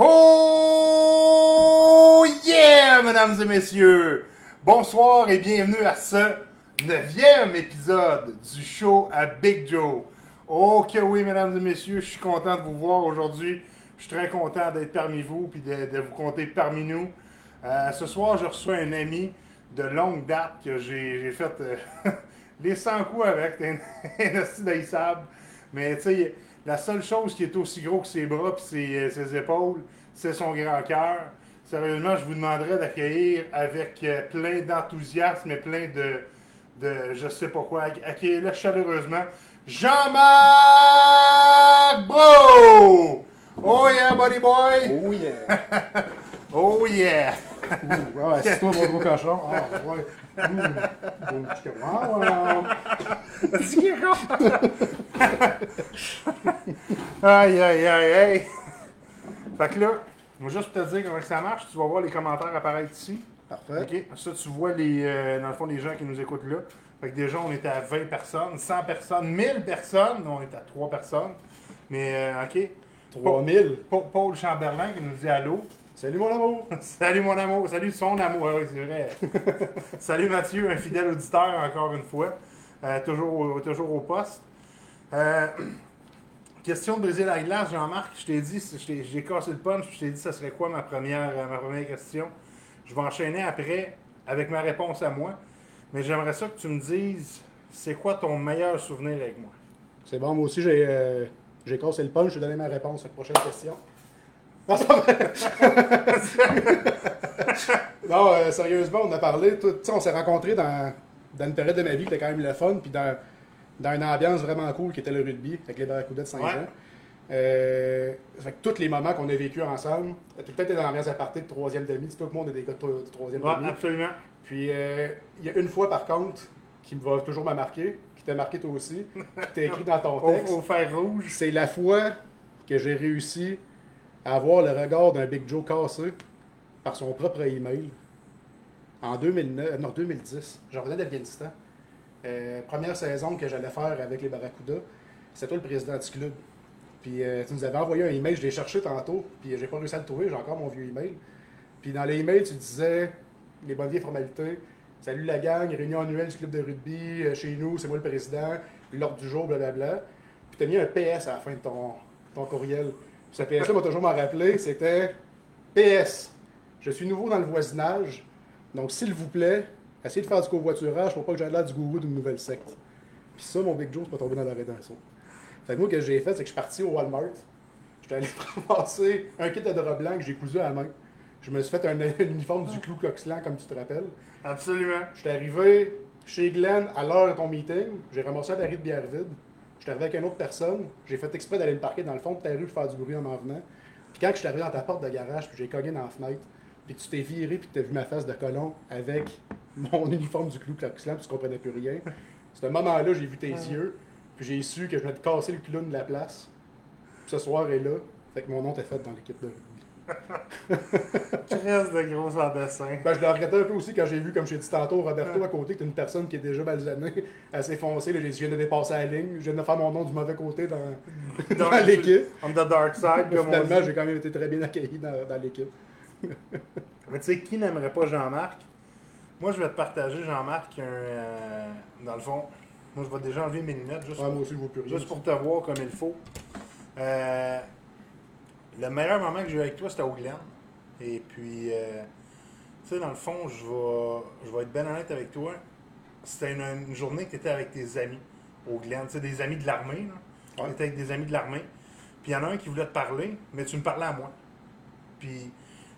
Oh yeah, mesdames et messieurs! Bonsoir et bienvenue à ce neuvième épisode du show à Big Joe. Oh que oui, mesdames et messieurs, je suis content de vous voir aujourd'hui. Je suis très content d'être parmi vous et de, vous compter parmi nous. Euh, ce soir, je reçois un ami de longue date que j'ai fait euh, les 100 coups avec. Un un. Mais tu sais, la seule chose qui est aussi gros que ses bras et ses, euh, ses épaules, c'est son grand cœur. Sérieusement, je vous demanderais d'accueillir avec euh, plein d'enthousiasme et plein de, de je sais pas quoi. Accueillez-le chaleureusement. Jean-Marc Bro! Oh yeah, buddy boy! Oh yeah! Oh yeah! Ouh, ouais, c'est toi mon gros cochon. Ah ouais. Ouh, bon petit cochon. Ah, Aïe, aïe, aïe, aïe. Fait que là, moi, juste pour te dire comment ça marche, tu vas voir les commentaires apparaître ici. Parfait. OK? Ça, tu vois, les, euh, dans le fond, les gens qui nous écoutent là. Fait que déjà, on était à 20 personnes, 100 personnes, 1000 personnes. On est à 3 personnes. Mais, euh, OK. 3000. Pa- Paul Chamberlain qui nous dit allô. Salut mon amour. Salut mon amour, salut son amour, Ah oui, c'est vrai. salut Mathieu, un fidèle auditeur encore une fois, Euh, toujours, au- toujours au poste. Euh, question de briser la glace, Jean-Marc, je t'ai dit, j'ai cassé le punch, je t'ai dit ça serait quoi ma première, euh, ma première question? Je vais enchaîner après avec ma réponse à moi, mais j'aimerais ça que tu me dises, c'est quoi ton meilleur souvenir avec moi? C'est bon, moi aussi j'ai euh, j'ai cassé le punch, je vais donner ma réponse à la prochaine question. Non, euh, sérieusement, on a parlé, tout- tu sais, on s'est rencontrés dans, dans une période de ma vie qui était quand même le fun, puis dans, dans une ambiance vraiment cool qui était le rugby avec les Barracudas de Saint-Jean. Ouais. Euh, fait que tous les moments qu'on a vécu ensemble, tout le temps été dans l'ambiance à partir de troisième demi, tout le monde est des gars de troisième Ouais, demi. absolument. Puis euh, il y a une fois par contre qui me va toujours me marquer, qui t'a marqué toi aussi, qui t'a écrit dans ton texte. au fer rouge. C'est la fois que j'ai réussi avoir le regard d'un Big Joe cassé par son propre email en 2009, euh, non, 2010. Je revenais d'Afghanistan. Euh, première saison que j'allais faire avec les Barracudas, c'était toi le président du club. Puis euh, tu nous avais envoyé un email, je l'ai cherché tantôt, puis j'ai pas réussi à le trouver, j'ai encore mon vieux email. Puis dans l'email, tu disais les bonnes vieilles formalités. Salut la gang, réunion annuelle du club de rugby, chez nous, c'est moi le président, l'ordre du jour, blablabla. Puis tu as mis un PS à la fin de ton, ton courriel. Puis ce PS-là m'a toujours m'en rappelé, c'était PS. Je suis nouveau dans le voisinage, donc s'il vous plaît, essayez de faire du covoiturage pour pas que j'aille l'air du gourou d'une nouvelle secte. Puis ça, mon Big Joe, c'est pas tombé dans la rétention. Fait que moi, ce que j'ai fait, c'est que je suis parti au Walmart. J'étais allé ramasser un kit de drap blanc que j'ai cousu à la main. Je me suis fait un, un uniforme du Clou Klux Klan, comme tu te rappelles. Absolument. J'étais arrivé chez Glenn à l'heure de ton meeting. J'ai ramassé un baril de bière vide. J'étais arrivé avec une autre personne. J'ai fait exprès d'aller le parquer dans le fond de ta rue pour faire du bruit en m'en venant. Puis quand je suis arrivé dans ta porte de garage, puis j'ai cogné dans la fenêtre, puis tu t'es viré, puis tu as vu ma face de colon avec mon uniforme du Clou Klux Klan, puis tu comprenais plus rien. Ce moment-là, j'ai vu tes yeux, puis j'ai su que je venais de casser le clown de la place. Puis ce soir est là. Fait que mon nom était fait dans l'équipe de rugby. Reste de gros en dessin. Ben, je le regrettais un peu aussi quand j'ai vu, comme je t'ai dit tantôt, Roberto à côté, que t'es une personne qui est déjà balsanée, assez foncée. Là, j'ai dit, je viens de dépasser la ligne, je viens de faire mon nom du mauvais côté dans, dans l'équipe. On the dark side, comme Finalement, j'ai quand même été très bien accueilli dans, dans l'équipe. Mais tu sais, qui n'aimerait pas Jean-Marc? Moi, je vais te partager, Jean-Marc, un, euh, dans le fond, moi, je vais déjà enlever mes lunettes juste, Ouais, moi aussi, je vois plus rien. juste pour te voir comme il faut. Euh, le meilleur moment que j'ai eu avec toi, c'était au Glen. Et puis, euh, tu sais, dans le fond, je vais, je vais être bien honnête avec toi. C'était une, une journée que tu étais avec tes amis au Glen. Tu sais, des amis de l'armée. Tu Ouais. étais avec des amis de l'armée. Puis il y en a un qui voulait te parler, mais tu me parlais à moi. Puis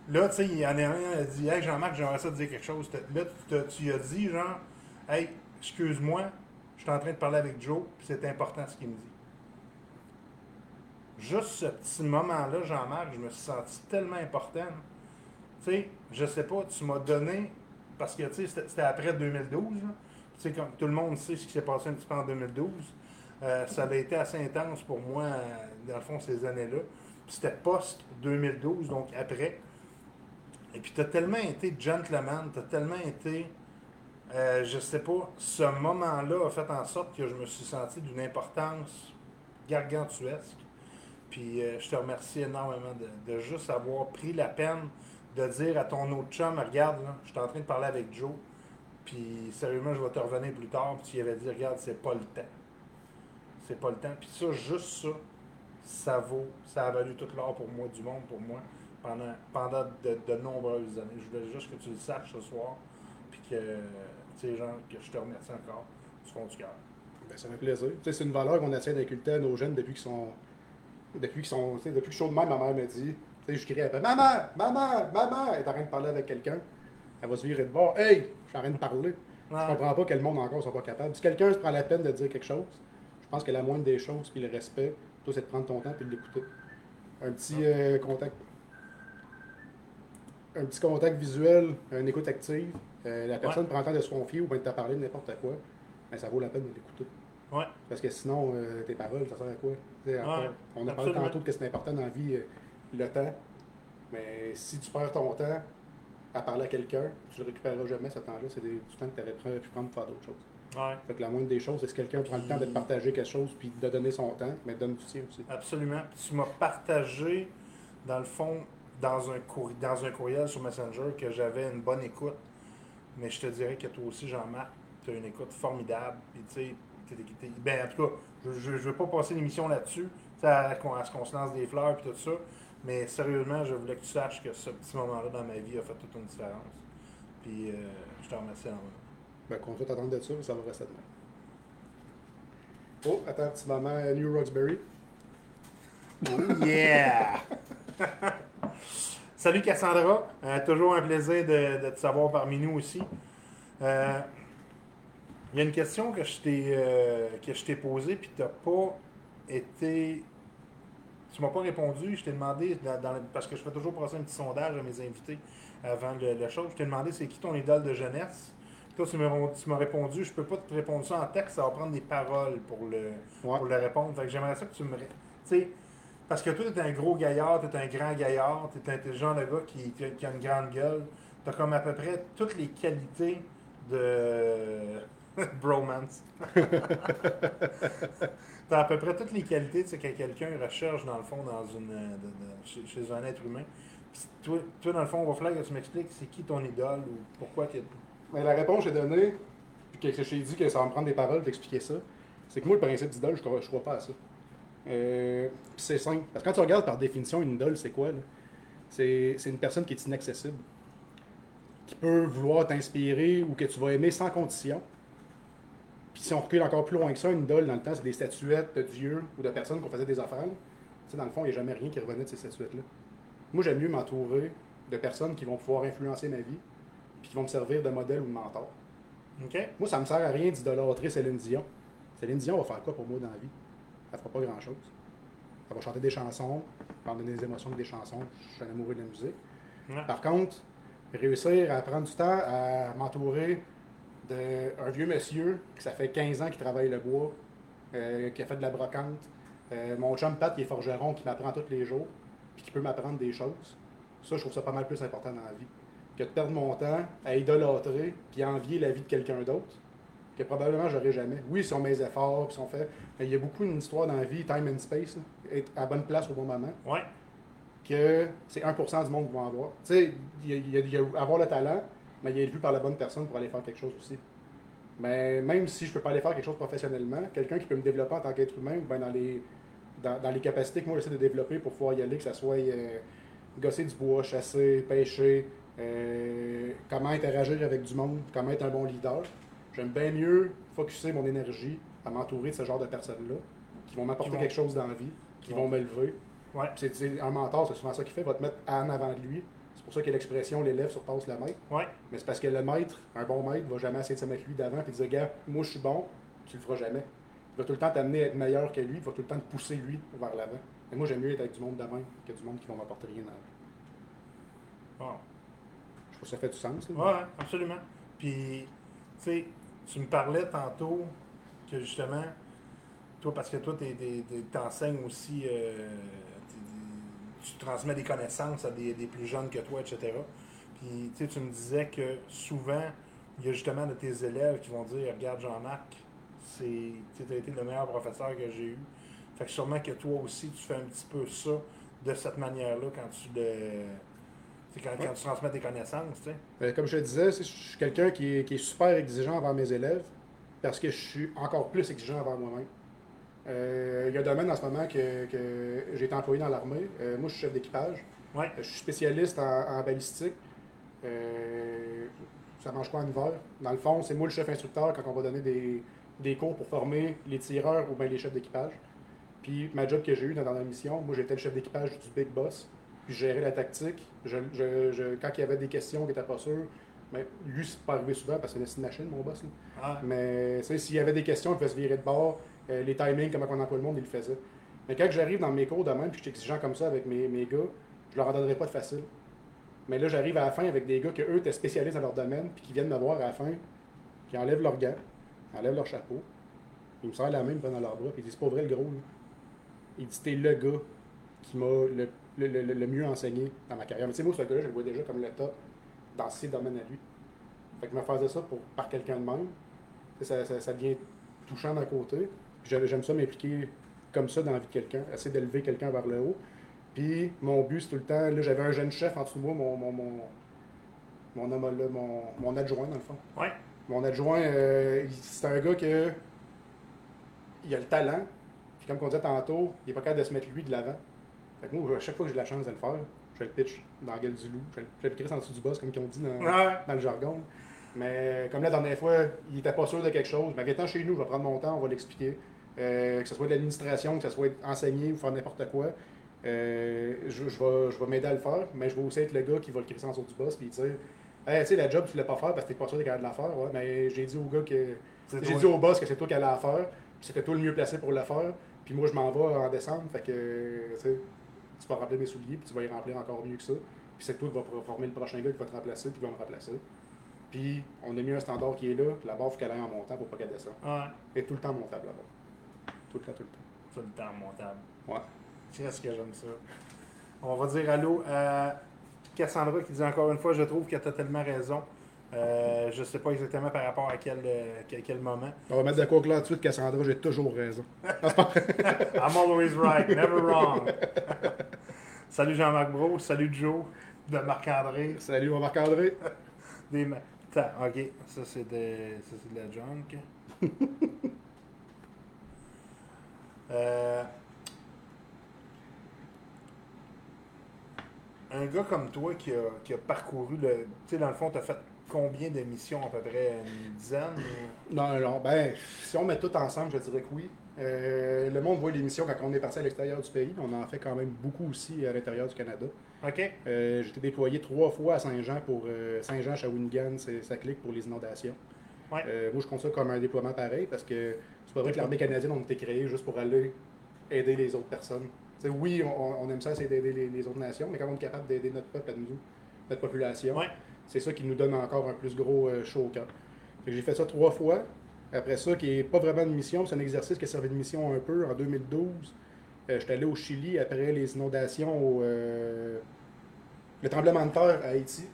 là, tu sais, il y en a un qui a dit Hey Jean-Marc, j'aimerais ça te dire quelque chose. Là, tu tu as dit, genre, Hey, excuse-moi, je suis en train de parler avec Joe, puis c'est important ce qu'il me dit. Juste ce petit moment-là, Jean-Marc, je me suis senti tellement important. Tu sais, je sais pas, tu m'as donné, parce que tu c'était après 2012. là. Tu sais, tout le monde sait ce qui s'est passé un petit peu en 2012. Euh, ça a été assez intense pour moi, euh, dans le fond, ces années-là. C'était post-2012, donc après. Et puis tu as tellement été gentleman, tu as tellement été, euh, je sais pas, ce moment-là a fait en sorte que je me suis senti d'une importance gargantuesque. Puis euh, je te remercie énormément de, de juste avoir pris la peine de dire à ton autre chum, regarde, là, je suis en train de parler avec Joe, puis sérieusement, je vais te revenir plus tard, puis tu y avais dit, regarde, c'est pas le temps. C'est pas le temps. Puis ça, juste ça, ça vaut, ça a valu tout l'or pour moi, du monde pour moi, pendant, pendant de, de nombreuses années. Je voulais juste que tu le saches ce soir, puis que, tu sais, genre, que je te remercie encore du fond du cœur. Ben, ça fait plaisir. C'est une valeur qu'on essaie d'inculter à nos jeunes depuis qu'ils sont. Depuis qu'ils sont. Depuis que je suis de même, ma mère me dit. Je crie après Maman, maman, maman! Elle est en train de parler avec quelqu'un. Elle va se virer de bord. Hey, je suis en train de parler. Je Ouais. comprends pas que le monde encore ne soit pas capable. Si quelqu'un se prend la peine de dire quelque chose, je pense que la moindre des choses, puis le respect, toi, c'est de prendre ton temps et de l'écouter. Un petit euh, contact. Un petit contact visuel, une écoute active. Euh, la personne prend le temps de se confier ou bien de te parler de n'importe quoi. Ben, ça vaut la peine de l'écouter. Ouais. Parce que sinon, euh, tes paroles, ça sert à quoi? Ouais, on a parlé tantôt que c'est important dans la vie, euh, le temps. Mais si tu perds ton temps à parler à quelqu'un, tu le récupéreras jamais ce temps-là. C'est du temps que tu aurais pu prendre pour faire d'autres choses. Ouais. Fait que la moindre des choses, c'est que quelqu'un prend le temps de te partager quelque chose puis de donner son temps, mais donne du tien aussi. Absolument. Puis tu m'as partagé, dans le fond, dans un, courri- dans un courriel sur Messenger, que j'avais une bonne écoute. Mais je te dirais que toi aussi, Jean-Marc, tu as une écoute formidable. Puis tu sais, ben, en tout cas, je ne veux pas passer l'émission là-dessus, à, qu'on- à ce qu'on se lance des fleurs et tout ça. Mais sérieusement, je voulais que tu saches que ce petit moment-là dans ma vie a fait toute une différence. Puis euh, je te remercie énormément. Ben, qu'on va t'attendre de ça, ça va rester de même. Oh, attends un petit moment, euh, New Roxbury. Oh yeah! Salut Cassandra, Euh, toujours un plaisir de, de te savoir parmi nous aussi. Euh, Il y a une question que je t'ai euh, que je t'ai posée puis tu n'as pas été. Tu m'as pas répondu. Je t'ai demandé, dans- dans le- parce que je fais toujours passer un petit sondage à mes invités avant le, le show. Je t'ai demandé c'est qui ton idole de jeunesse? Toi, tu m'as répondu, je peux pas te répondre ça en texte, ça va prendre des paroles pour le, Ouais. pour le répondre. Fait que j'aimerais ça que tu me. Tu sais, parce que toi, tu es un gros gaillard, tu es un grand gaillard, tu es, le genre de gars qui, qui a- qui a une grande gueule. Tu as comme à peu près toutes les qualités de. bromance. tu as à peu près toutes les qualités que quelqu'un recherche, dans le fond, dans une, euh, de- de- chez, chez un être humain. Puis toi, toi, dans le fond, il va falloir que tu m'expliques c'est qui ton idole ou pourquoi tu Mais la réponse que j'ai donnée, puis que je t'ai dit que ça va me prendre des paroles d'expliquer ça, c'est que moi, le principe d'idole, je ne crois pas à ça. Euh, c'est simple. Parce que quand tu regardes par définition une idole, c'est quoi? c'est une personne qui est inaccessible, qui peut vouloir t'inspirer ou que tu vas aimer sans condition. Puis si on recule encore plus loin que ça, une idole, dans le temps, c'est des statuettes de dieux ou de personnes qu'on faisait des offrandes. Tu sais, dans le fond, il n'y a jamais rien qui revenait de ces statuettes-là. Moi, j'aime mieux m'entourer de personnes qui vont pouvoir influencer ma vie, puis qui vont me servir de modèle ou de mentor. Moi, ça me sert à rien d'idolâtrer Céline Dion. Céline Dion va faire quoi pour moi dans la vie? Elle fera pas grand-chose. Elle va chanter des chansons, elle va me donner des émotions avec des chansons. Je suis un amoureux de la musique. Ouais. Par contre, réussir à prendre du temps à m'entourer d'un vieux monsieur qui ça fait 15 ans qu'il travaille le bois, euh, qui a fait de la brocante. Euh, mon chum Pat, qui est forgeron, qui m'apprend tous les jours, puis qui peut m'apprendre des choses. Ça, je trouve ça pas mal plus important dans la vie. Que de perdre mon temps à idolâtrer puis à envier la vie de quelqu'un d'autre, que probablement j'aurai jamais. Oui, si on met les efforts, puis si on fait. Mais il y a beaucoup une histoire dans la vie, time and space, là, être à la bonne place au bon moment Ouais. que c'est 1% du monde qui va en avoir. Tu sais, il y a, il y avoir le talent, mais il y a vu par la bonne personne pour aller faire quelque chose aussi. Mais même si je peux pas aller faire quelque chose professionnellement, quelqu'un qui peut me développer en tant qu'être humain, ou bien dans les, dans, dans les capacités que moi j'essaie de développer pour pouvoir y aller, que ce soit euh, gosser du bois, chasser, pêcher, euh, comment interagir avec du monde, comment être un bon leader, j'aime bien mieux focuser mon énergie à m'entourer de ce genre de personnes-là, qui vont m'apporter quelque chose dans la vie, qui vont Ouais. c'est, c'est- un mentor, c'est souvent ça qu'il fait, va te mettre en avant de lui. C'est pour ça que l'expression l'élève surpasse le maître. Ouais. Mais c'est parce que le maître, un bon maître, va jamais essayer de se mettre lui d'avant et dire Gars, moi je suis bon, tu le feras jamais. Il va tout le temps t'amener à être meilleur que lui, il va tout le temps te pousser lui vers l'avant. Et moi j'aime mieux être avec du monde d'avant que du monde qui va m'apporter rien vie. Bon. Je trouve que ça fait du sens. là. Ouais, absolument. Puis, tu sais, tu me parlais tantôt que justement, toi, parce que toi, tu enseignes aussi, euh, tu transmets des connaissances à des, des plus jeunes que toi, etc. Puis, tu me disais que souvent, il y a justement de tes élèves qui vont dire Regarde, Jean-Marc, tu as été le meilleur professeur que j'ai eu. Fait que sûrement que toi aussi, tu fais un petit peu ça de cette manière-là quand tu Quand, tu transmets tes connaissances. Euh, comme je te disais, je suis quelqu'un qui qui est super exigeant envers mes élèves parce que je suis encore plus exigeant envers moi-même. Euh, il y a un domaine en ce moment que, que j'ai été employé dans l'armée. Euh, moi, je suis chef d'équipage. Ouais. Euh, Je suis spécialiste en, en balistique. Ça mange quoi en hiver? Dans le fond, c'est moi le chef instructeur quand on va donner des, des cours pour former les tireurs ou bien les chefs d'équipage. Puis ma job que j'ai eu dans, dans la mission, moi j'étais le chef d'équipage du Big Boss. Puis je gérais la tactique. Je, je- je- quand il y avait des questions qui n'étaient pas sûres, mais lui, c'est pas arrivé souvent parce que c'est une machine, mon boss. là. Ah, Mais s'il y avait des questions, il pouvait se virer de bord. Euh, les timings, comment on emploie le monde, il le faisait. Mais quand j'arrive dans mes cours de même, puis je suis exigeant comme ça avec mes, mes gars, je leur en donnerai pas de facile. Mais là, j'arrive à la fin avec des gars que eux étaient spécialistes dans leur domaine, puis qui viennent me voir à la fin, qui enlèvent leurs gants, enlèvent leur chapeau, ils me serrent la main, ils prennent dans leurs bras, puis ils disent pas vrai le gros. là. Il dit T'es le gars qui m'a le, le- le- le mieux enseigné dans ma carrière. Mais tu sais, moi, ce gars-là, je le vois déjà comme le top dans ses domaines à lui. Fait que me faire ça pour, par quelqu'un de même, ça, ça, ça devient touchant d'un côté. J'aime ça m'impliquer comme ça dans la vie de quelqu'un, essayer d'élever quelqu'un vers le haut. Puis mon but, c'est tout le temps, là, j'avais un jeune chef en dessous de moi, mon, mon, mon, mon, homo- là, mon, mon adjoint, dans le fond. ouais. Mon adjoint, euh, c'est un gars que il a le talent. Puis comme on disait tantôt, il est pas capable de se mettre lui de l'avant. Fait que moi, à chaque fois que j'ai la chance de le faire, je le pitch dans la gueule du loup. Je le- crisse en dessous du boss, comme on dit dans, Ouais. dans le jargon. Mais comme la dernière fois, il était pas sûr de quelque chose. Mais viens chez nous, je vais prendre mon temps, on va l'expliquer. Euh, que ce soit de l'administration, que ce soit enseigné ou faire n'importe quoi. Euh, je, je vais, je vais m'aider à le faire, mais je vais aussi être le gars qui va le crisser en dessous du boss puis dire Hey, tu sais, la job, tu ne l'as pas faire parce que tu n'es pas sûr de la faire. Ouais, mais j'ai dit au gars que. J'ai dit au boss que c'est toi qui allais la faire, puis c'était toi le mieux placé pour le faire. Puis moi, je m'en vais en décembre, fait que tu vas remplir mes souliers, puis tu vas y remplir encore mieux que ça. Puis c'est toi qui vas former le prochain gars qui va te remplacer, puis qui va me remplacer. Puis on a mis un standard qui est là, puis la barre, il faut qu'elle aille en montant pour pas qu'elle descende. Ouais. Et tout le temps montable là-bas. Tout le temps, tout le temps. Tout le temps montable. Ouais. Qu'est-ce que j'aime ça. On va dire allô à Cassandra qui dit encore une fois, je trouve que tu as tellement raison. Euh, je sais pas exactement par rapport à quel, euh, quel, quel moment. On va mettre quoi clair tout de suite, Cassandra, j'ai toujours raison. I'm always right, never wrong. salut Jean-Marc Bro, salut Joe de Marc-André. Salut, Marc-André. Des ma- Attends, ok, ça c'est de, ça, c'est de la junk. Euh, un gars comme toi qui a, qui a parcouru le. Tu sais, dans le fond, tu as fait combien d'émissions à peu près Une dizaine ou- Non, non, non, ben, si on met tout ensemble, je dirais que oui. Euh, le monde voit l'émission quand on est parti à l'extérieur du pays. On en fait quand même beaucoup aussi à l'intérieur du Canada. Ok, Euh, été déployé trois fois à Saint-Jean pour euh, Saint-Jean, Shawinigan, c'est- ça clique pour les inondations. Ouais. Moi, je compte ça comme un déploiement pareil parce que c'est pas vrai que l'armée canadienne a été créée juste pour aller aider les autres personnes. Oui, on, on aime ça, c'est d'aider les, les autres nations, mais quand on est capable d'aider notre peuple à nous, notre population, Ouais. c'est ça qui nous donne encore un plus gros euh, chaud au cœur. J'ai fait ça trois fois. Après ça, qui n'est pas vraiment une mission, c'est un exercice qui a servi de mission un peu en 2012. Euh, J'étais allé au Chili après les inondations, au, euh, le tremblement de terre à Haïti.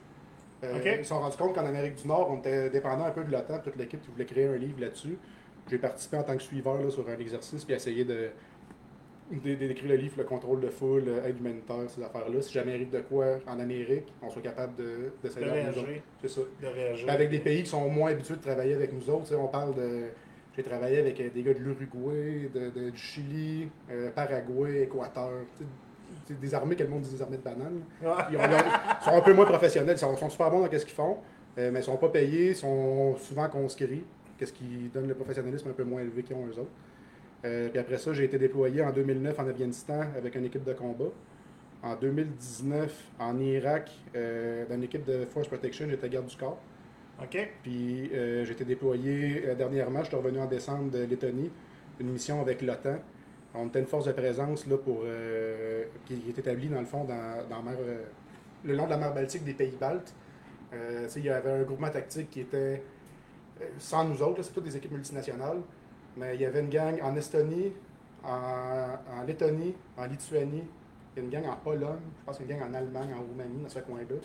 Euh. Ils se sont rendus compte qu'en Amérique du Nord, on était dépendant un peu de l'OTAN, toute l'équipe qui voulait créer un livre là-dessus. J'ai participé en tant que suiveur là, sur un exercice, puis essayé de d'écrire le livre, le contrôle de foule, euh, aide humanitaire, ces affaires-là. Si jamais arrive de quoi en Amérique, on soit capable de, de de réagir. C'est ça. De réagir. Avec des pays qui sont moins habitués de travailler avec nous autres. On parle de. J'ai travaillé avec euh, des gars de l'Uruguay, de, de- du Chili, euh, Paraguay, Équateur. c'est des armées que le monde dit des armées de bananes. Ils, ont- ils ont- ils sont un peu moins professionnels. Ils sont, sont super bons dans ce qu'ils font, euh, mais ils sont pas payés. Ils sont souvent conscrits. Qu'est-ce qui donne le professionnalisme un peu moins élevé qu'ils ont eux autres. Euh, puis après ça, j'ai été déployé en 2009 en Afghanistan avec une équipe de combat. En 2019, en Irak, euh, dans une équipe de Force Protection, j'étais garde du corps. Ok, Puis euh, j'ai été déployé euh, dernièrement, je suis revenu en décembre de Lettonie, une mission avec l'OTAN. On était une force de présence là, pour, qui est établie dans le fond dans, mer, le long de la mer Baltique des pays baltes. Il y avait un groupement tactique qui était sans nous autres, c'est toutes des équipes multinationales, mais il y avait une gang en Estonie, en, en Lettonie, en Lituanie, il y a une gang en Pologne, je pense qu'il y a une gang en Allemagne, en Roumanie, dans ce coin-là.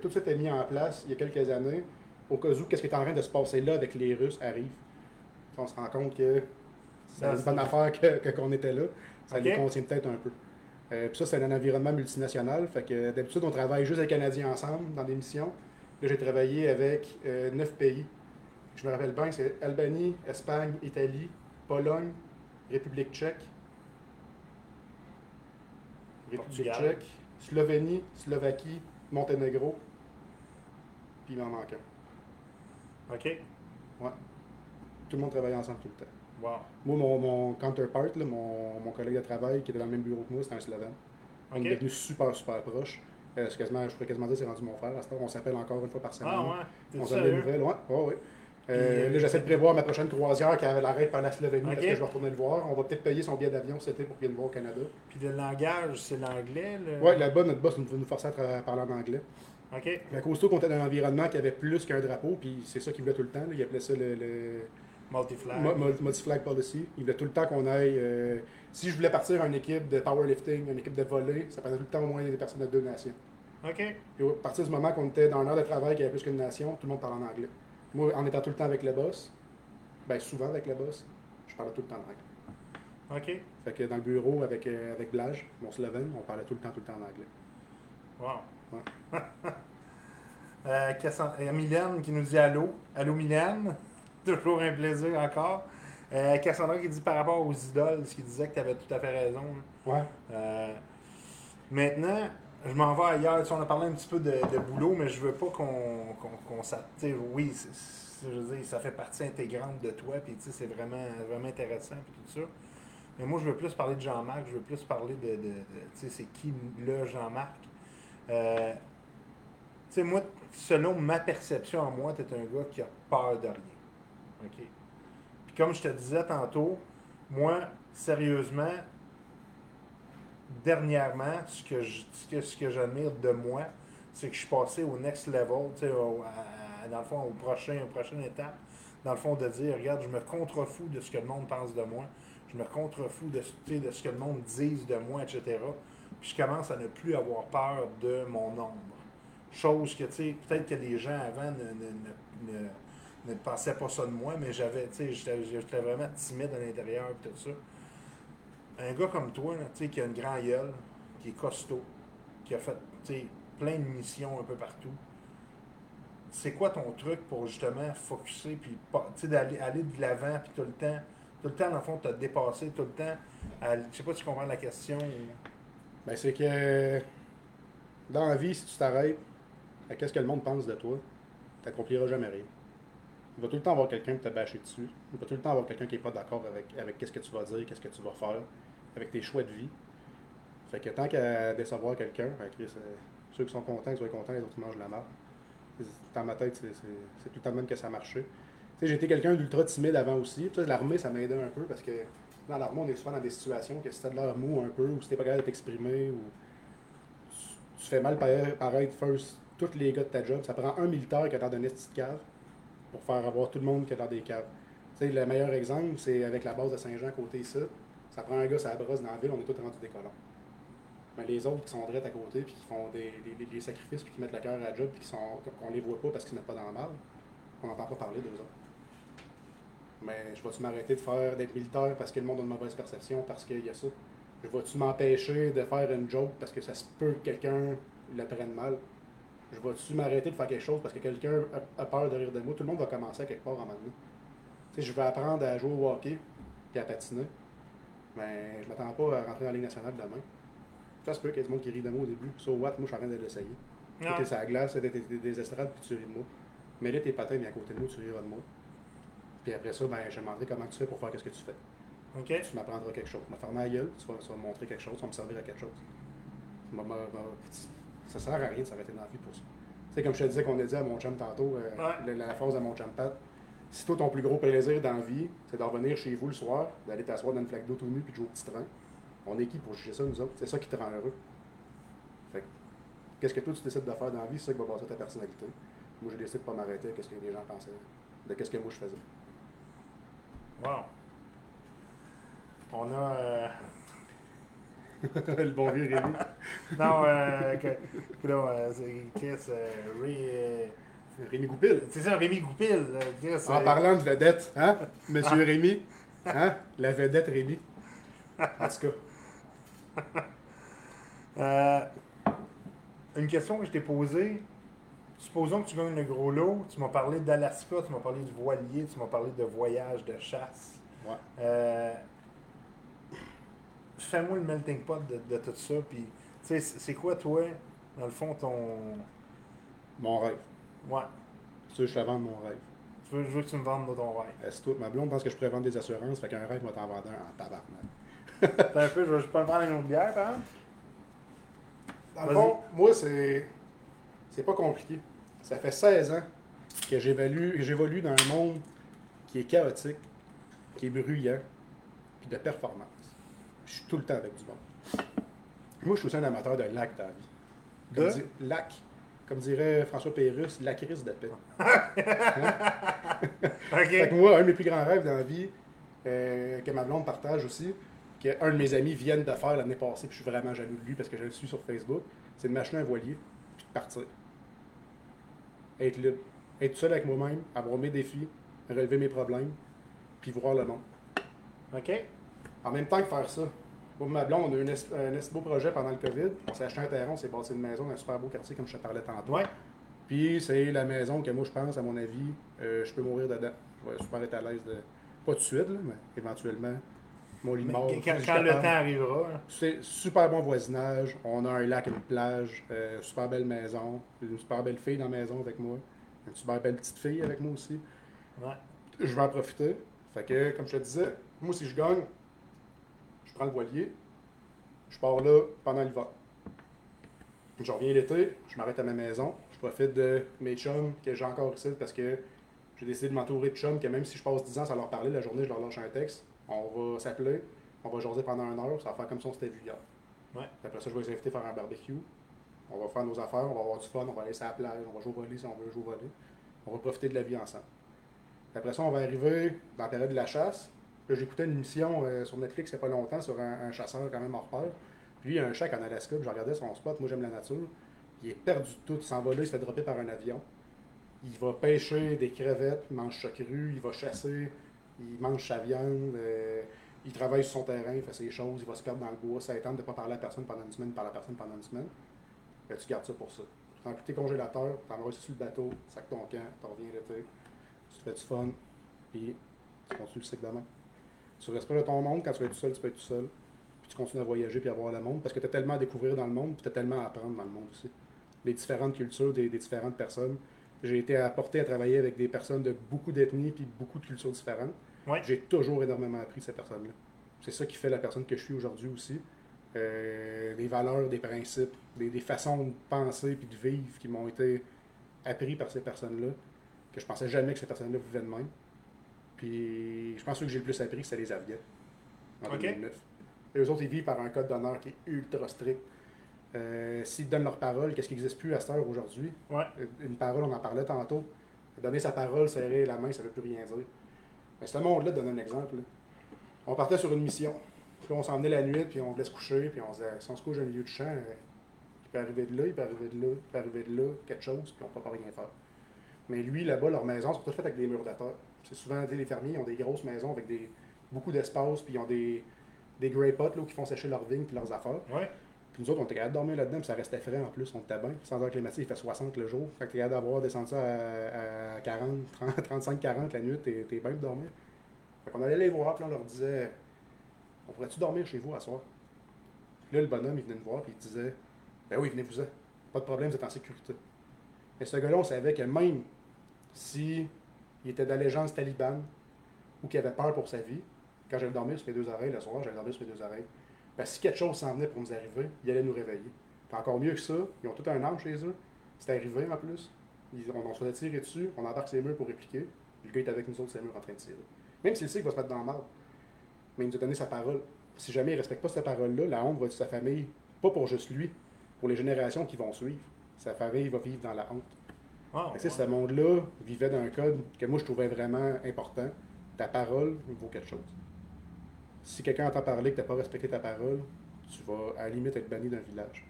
Tout ça était mis en place il y a quelques années, au cas où qu'est-ce qui est en train de se passer là avec les Russes arrive. On se rend compte que C'est une bonne affaire qu'on était là. Ça les contient peut-être un peu. Euh, puis ça, c'est un environnement multinational. Fait que d'habitude, on travaille juste les Canadiens ensemble dans des missions. Là, j'ai travaillé avec euh, neuf pays. Je me rappelle bien, c'est Albanie, Espagne, Italie, Pologne, République tchèque, République Portugal. tchèque, Slovénie, Slovaquie, Monténégro, puis il m'en manque un. OK. Tout le monde travaillait ensemble tout le temps. Wow. Moi, mon, mon counterpart, là, mon, mon collègue de travail qui était dans le même bureau que moi, c'était un Slovène. On est devenus super, super proches. Euh, quasiment, je pourrais quasiment dire que c'est rendu mon frère. À ce temps, on s'appelle encore une fois par semaine. Ah ouais. On donne des nouvelles. Ouais, ouais, ouais. Euh, Puis, là, j'essaie de prévoir ma prochaine croisière qui arrête par la Slovénie Ok. parce que je vais retourner le voir. On va peut-être payer son billet d'avion cet été pour qu'il vienne voir au Canada. Puis le langage, c'est l'anglais, le... Ouais, là-bas, notre boss nous, nous forçait à parler en anglais. OK. Mais à cause qu'on était dans un environnement qui avait plus qu'un drapeau, puis c'est ça qu'il voulait tout le temps. là. Il appelait ça le- le, Multiflag. Multi-flag policy. Il voulait tout le temps qu'on aille. euh, si je voulais partir en équipe de powerlifting, une équipe de volley, ça prenait tout le temps au moins des personnes de deux nations. OK. Et à partir du moment qu'on était dans un heure de travail qui avait plus qu'une nation, tout le monde parlait en anglais. Moi, en étant tout le temps avec le boss, ben souvent avec le boss, je parlais tout le temps en anglais. OK. Fait que dans le bureau avec, euh, avec Blage, mon Slovène, on parlait tout le temps, tout le temps en anglais. Wow. euh, Cassan- euh, Mylène qui nous dit allô. Allô Mylène? Toujours un plaisir encore. Euh, Cassandra qui dit par rapport aux idoles, ce qui disait que tu avais tout à fait raison. Ouais. Euh, maintenant, je m'en vais ailleurs. Tu on a parlé un petit peu de, boulot, mais je veux pas qu'on qu'on Oui, je veux dire, ça fait partie intégrante de toi, puis tu sais, c'est vraiment, vraiment intéressant, puis tout ça. Mais moi, je veux plus parler de Jean-Marc, je veux plus parler de- tu sais, c'est qui le Jean-Marc. Euh, tu sais, moi, selon ma perception en moi, tu es un gars qui a peur de rien. OK? Puis comme je te disais tantôt, moi, sérieusement, dernièrement, ce que j'admire de moi, c'est que je suis passé au next level, au- dans le fond, au prochain, étape. Dans le fond, de dire, regarde, je me contrefous de ce que le monde pense de moi. Je me contrefous de, ce- que le monde dise de moi, etc. Puis je commence à ne plus avoir peur de mon ombre. Chose que, tu sais, peut-être que les gens avant ne, ne, ne, ne- pensaient pas ça de moi, mais j'avais, tu sais, j'étais vraiment timide à l'intérieur tout ça. Un gars comme toi, là, qui a une grande gueule, qui est costaud, qui a fait, plein de missions un peu partout. C'est quoi ton truc pour justement focuser puis d'aller aller de l'avant puis tout le temps, tout le temps dans le fond, te dépasser tout le temps. je sais pas si tu comprends la question. Ben, c'est que dans la vie, si tu t'arrêtes à qu'est-ce que le monde pense de toi, tu n'accompliras jamais rien. Il va tout le temps avoir quelqu'un qui te bâcher dessus. Il va tout le temps avoir quelqu'un qui n'est pas d'accord avec, avec qu'est-ce que tu vas dire, qu'est-ce que tu vas faire, avec tes choix de vie. Fait que tant qu'à décevoir quelqu'un, ceux qui sont contents, ils soient contents, les autres mangent la marde. Dans ma tête, c'est tout le temps même que ça marchait. Tu sais, j'étais quelqu'un d'ultra timide avant aussi. L'armée, ça m'aidait un peu parce que dans l'armée, on est souvent dans des situations que si t'as de l'air mou un peu, ou si t'es pas capable de t'exprimer, ou tu, fais mal para- paraître first tous les gars de ta job. Ça prend un militaire qui a dans une petite cave pour faire avoir tout le monde qui est dans des caves. Tu sais, le meilleur exemple, c'est avec la base de Saint-Jean côté ici. Ça prend un gars, ça brosse dans la ville, on est tous rendus des. Mais les autres qui sont drettes à côté, puis qui font des, sacrifices, puis qui mettent le cœur à la job, puis qui sont, qu'on les voit pas parce qu'ils mettent pas dans le mal, on n'entend pas parler d'eux autres. Mais je vais-tu m'arrêter de faire d'être militaire parce que le monde a une mauvaise perception, parce qu'il y a ça? Je vais-tu m'empêcher de faire une joke parce que ça se peut que quelqu'un le prenne mal? Je vais-tu m'arrêter de faire quelque chose parce que quelqu'un a, peur de rire de moi? Tout le monde va commencer à quelque part en moment donné. Je vais apprendre à jouer au hockey puis à patiner. Mais je m'attends pas à rentrer dans la Ligue nationale demain. Ça se peut qu'il y ait du monde qui rit de moi au début. So what? Moi, je suis en train de l'essayer. Non. Tu sur la glace, des, des, des estrades, puis tu ris de moi. Mais là, tes patins, mais à côté de moi, tu riras de moi. Puis après ça, ben, je te demanderai comment tu fais pour faire ce que tu fais. Tu m'apprendras quelque chose. Tu vas fermer la gueule, tu vas, tu vas me montrer quelque chose, tu vas me servir à quelque chose. Ça sert à rien de s'arrêter dans la vie pour ça. Tu sais, comme je te disais qu'on a dit à mon chum tantôt, euh, Ouais. la, la phrase de mon chum Pat, si toi, ton plus gros plaisir dans la vie, c'est de revenir chez vous le soir, d'aller t'asseoir dans une flaque d'eau tout nu puis de jouer au petit train, on est qui pour juger ça, nous autres? C'est ça qui te rend heureux. Fait que, qu'est-ce que toi, tu décides de faire dans la vie, c'est ça qui va passer ta personnalité. Moi, j'ai décidé de pas m'arrêter qu'est-ce que les gens pensaient, de qu'est-ce que moi je faisais. Wow. On a. euh, le bon vieux Rémi. Non, euh, euh, c'est Chris, euh, Rémi Goupil. c'est ça, Rémi Goupil. En parlant de vedette, hein, Monsieur. Rémi? Hein? La vedette Rémi. En tout cas. Euh, une question que je t'ai posée. Supposons que tu gagnes le gros lot. Tu m'as parlé d'Alaska, tu m'as parlé du voilier, tu m'as parlé de voyage, de chasse. Ouais. Euh, Fais-moi le melting pot de, de tout ça. Puis, c'est quoi, toi, dans le fond, ton. Mon rêve. Ouais. Tu sais, je te vends mon rêve? Tu veux, je veux que tu me vendes ton rêve. Est-ce que ma blonde pense que je pourrais vendre des assurances, fait qu'un rêve, moi t'en vendre un en tabarnak. Un peu, je vais je peux me prendre une autre bière, par exemple? Dans le fond, moi, c'est. C'est pas compliqué. Ça fait 16 ans que j'évalue- j'évolue dans un monde qui est chaotique, qui est bruyant, puis de performance. Je suis tout le temps avec du monde. Moi, je suis aussi un amateur de lac dans la vie. Comme De? di- lac. Comme dirait François Pérusse, la crise de paix. Fait que moi, un de mes plus grands rêves dans la vie, euh, que ma blonde partage aussi, qu'un de mes amis vienne de faire l'année passée, puis je suis vraiment jaloux de lui parce que je le suis sur Facebook, c'est de m'acheter un voilier, puis de partir. Être libre. Être seul avec moi-même, avoir mes défis, relever mes problèmes, puis voir le monde. Ok. En même temps que faire ça, et ma blonde, on a eu un, es- un beau projet pendant le COVID. On s'est acheté un terrain, on s'est bâti une maison dans un super beau quartier, comme je te parlais tantôt. Ouais. Puis c'est la maison que moi, je pense, à mon avis, euh, je peux mourir dedans. Je vais super être à l'aise de. Pas tout de suite, là, mais éventuellement, mon lit de mort. quand, quand le temps arrivera. hein. C'est super bon voisinage. On a un lac, une plage, euh, super belle maison, une super belle fille dans la maison avec moi, une super belle petite fille avec moi aussi. Ouais. Je vais en profiter. Fait que, comme je te disais, moi, si je gagne, prends le voilier, je pars là pendant l'hiver. Je reviens l'été, je m'arrête à ma maison, je profite de mes chums que j'ai encore ici parce que j'ai décidé de m'entourer de chums que même si je passe 10 ans sans leur parler, la journée, je leur lâche un texte. On va s'appeler, on va jaser pendant une heure, ça va faire comme si on s'était vu hier. Ouais. Après ça, je vais les inviter à faire un barbecue. On va faire nos affaires, on va avoir du fun, on va aller sur la plage, on va jouer au volley si on veut jouer au volley. On va profiter de la vie ensemble. Après ça, on va arriver dans la période de la chasse. J'écoutais une émission euh, sur Netflix il n'y a pas longtemps sur un, chasseur quand même hors pair. Puis lui, il a un chac en Alaska, puis je regardais son spot. Moi, j'aime la nature. Il est perdu de tout. Il s'en va là, il se fait dropper par un avion. Il va pêcher des crevettes, il mange ça cru, il va chasser, il mange sa viande, euh, il travaille sur son terrain, il fait ses choses, il va se perdre dans le bois, ça étend de ne pas parler à personne pendant une semaine, parler à personne pendant une semaine. Ben, tu gardes ça pour ça. Tu tes congélateurs, tu envoies sur le bateau, sac ton camp, tu reviens l'été, tu te fais du fun, puis tu continues le cycle demain. Tu restes pas de ton monde, quand tu vas être tout seul, tu peux être tout seul. Puis tu continues à voyager puis à voir le monde, parce que tu as tellement à découvrir dans le monde, puis tu as tellement à apprendre dans le monde aussi. Les différentes cultures des, des différentes personnes. J'ai été apporté à travailler avec des personnes de beaucoup d'ethnies puis beaucoup de cultures différentes. Ouais. J'ai toujours énormément appris de ces personnes-là. C'est ça qui fait la personne que je suis aujourd'hui aussi. Euh, des valeurs, des principes, des, des façons de penser puis de vivre qui m'ont été appris par ces personnes-là, que je pensais jamais que ces personnes-là vivaient de même. Puis je pense que ceux que j'ai le plus appris, c'est les Afghans, en Ok. 2009. Et eux autres, ils vivent par un code d'honneur qui est ultra strict. Euh, S'ils donnent leur parole, qu'est-ce qui n'existe plus à cette heure aujourd'hui? Ouais. Une parole, on en parlait tantôt. Donner sa parole, serrer la main, ça ne veut plus rien dire. Mais ce monde-là, donne un exemple. là. On partait sur une mission. Puis on s'en venait la nuit, puis on voulait se coucher, puis on se disait, si on se couche au milieu du champ, euh, il peut arriver de là, il peut arriver de là, il peut arriver de là, quelque chose, puis on ne peut pas rien faire. Mais lui, là-bas, leurs maisons sont toutes faites avec des murs souvent, tu sais, les fermiers, ils ont des grosses maisons avec des, beaucoup d'espace, puis ils ont des, des grey pots là, qui font sécher leurs vignes puis leurs affaires. Ouais. Puis nous autres, on était capable de dormir là-dedans, puis ça restait frais en plus, on était bien. Sans heure climatique, il fait 60 le jour. Fait que t'es capable d'avoir descendu ça à, à 40, 30, 35, 40 la nuit, t'es t'es bien de dormir. Fait qu'on allait les voir, puis on leur disait On pourrait-tu dormir chez vous à soir Puis là, le bonhomme, il venait nous voir, puis il disait Ben oui, venez-vous-en. Pas de problème, vous êtes en sécurité. Mais ce gars-là, on savait que même si il était d'allégeance talibane ou qu'il avait peur pour sa vie, quand j'allais dormir sur mes deux oreilles le soir, j'allais dormir sur mes deux oreilles. Si quelque chose s'en venait pour nous arriver, il allait nous réveiller. Encore mieux que ça, ils ont tout un arme chez eux. C'est arrivé en plus. On, on se faisait tirer dessus, on embarque ses murs pour répliquer. Le gars est avec nous autres, ses murs en train de tirer. Même s'il sait qu'il va se mettre dans le marbre. Mais il nous a donné sa parole. Si jamais il ne respecte pas cette parole-là, la honte va être sa famille. Pas pour juste lui, pour les générations qui vont suivre. Sa famille va vivre dans la honte. Ah, sais, ce monde-là vivait d'un code que moi je trouvais vraiment important. Ta parole vaut quelque chose. Si quelqu'un entend parler que tu n'as pas respecté ta parole, tu vas à la limite être banni d'un village.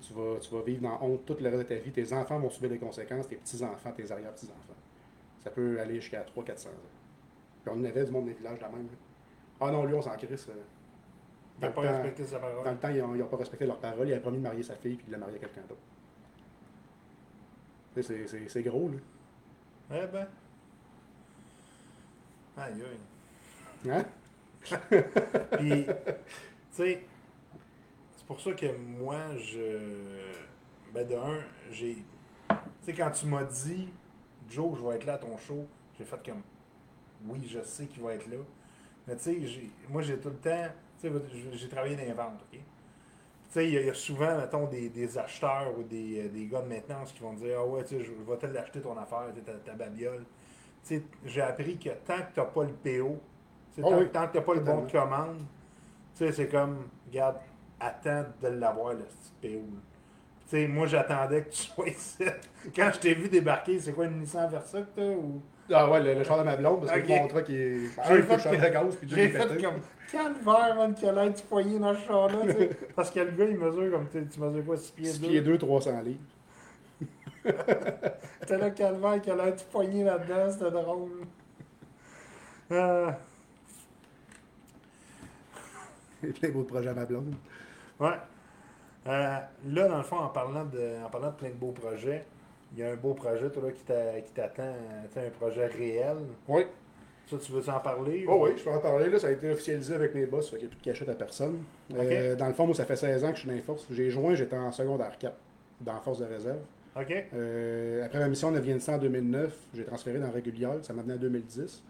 Tu vas, tu vas vivre dans honte tout le reste de ta vie. Tes enfants vont subir les conséquences, tes petits-enfants, tes arrière-petits-enfants. Ça peut aller jusqu'à 300-400 ans. Puis on avait du monde dans les villages, la même. là. Ah non, lui, on s'en crisse. euh, Dans pas le temps- respecté sa parole. Dans le temps, ils n'ont pas respecté leur parole. Il avait promis de marier sa fille, puis il l'a marié à quelqu'un d'autre. C'est gros, là. Eh ben. Aïe aïe. Hein? Puis, tu sais, c'est pour ça que moi, je. Ben, de un, j'ai. Tu sais, quand tu m'as dit, Joe, je vais être là à ton show, j'ai fait comme. Oui, je sais qu'il va être là. Mais tu sais, moi, j'ai tout le temps. Tu sais, j'ai- j'ai travaillé dans les ventes, OK? Tu sais, il y, a- il y a souvent, mettons, des, des acheteurs ou des, euh, des gars de maintenance qui vont dire Ah ouais, tu sais, je vais te l'acheter ton affaire, ta, ta babiole. Tu sais, j'ai appris que tant que tu n'as pas le PO, Ah tant, oui, tant que tu n'as pas le bon de commande, tu sais, c'est comme, regarde, attends de l'avoir, le petit PO. Tu sais, moi, j'attendais que tu sois ici. Quand je t'ai vu débarquer, c'est quoi une Nissan Versa que t'as ou? Ah ouais, le, le char de ma blonde, parce que Ok. le contrat qui est. J'ai fait fait pété. Comme calvaire, man, qu'il a l'air du poignet dans ce char-là, tu sais? Parce que le gars, il mesure comme, tu tu mesures quoi, 6 pieds 6 2. pieds 2, 300 livres. T'as là, calvaire, qu'il a l'air du poignet là-dedans, c'était drôle. Euh, Et plein d'autres projets à ma blonde. ouais. Euh, là, dans le fond, en parlant, de, en parlant de plein de beaux projets, il y a un beau projet, toi, là, qui t'a- qui t'attend, euh, un projet réel. Oui. Ça, tu veux en parler? Oh ou- oui, je peux en parler. Là, ça a été officialisé avec mes boss, fait qu'il n'y a plus de cachette à personne. Euh, dans le fond, moi, ça fait 16 ans que je suis dans les forces. J'ai joint, j'étais en secondaire 4, dans la force de réserve. OK. Euh, après ma mission de Afghanistan en 2009, j'ai transféré dans la régulière. Ça m'a amené en 2010.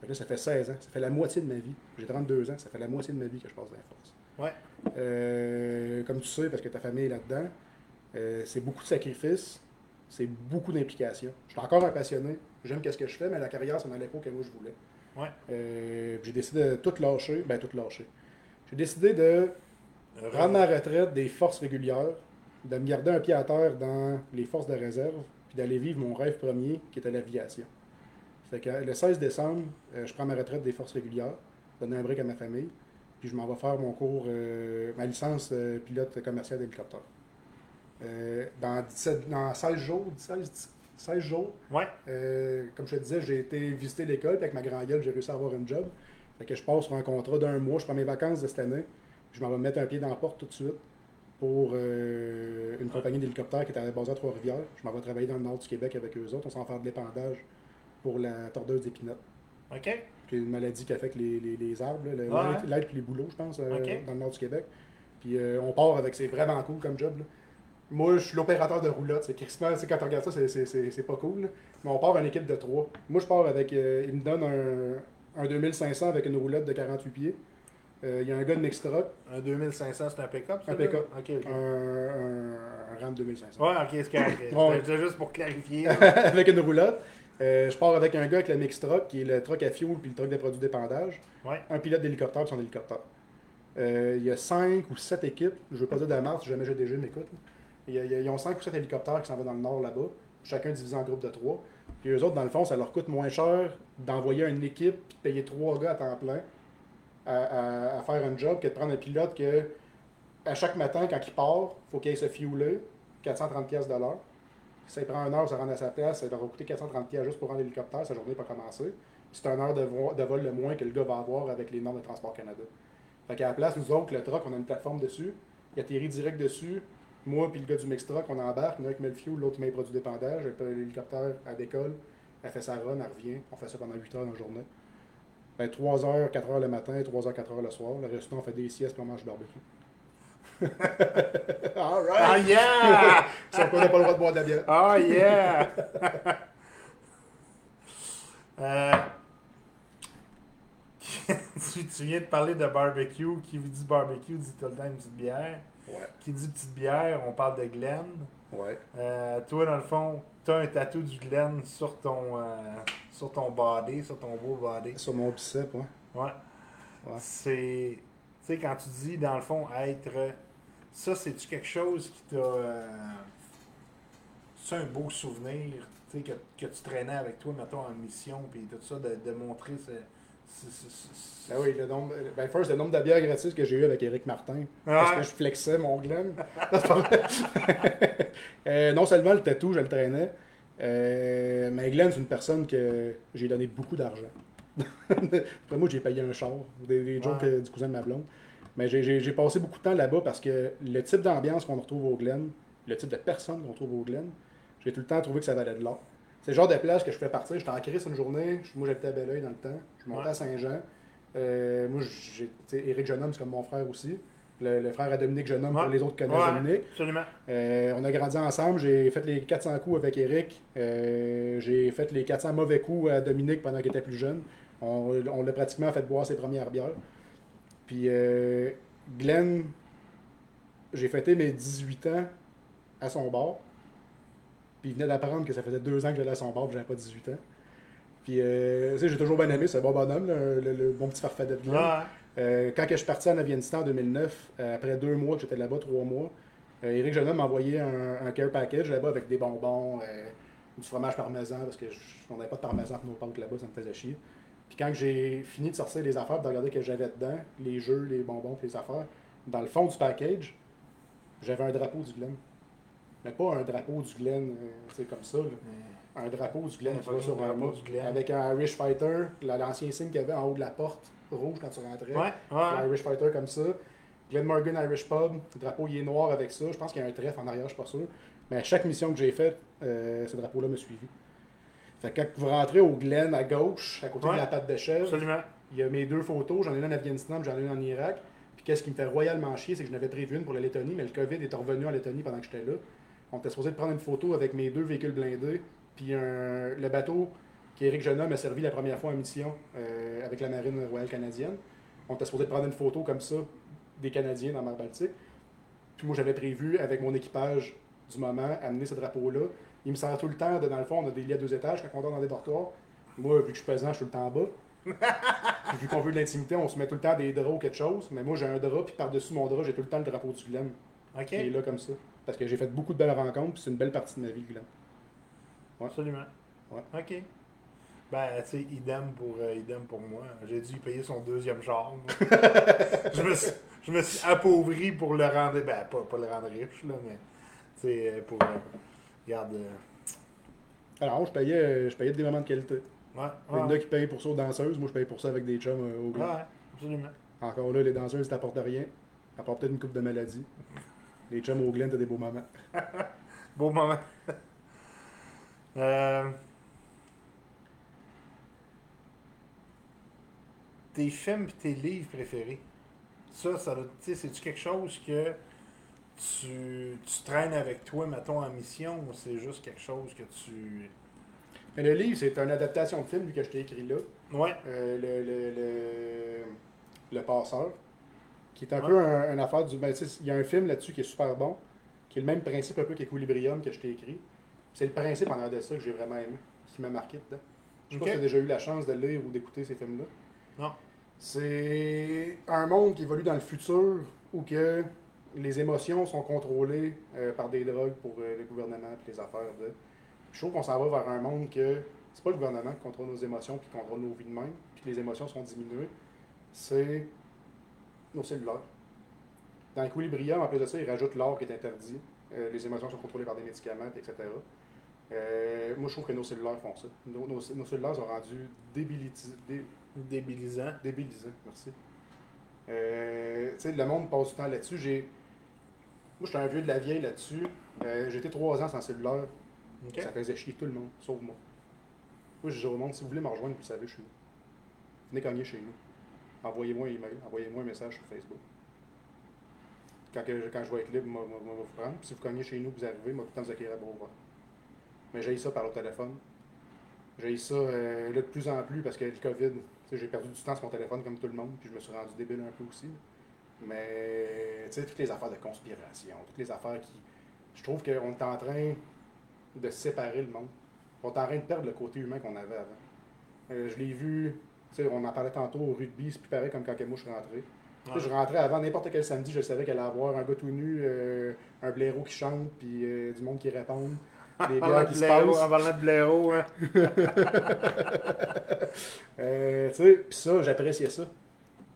Fait que là, ça fait 16 ans. Ça fait la moitié de ma vie. J'ai 32 ans. Ça fait la moitié de ma vie que je passe dans les forces. Ouais. Euh, comme tu sais, parce que ta famille est là-dedans, c'est beaucoup de sacrifices, c'est beaucoup d'implications. Je suis encore un passionné, j'aime ce que je fais, mais la carrière, ça n'allait pas que moi je voulais. Ouais. Euh, j'ai décidé de tout lâcher, ben tout lâcher. J'ai décidé de prendre ma retraite des forces régulières, de me garder un pied à terre dans les forces de réserve, puis d'aller vivre mon rêve premier, qui était l'aviation. Fait que le 16 décembre, euh, je prends ma retraite des forces régulières, donner un break à ma famille, puis je m'en vais faire mon cours, euh, ma licence euh, pilote commercial d'hélicoptère. Euh, dans, 17 dans 16 jours, 16, 16 jours, Ouais. euh, comme je te disais, j'ai été visiter l'école, puis avec ma grand gueule, j'ai réussi à avoir un job. Fait que je passe sur un contrat d'un mois, je prends mes vacances de cette année, je m'en vais mettre un pied dans la porte tout de suite pour euh, une compagnie d'hélicoptères qui était basée à Trois-Rivières. Je m'en vais travailler dans le nord du Québec avec eux autres. On s'en fait de l'épandage pour la tordeuse d'épinette, OK. qui est une maladie qui affecte les, les, les arbres, le- Ouais. l'être et les bouleaux, je pense, euh, dans le nord du Québec. Puis euh, on part avec, c'est vraiment cool comme job. là. Moi, je suis l'opérateur de roulotte. C'est sais, quand tu regardes ça, c'est- c'est- c'est c'est pas cool. là. Mais on part en équipe de trois. Moi, je pars avec. euh, il me donne un, un 2500 avec une roulotte de 48 pieds. Euh, Il y a un gars de Mixtruck, Un 2500, c'est un pick-up? Un pick-up. OK, OK. un, un, un Ram 2500. Ouais, ok, c'est correct. Ouais. C'était juste pour clarifier. avec une roulotte. Euh, je pars avec un gars avec le Mixtruck, qui est le truck à fuel puis le truck de produits d'épandage. Ouais. Un pilote d'hélicoptère puis son hélicoptère. Il y a 5 ou 7 équipes. Je ne veux pas dire de la marque si jamais GDG m'écoute. là. Il y a- il y a- Ils ont 5 ou 7 hélicoptères qui s'en vont dans le nord là-bas. Chacun divisé en groupe de 3. Puis eux autres, dans le fond, ça leur coûte moins cher d'envoyer une équipe puis de payer 3 gars à temps plein à, faire un job que de prendre un pilote que à chaque matin, quand il part, il faut qu'il aille se fueler 430$ pièces de l'heure. Ça prend une heure, ça rendre à sa place, ça va coûter 430$ pièces juste pour rendre l'hélicoptère, sa journée n'est pas commencée. C'est une heure de, de vol de moins que le gars va avoir avec les normes de Transport Canada. Fait qu'à la place, nous autres, le truck, on a une plateforme dessus, il atterrit direct dessus. Moi puis le gars du mix truck, on embarque, il y en a un qui met le fuel, l'autre met les produits d'épandage, et puis l'hélicoptère, elle décolle, elle fait sa run, elle revient, on fait ça pendant 8 heures dans la journée. Ben, 3h, 4h le matin, 3h, 4h le soir. Le reste, on fait des siestes puis on mange du barbecue. All Ah right! yeah! Sauf qu'on n'a pas le droit de boire de la bière. Ah yeah! Euh, tu, tu viens de parler de barbecue. Qui vous dit barbecue dit tout le temps une petite bière. Ouais. Qui dit petite bière, on parle de Glen. Ouais. Euh, toi, dans le fond, tu as un tatou du Glen sur ton, euh, sur ton body, sur ton beau body. Sur mon bicep, ouais. Ouais. Ouais. C'est. Tu sais, quand tu dis, dans le fond, être. Ça, c'est-tu quelque chose qui t'a. euh, c'est un beau souvenir, tu sais, que, que tu traînais avec toi, mettons, en mission, puis tout ça, de, de montrer ce. Ben oui, le nombre, ben first, le nombre de bières gratuites que j'ai eu avec Eric Martin. Parce que je flexais mon Glen. Euh, non seulement le tatou, je le traînais, euh, mais Glenn, c'est une personne que j'ai donné beaucoup d'argent. Après moi, j'ai payé un char, des, des jokes Ouais. euh, du cousin de ma blonde. Mais j'ai- passé beaucoup de temps là-bas parce que le type d'ambiance qu'on retrouve au Glen, le type de personnes qu'on trouve au Glen, j'ai tout le temps trouvé que ça valait de l'or. C'est le genre de plage que je fais partir. J'étais en crise une journée. Moi, j'habitais à Belleuil dans le temps. Je montais Ouais. à Saint-Jean. Euh, moi, j'ai, Éric Jeunhomme, c'est comme mon frère aussi. Le, le frère à Dominique Jeunhomme, Ouais. pour les autres connaissent Ouais, Dominique. Absolument. Euh, on a grandi ensemble. J'ai fait les 400 coups avec Eric. Euh, j'ai fait les 400 mauvais coups à Dominique pendant qu'il était plus jeune. On, on l'a pratiquement fait boire ses premières bières. Puis Glenn, j'ai fêté mes 18 ans à son bar. Puis il venait d'apprendre que ça faisait deux ans que j'allais à son bar j'avais pas 18 ans. Puis euh, tu sais, j'ai toujours bien aimé, c'est un bon bonhomme, le, le bon petit farfadet de. Ouais. Euh, quand que je suis parti en Afghanistan en 2009, euh, après deux mois que j'étais là-bas, trois mois, Éric Jeunhomme m'a envoyé un, un care package là-bas avec des bonbons, du fromage parmesan, parce que je- on n'avait pas de parmesan pour nos pâtes là-bas, ça me faisait chier. Puis quand j'ai fini de sortir les affaires, de regarder ce que j'avais dedans, les jeux, les bonbons, les affaires, dans le fond du package, j'avais un drapeau du Glen. Mais pas un drapeau du Glen, euh, tu sais, comme ça. là. Un drapeau du Glen, tu vois, un sur un Glen. avec un Irish Fighter, la- l'ancien signe qu'il y avait en haut de la porte, rouge quand tu rentrais. Ouais. Ouais. L'Irish Fighter comme ça. Glen Morgan Irish Pub, le drapeau il est noir avec ça. Je pense qu'il y a un trèfle en arrière, je suis pas sûr. Mais à chaque mission que j'ai faite, euh, ce drapeau-là m'a suivi. Fait que quand vous rentrez au Glen à gauche, à côté Ouais. de la patte de chèvre, Absolument. il y a mes deux photos. J'en ai une en Afghanistan, j'en ai une en Irak. Puis qu'est-ce qui me fait royalement chier, c'est que je n'avais prévu une pour la Lettonie, mais le COVID est revenu en Lettonie pendant que j'étais là. On était supposé de prendre une photo avec mes deux véhicules blindés, puis un- le bateau qu'Éric Jeunhomme a servi la première fois en mission euh, avec la marine royale canadienne. On était supposé de prendre une photo comme ça des Canadiens dans la mer Baltique. Puis moi, j'avais prévu, avec mon équipage du moment, amener ce drapeau-là. Il me sert tout le temps, de, dans le fond, on a des lits à deux étages quand on dort dans des dortoirs. Moi, vu que je suis pesant, je suis tout le temps en bas. Puis vu qu'on veut de l'intimité, on se met tout le temps des draps ou quelque chose. Mais moi, j'ai un drap, puis par-dessus mon drap, j'ai tout le temps le drapeau du Glen OK. qui est là comme ça. Parce que j'ai fait beaucoup de belles rencontres, puis c'est une belle partie de ma vie, le Glen. Absolument. Ouais. OK. Ben, tu sais, idem pour, euh, idem pour moi. J'ai dû payer son deuxième char. moi. je, me suis, je me suis appauvri pour le rendre. Ben, pas, pas le rendre riche, là, mais. Tu sais, euh, pour. euh, regarde. euh, Alors, je payais, je payais des moments de qualité. ouais. Il y en a qui payent pour ça aux danseuses, moi je paye pour ça avec des chums au Glen. Ouais, absolument. Encore là, les danseuses t'apportent rien, part peut-être une coupe de maladie. Les chums au Glen, t'as des beaux moments. Beau moment. euh... Tes films et tes livres préférés. Ça, ça c'est-tu quelque chose que tu, tu traînes avec toi, mettons, en mission, ou c'est juste quelque chose que tu. Mais le livre, c'est une adaptation de film vu que je t'ai écrit là. Ouais. Euh, le, le, le, le Passeur, qui est un Ouais. peu un, une affaire du. ben, il y a un film là-dessus qui est super bon, qui est le même principe un peu qu'Equilibrium que je t'ai écrit. C'est le principe en arrière de ça que j'ai vraiment aimé, qui m'a marqué dedans. Je sais pas si tu as déjà eu la chance de lire ou d'écouter ces films-là. Non. C'est un monde qui évolue dans le futur où que les émotions sont contrôlées euh, par des drogues pour euh, le gouvernement et les affaires de. Je trouve qu'on s'en va vers un monde que c'est pas le gouvernement qui contrôle nos émotions qui contrôle nos vies de même, puis que les émotions sont diminuées. C'est nos cellulaires. Dans Equilibrium, en plus de ça, ils rajoutent l'or qui est interdit. Euh, les émotions sont contrôlées par des médicaments, etc. Euh, moi, je trouve que nos cellulaires font ça. Nos, nos- nos cellulaires sont rendus débilitis- dé- Débilisant. débilisants. Merci. Euh, tu sais, le monde passe du temps là-dessus. J'ai... Moi, j'étais un vieux de la vieille là-dessus. Été trois ans sans cellulaire. Ça faisait chier tout le monde, sauf moi. Moi, je dis au monde, si vous voulez me rejoindre, vous le savez, je suis là. Venez cogner chez nous. Envoyez-moi un email, envoyez-moi un message sur Facebook. Quand, quand je vais être libre, moi, moi, moi, vous prendre. Si vous cognez chez nous, vous arrivez, moi, tout le temps, vous accueillir à ouverts. Mais j'ai ça par le téléphone. J'ai ça euh, là, de plus en plus parce que le COVID, j'ai perdu du temps sur mon téléphone comme tout le monde, puis je me suis rendu débile un peu aussi. Mais tu sais, toutes les affaires de conspiration, toutes les affaires qui. Je trouve qu'on est en train de séparer le monde. On est en train de perdre le côté humain qu'on avait avant. Euh, je l'ai vu, on en parlait tantôt au rugby, c'est plus pareil comme quand moi je suis rentré. Ouais. Je rentrais avant n'importe quel samedi, je savais qu'elle allait avoir un gars tout nu, euh, un blaireau qui chante, puis euh, du monde qui répond, des bières qui se blaireau, passent. en parlant de blaireau, hein. Euh, tu sais, puis ça, j'appréciais ça.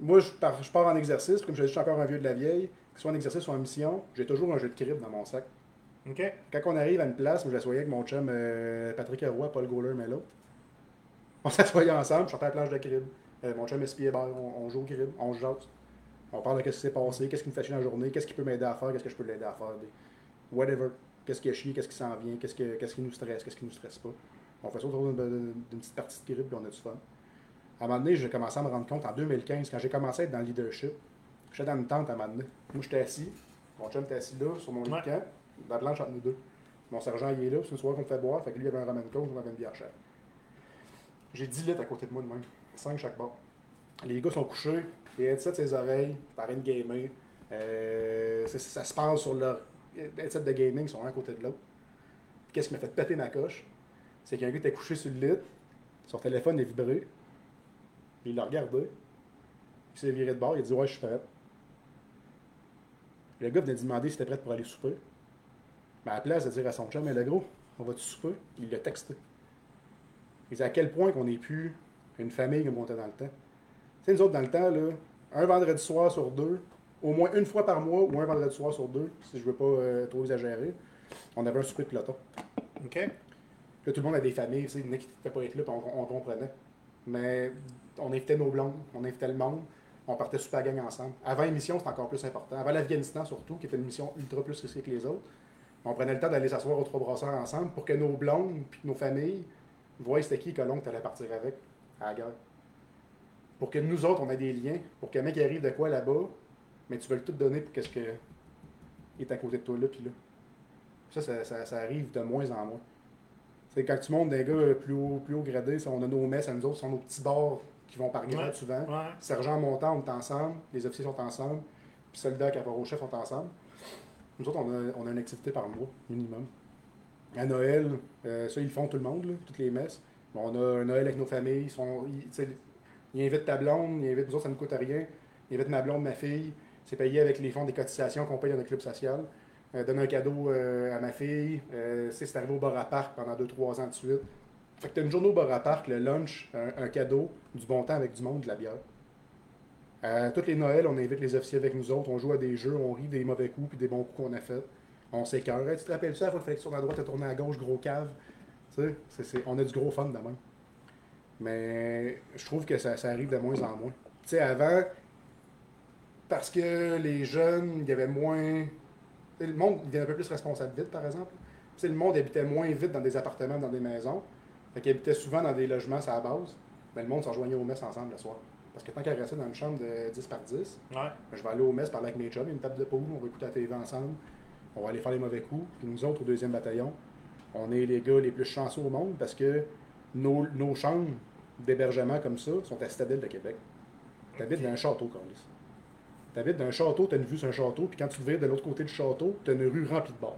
Moi, je pars, je pars en exercice, comme je dis, je suis encore un vieux de la vieille, que ce soit en exercice ou en mission, j'ai toujours un jeu de crib dans mon sac. Quand on arrive à une place où je la soyais avec mon chum euh, Patrick Roy, Paul Gauler, mais l'autre, On s'assoyait ensemble, je sortais à la planche de crib. Euh, mon chum espiait, on, on joue au crib, on se jase. On parle de ce qui s'est passé, qu'est-ce qui me fait chier dans la journée, qu'est-ce qui peut m'aider à faire, qu'est-ce que je peux l'aider à faire. Whatever. Qu'est-ce qui a chier, qu'est-ce qui s'en vient, qu'est-ce, que- qu'est-ce qui nous stresse, qu'est-ce qui nous stresse pas. On fait ça autour d'une, d'une petite partie de crib, puis on a du fun. À un moment donné, j'ai commencé à me rendre compte en 2015, quand j'ai commencé à être dans le leadership, j'étais dans une tente à un moment donné. Moi, j'étais assis, mon chum était assis là, sur mon lit de camp, dans la planche entre nous deux. Mon sergent, il est là, c'est une soirée qu'on me fait boire, fait que lui, il avait un ramen coke, on avait une bière chère. J'ai 10 litres à côté de moi de même, 5 chaque bord. Les gars sont couchés, les headsets de ses oreilles, par une gamer. Euh, ça, se passe sur leur headset de gaming, ils sont un à côté de l'autre. Qu'est-ce qui m'a fait péter ma coche? C'est qu'un gars était couché sur le lit, son téléphone est vibré, il l'a regardé, il s'est viré de bord, il a dit Ouais, je suis prêt. Le gars venait de demander s'il était prêt pour aller souper. Mais à la place de dire à son chum, mais le gros, on va-tu souper? Il l'a texté. Dit à quel point qu'on n'est plus une famille comme on était dans le temps. Tu sais, nous autres, dans le temps, là, un vendredi soir sur deux, au moins une fois par mois ou un vendredi soir sur deux, si je veux pas euh, trop exagérer, on avait un souper de peloton. OK? Là, tout le monde a des familles, tu sais, il y en a qui ne pas être là, puis on, on comprenait. Mais on invitait nos blondes, on invitait le monde, on partait super gang ensemble. Avant l'émission, c'était encore plus important. Avant l'Afghanistan, surtout, qui était une mission ultra plus risquée que les autres, on prenait le temps d'aller s'asseoir aux trois brasseurs ensemble pour que nos blondes puis nos familles voient c'était qui colon que tu allais partir avec à la guerre? Pour que nous autres, on ait des liens, pour qu'un mec arrive de quoi là-bas, mais tu veux le tout donner pour qu'est-ce que est à côté de toi là, puis là. Ça, ça, ça- ça arrive de moins en moins. C'est quand tu montes des gars plus haut, plus haut gradés, on a nos messes à nous autres, ce sont nos petits bars qui vont par grade Ouais. souvent. Ouais. Sergent montant, on est ensemble, les officiers sont ensemble, puis soldats caporal chef sont ensemble. Nous autres, on a, on a une activité par mois, minimum. À Noël, euh, ça, ils le font tout le monde, toutes les messes. Bon, on a un Noël avec nos familles, ils, invitent ta blonde, ils invitent nous autres, ça ne coûte rien. Ils invitent ma blonde, ma fille. C'est payé avec les fonds des cotisations qu'on paye dans le club social. Euh, donne un cadeau euh, à ma fille. Euh, c'est arrivé au bar à parc pendant 2-3 ans de suite. Fait que t'as une journée au bar à parc, le lunch, un, cadeau, du bon temps avec du monde, de la bière. À toutes les Noëls, on invite les officiers avec nous autres, on joue à des jeux, on rit des mauvais coups puis des bons coups qu'on a fait. On s'écœure. Hey, tu te rappelles ça, qu'il fallait que tu tournes à droite, tu tourné à gauche, gros cave? Tu sais, c'est- c'est- on a du gros fun de même. Mais je trouve que ça, ça arrive de moins en moins. Tu sais, avant, parce que les jeunes, il y avait moins. Le monde devient un peu plus responsable vite, par exemple. Tu sais, le monde habitait moins vite dans des appartements, dans des maisons. Fait qu'ils habitaient souvent dans des logements à la base. Mais le monde s'en rejoignait aux messes ensemble le soir. Parce que tant qu'à rester dans une chambre de 10 par 10, Ouais. ben, je vais aller aux messes, parler avec mes chums, il une table de poule, on va écouter la TV ensemble, on va aller faire les mauvais coups. Puis nous autres, au deuxième bataillon, on est les gars les plus chanceux au monde parce que nos, nos chambres d'hébergement comme ça sont à Citadelle de Québec. Tu habites dans un château, Carlis. Tu habites dans un château, tu as une vue sur un château, puis quand tu te vires de l'autre côté du château, tu as une rue remplie de bars.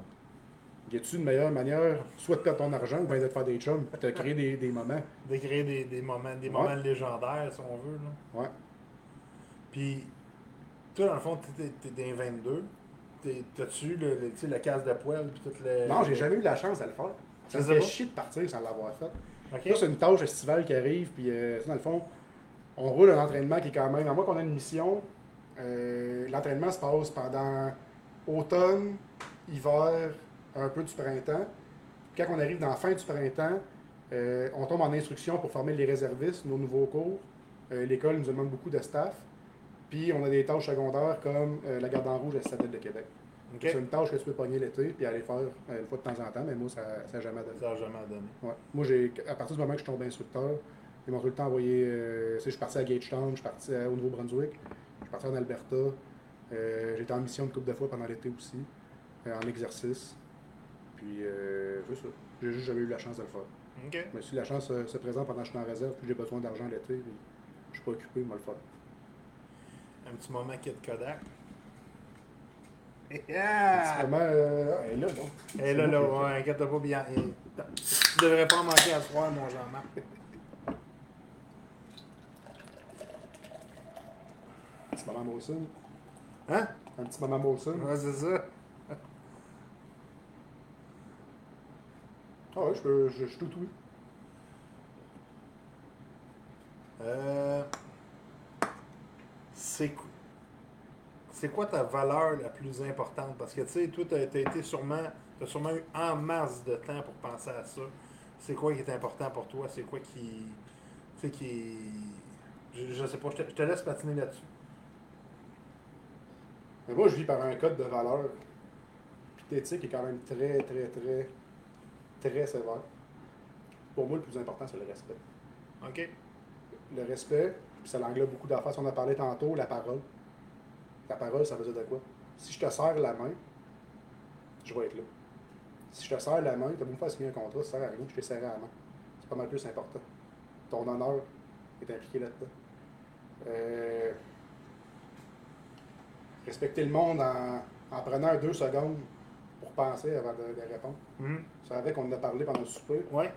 Y a-tu une meilleure manière, soit de perdre ton argent ou bien de te faire des chums, de créer des, des moments? De créer des, des moments, des Ouais. moments légendaires, si on veut. Là. Ouais. Puis, toi, dans le fond, t'es, t'es dans 22. T'as-tu le, le, la case de poêle puis tout le. Non, j'ai jamais eu la chance de le faire. Ça Ça me fait chier de partir sans l'avoir fait. Là, c'est une tâche estivale qui arrive, puis euh, dans le fond, on roule un entraînement qui est quand même. À moins qu'on ait une mission, euh, l'entraînement se passe pendant automne, hiver, un peu du printemps. Quand on arrive dans la fin du printemps, euh, on tombe en instruction pour former les réservistes, nos nouveaux cours. L'école nous demande beaucoup de staff. Puis on a des tâches secondaires comme euh, la garde en rouge à la Citadelle de Québec. C'est une tâche que tu peux pogner l'été puis aller faire euh, une fois de temps en temps, mais moi, ça n'a jamais donné. Ça n'a jamais donné. Ouais. Moi, j'ai, à partir du moment que je suis tombé instructeur, ils m'ont tout le temps envoyé. euh, je suis parti à Gagetown, je suis parti à- au Nouveau-Brunswick, je suis parti en Alberta. j'étais en mission une couple de fois pendant l'été aussi, en exercice. Puis, c'est ça. J'ai juste jamais eu la chance de le faire. Mais si la chance se présente pendant que je suis en réserve, puis j'ai besoin d'argent l'été, puis je suis pas occupé, moi le faire. Un petit moment qui est de Kodak. Yeah! vraiment. Euh, elle est là, donc. Et là, là, ouais, inquiète pas bien. Tu devrais pas en manquer à soir, mon Jean-Marc. Un petit moment Molson. Hein? Un petit moment Molson. Ouais, c'est ça. Ah ouais, je peux. Je, je suis tout oui. Euh, c'est c'est quoi ta valeur la plus importante? Parce que tu sais, toi, tu as, été sûrement, t'as sûrement eu en masse de temps pour penser à ça. C'est quoi qui est important pour toi? C'est quoi qui. Tu sais, qui. Je, je sais pas, je te, je te laisse patiner là-dessus. Mais moi, je vis par un code de valeur. Puis l'éthique est quand même très, très, très, très sévère. Pour moi, le plus important, c'est le respect. OK? Le respect, puis ça englobe beaucoup d'affaires. Si on a parlé tantôt, la parole. La parole, ça veut dire de quoi? Si je te serre la main, je vais être là. Si je te serre la main, tu as beau me faire signer un contrat, ça sert à rien, je t'ai serré la main. C'est pas mal plus important. Ton honneur est impliqué là-dedans. Euh, respecter le monde en, en prenant deux secondes pour penser avant de, de répondre. Tu savais qu'on en a parlé pendant le souper. Ouais.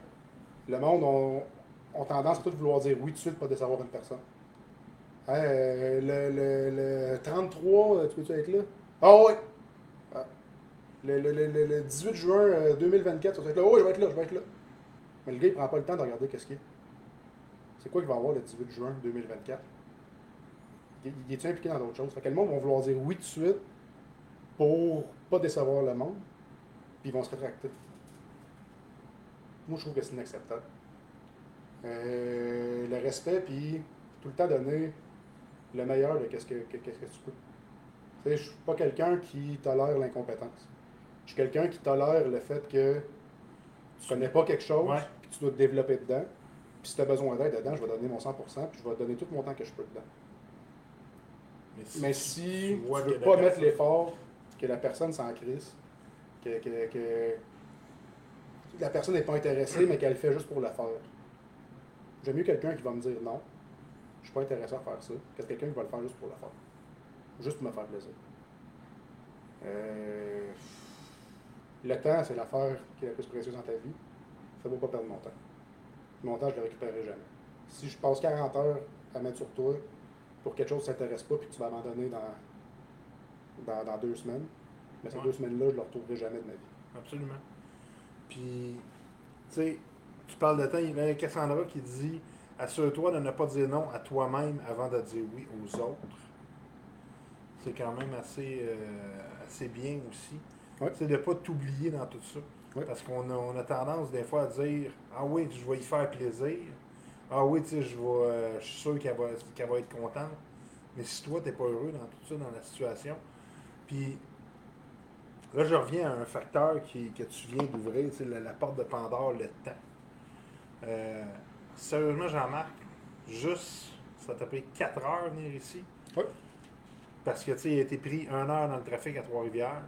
Le monde ont, ont tendance à tout vouloir dire oui tout de suite, pas décevoir une personne. Hey, euh, le, le, le 33, euh, tu peux-tu être là? Ah oui! Ah. Le, le, le, le- le 18 juin euh, 2024, tu vas être là? Oui, je vais être là, je vais être là. Mais le gars, il prend pas le temps de regarder qu'est-ce qu'il y a. C'est quoi qu'il va avoir le 18 juin 2024? Il, il est-tu impliqué dans d'autres choses? Fait que le monde va vouloir dire oui tout de suite pour pas décevoir le monde, puis ils vont se rétracter. Moi, je trouve que c'est inacceptable. Euh, le respect, puis tout le temps donner le meilleur de qu'est-ce que, que- qu'est-ce que tu peux. Tu sais, je suis pas quelqu'un qui tolère l'incompétence. Je suis quelqu'un qui tolère le fait que tu connais pas quelque chose, Ouais. puis tu dois te développer dedans. Puis si tu as besoin d'aide dedans, je vais donner mon 100%, puis je vais donner tout mon temps que je peux dedans. Mais si tu tu veux pas mettre personne- l'effort, que la personne s'en crisse, que, que, que la personne n'est pas intéressée, mais qu'elle le fait juste pour le faire. J'aime mieux quelqu'un qui va me dire non, suis pas intéressé à faire ça, que quelqu'un qui va le faire juste pour le faire. Juste pour me faire plaisir. Euh, le temps, c'est l'affaire qui est la plus précieuse dans ta vie. Fais-moi pas perdre mon temps. Mon temps, je le récupérerai jamais. Si je passe 40 heures à mettre sur toi pour quelque chose qui ne t'intéresse pas puis que tu vas abandonner dans, dans, dans deux semaines, mais ces Ouais. deux semaines-là, je ne le retrouverai jamais de ma vie. Absolument. Puis, tu sais, tu parles de temps, il y a Cassandra qui dit Assure-toi de ne pas dire non à toi-même avant de dire oui aux autres. C'est quand même assez, euh, assez bien aussi. Ouais. C'est de ne pas t'oublier dans tout ça. Ouais. Parce qu'on a, on a tendance des fois à dire Ah oui, je vais y faire plaisir. Ah oui, tu sais, je, vais, euh, je suis sûr qu'elle va, qu'elle va être contente. Mais si toi, tu n'es pas heureux dans tout ça, dans la situation, puis Là, je reviens à un facteur qui, que tu viens d'ouvrir, la, la porte de Pandore, le temps. Euh, sérieusement, Jean-Marc, juste, ça t'a pris 4 heures venir ici. Oui. Parce que, tu sais, il a été pris 1 heure dans le trafic à Trois-Rivières.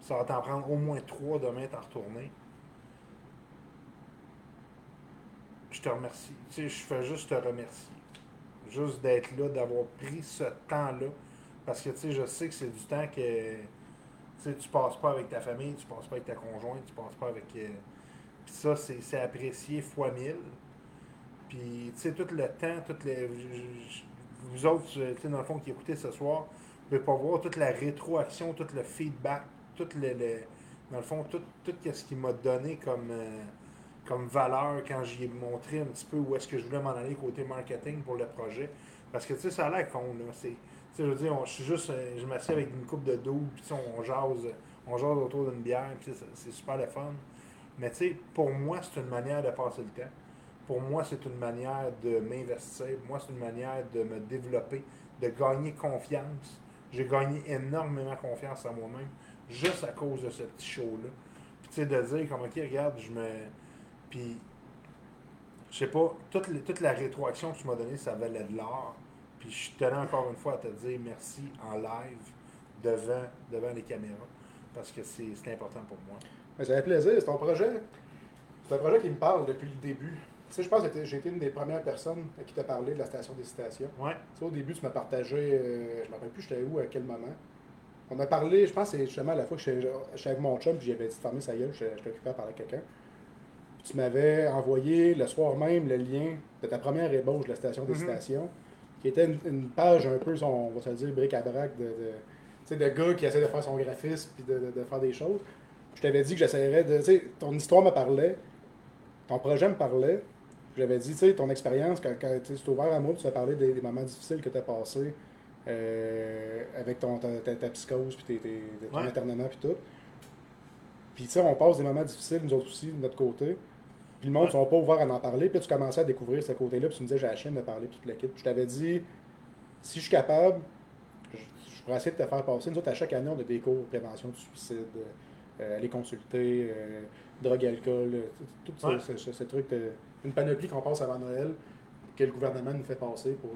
Ça va t'en prendre au moins 3 demain t'en retourner. Je te remercie. Tu sais, je fais juste te remercier. Juste d'être là, d'avoir pris ce temps-là. Parce que, tu sais, je sais que c'est du temps que tu tu passes pas avec ta famille, tu passes pas avec ta conjointe, tu passes pas avec. euh, Puis ça, c'est c'est apprécié fois mille. Puis, tu sais, tout le temps, toutes les. Vous autres, tu sais, dans le fond, qui écoutez ce soir, vous pouvez pas voir toute la rétroaction, tout le feedback, tout le. le- dans le fond, tout, ce qu'il m'a donné comme, euh, comme valeur quand j'y ai montré un petit peu où est-ce que je voulais m'en aller côté marketing pour le projet. Parce que, tu sais, ça a l'air con, là. Sais, je veux dire, on- je suis juste, euh, je m'assieds avec une coupe de dos, puis sais, on jase, on jase autour d'une bière, puis c'est super le fun. Mais tu sais, pour moi, c'est une manière de passer le temps. Pour moi, c'est une manière de m'investir. Moi, c'est une manière de me développer, de gagner confiance. J'ai gagné énormément confiance en moi-même, juste à cause de ce petit show-là. Puis tu sais, de dire comme, ok, regarde, je me. Puis, je sais pas, toute, toute la rétroaction que tu m'as donnée, ça valait de l'or. Puis je tenais encore une fois à te dire merci en live devant, devant les caméras parce que c'est important pour moi. Mais ça plaisir, c'est ton projet. C'est un projet qui me parle depuis le début. Tu sais, je pense que j'ai été une des premières personnes à qui t'a parlé de la station d'hésitation. Ouais, Tu sais, au début, tu m'as partagé, euh, je ne me rappelle plus j'étais où, à quel moment. On a parlé, je pense que c'est justement la fois que j'étais avec mon chum, puis j'avais dit de fermer sa gueule, j'étais j'étais occupé à parler à quelqu'un. Puis tu m'avais envoyé le soir même le lien de ta première ébauche de la station Mhm. d'hésitation, qui était une, une page un peu, on va se le dire, bric-à-brac de, de, tu sais, de gars qui essaie de faire son graphisme puis de, de- de faire des choses. Je t'avais dit que j'essaierais de. Tu sais, ton histoire me parlait, ton projet me parlait. J'avais dit, tu sais, ton expérience, quand, quand tu es ouvert à moi, tu as parlé des, des moments difficiles que tu as passés euh, avec ton, ta, ta- ta psychose, puis tes, tes, ton Ouais. internement, puis tout. Puis, tu sais, on passe des moments difficiles, nous autres aussi, de notre côté. Puis le monde ne sont pas ouverts à en parler. Puis tu commençais à découvrir ce côté-là. Puis tu me disais, j'ai la chienne de parler, puis toute l'équipe. Puis je t'avais dit, si je suis capable, je, je pourrais essayer de te faire passer. Nous autres, à chaque année, on a des cours de prévention du suicide, euh, aller consulter, euh, drogue, alcool, tout tout Ouais. ce, ce- ce truc, de- une panoplie qu'on passe avant Noël, que le gouvernement nous fait passer pour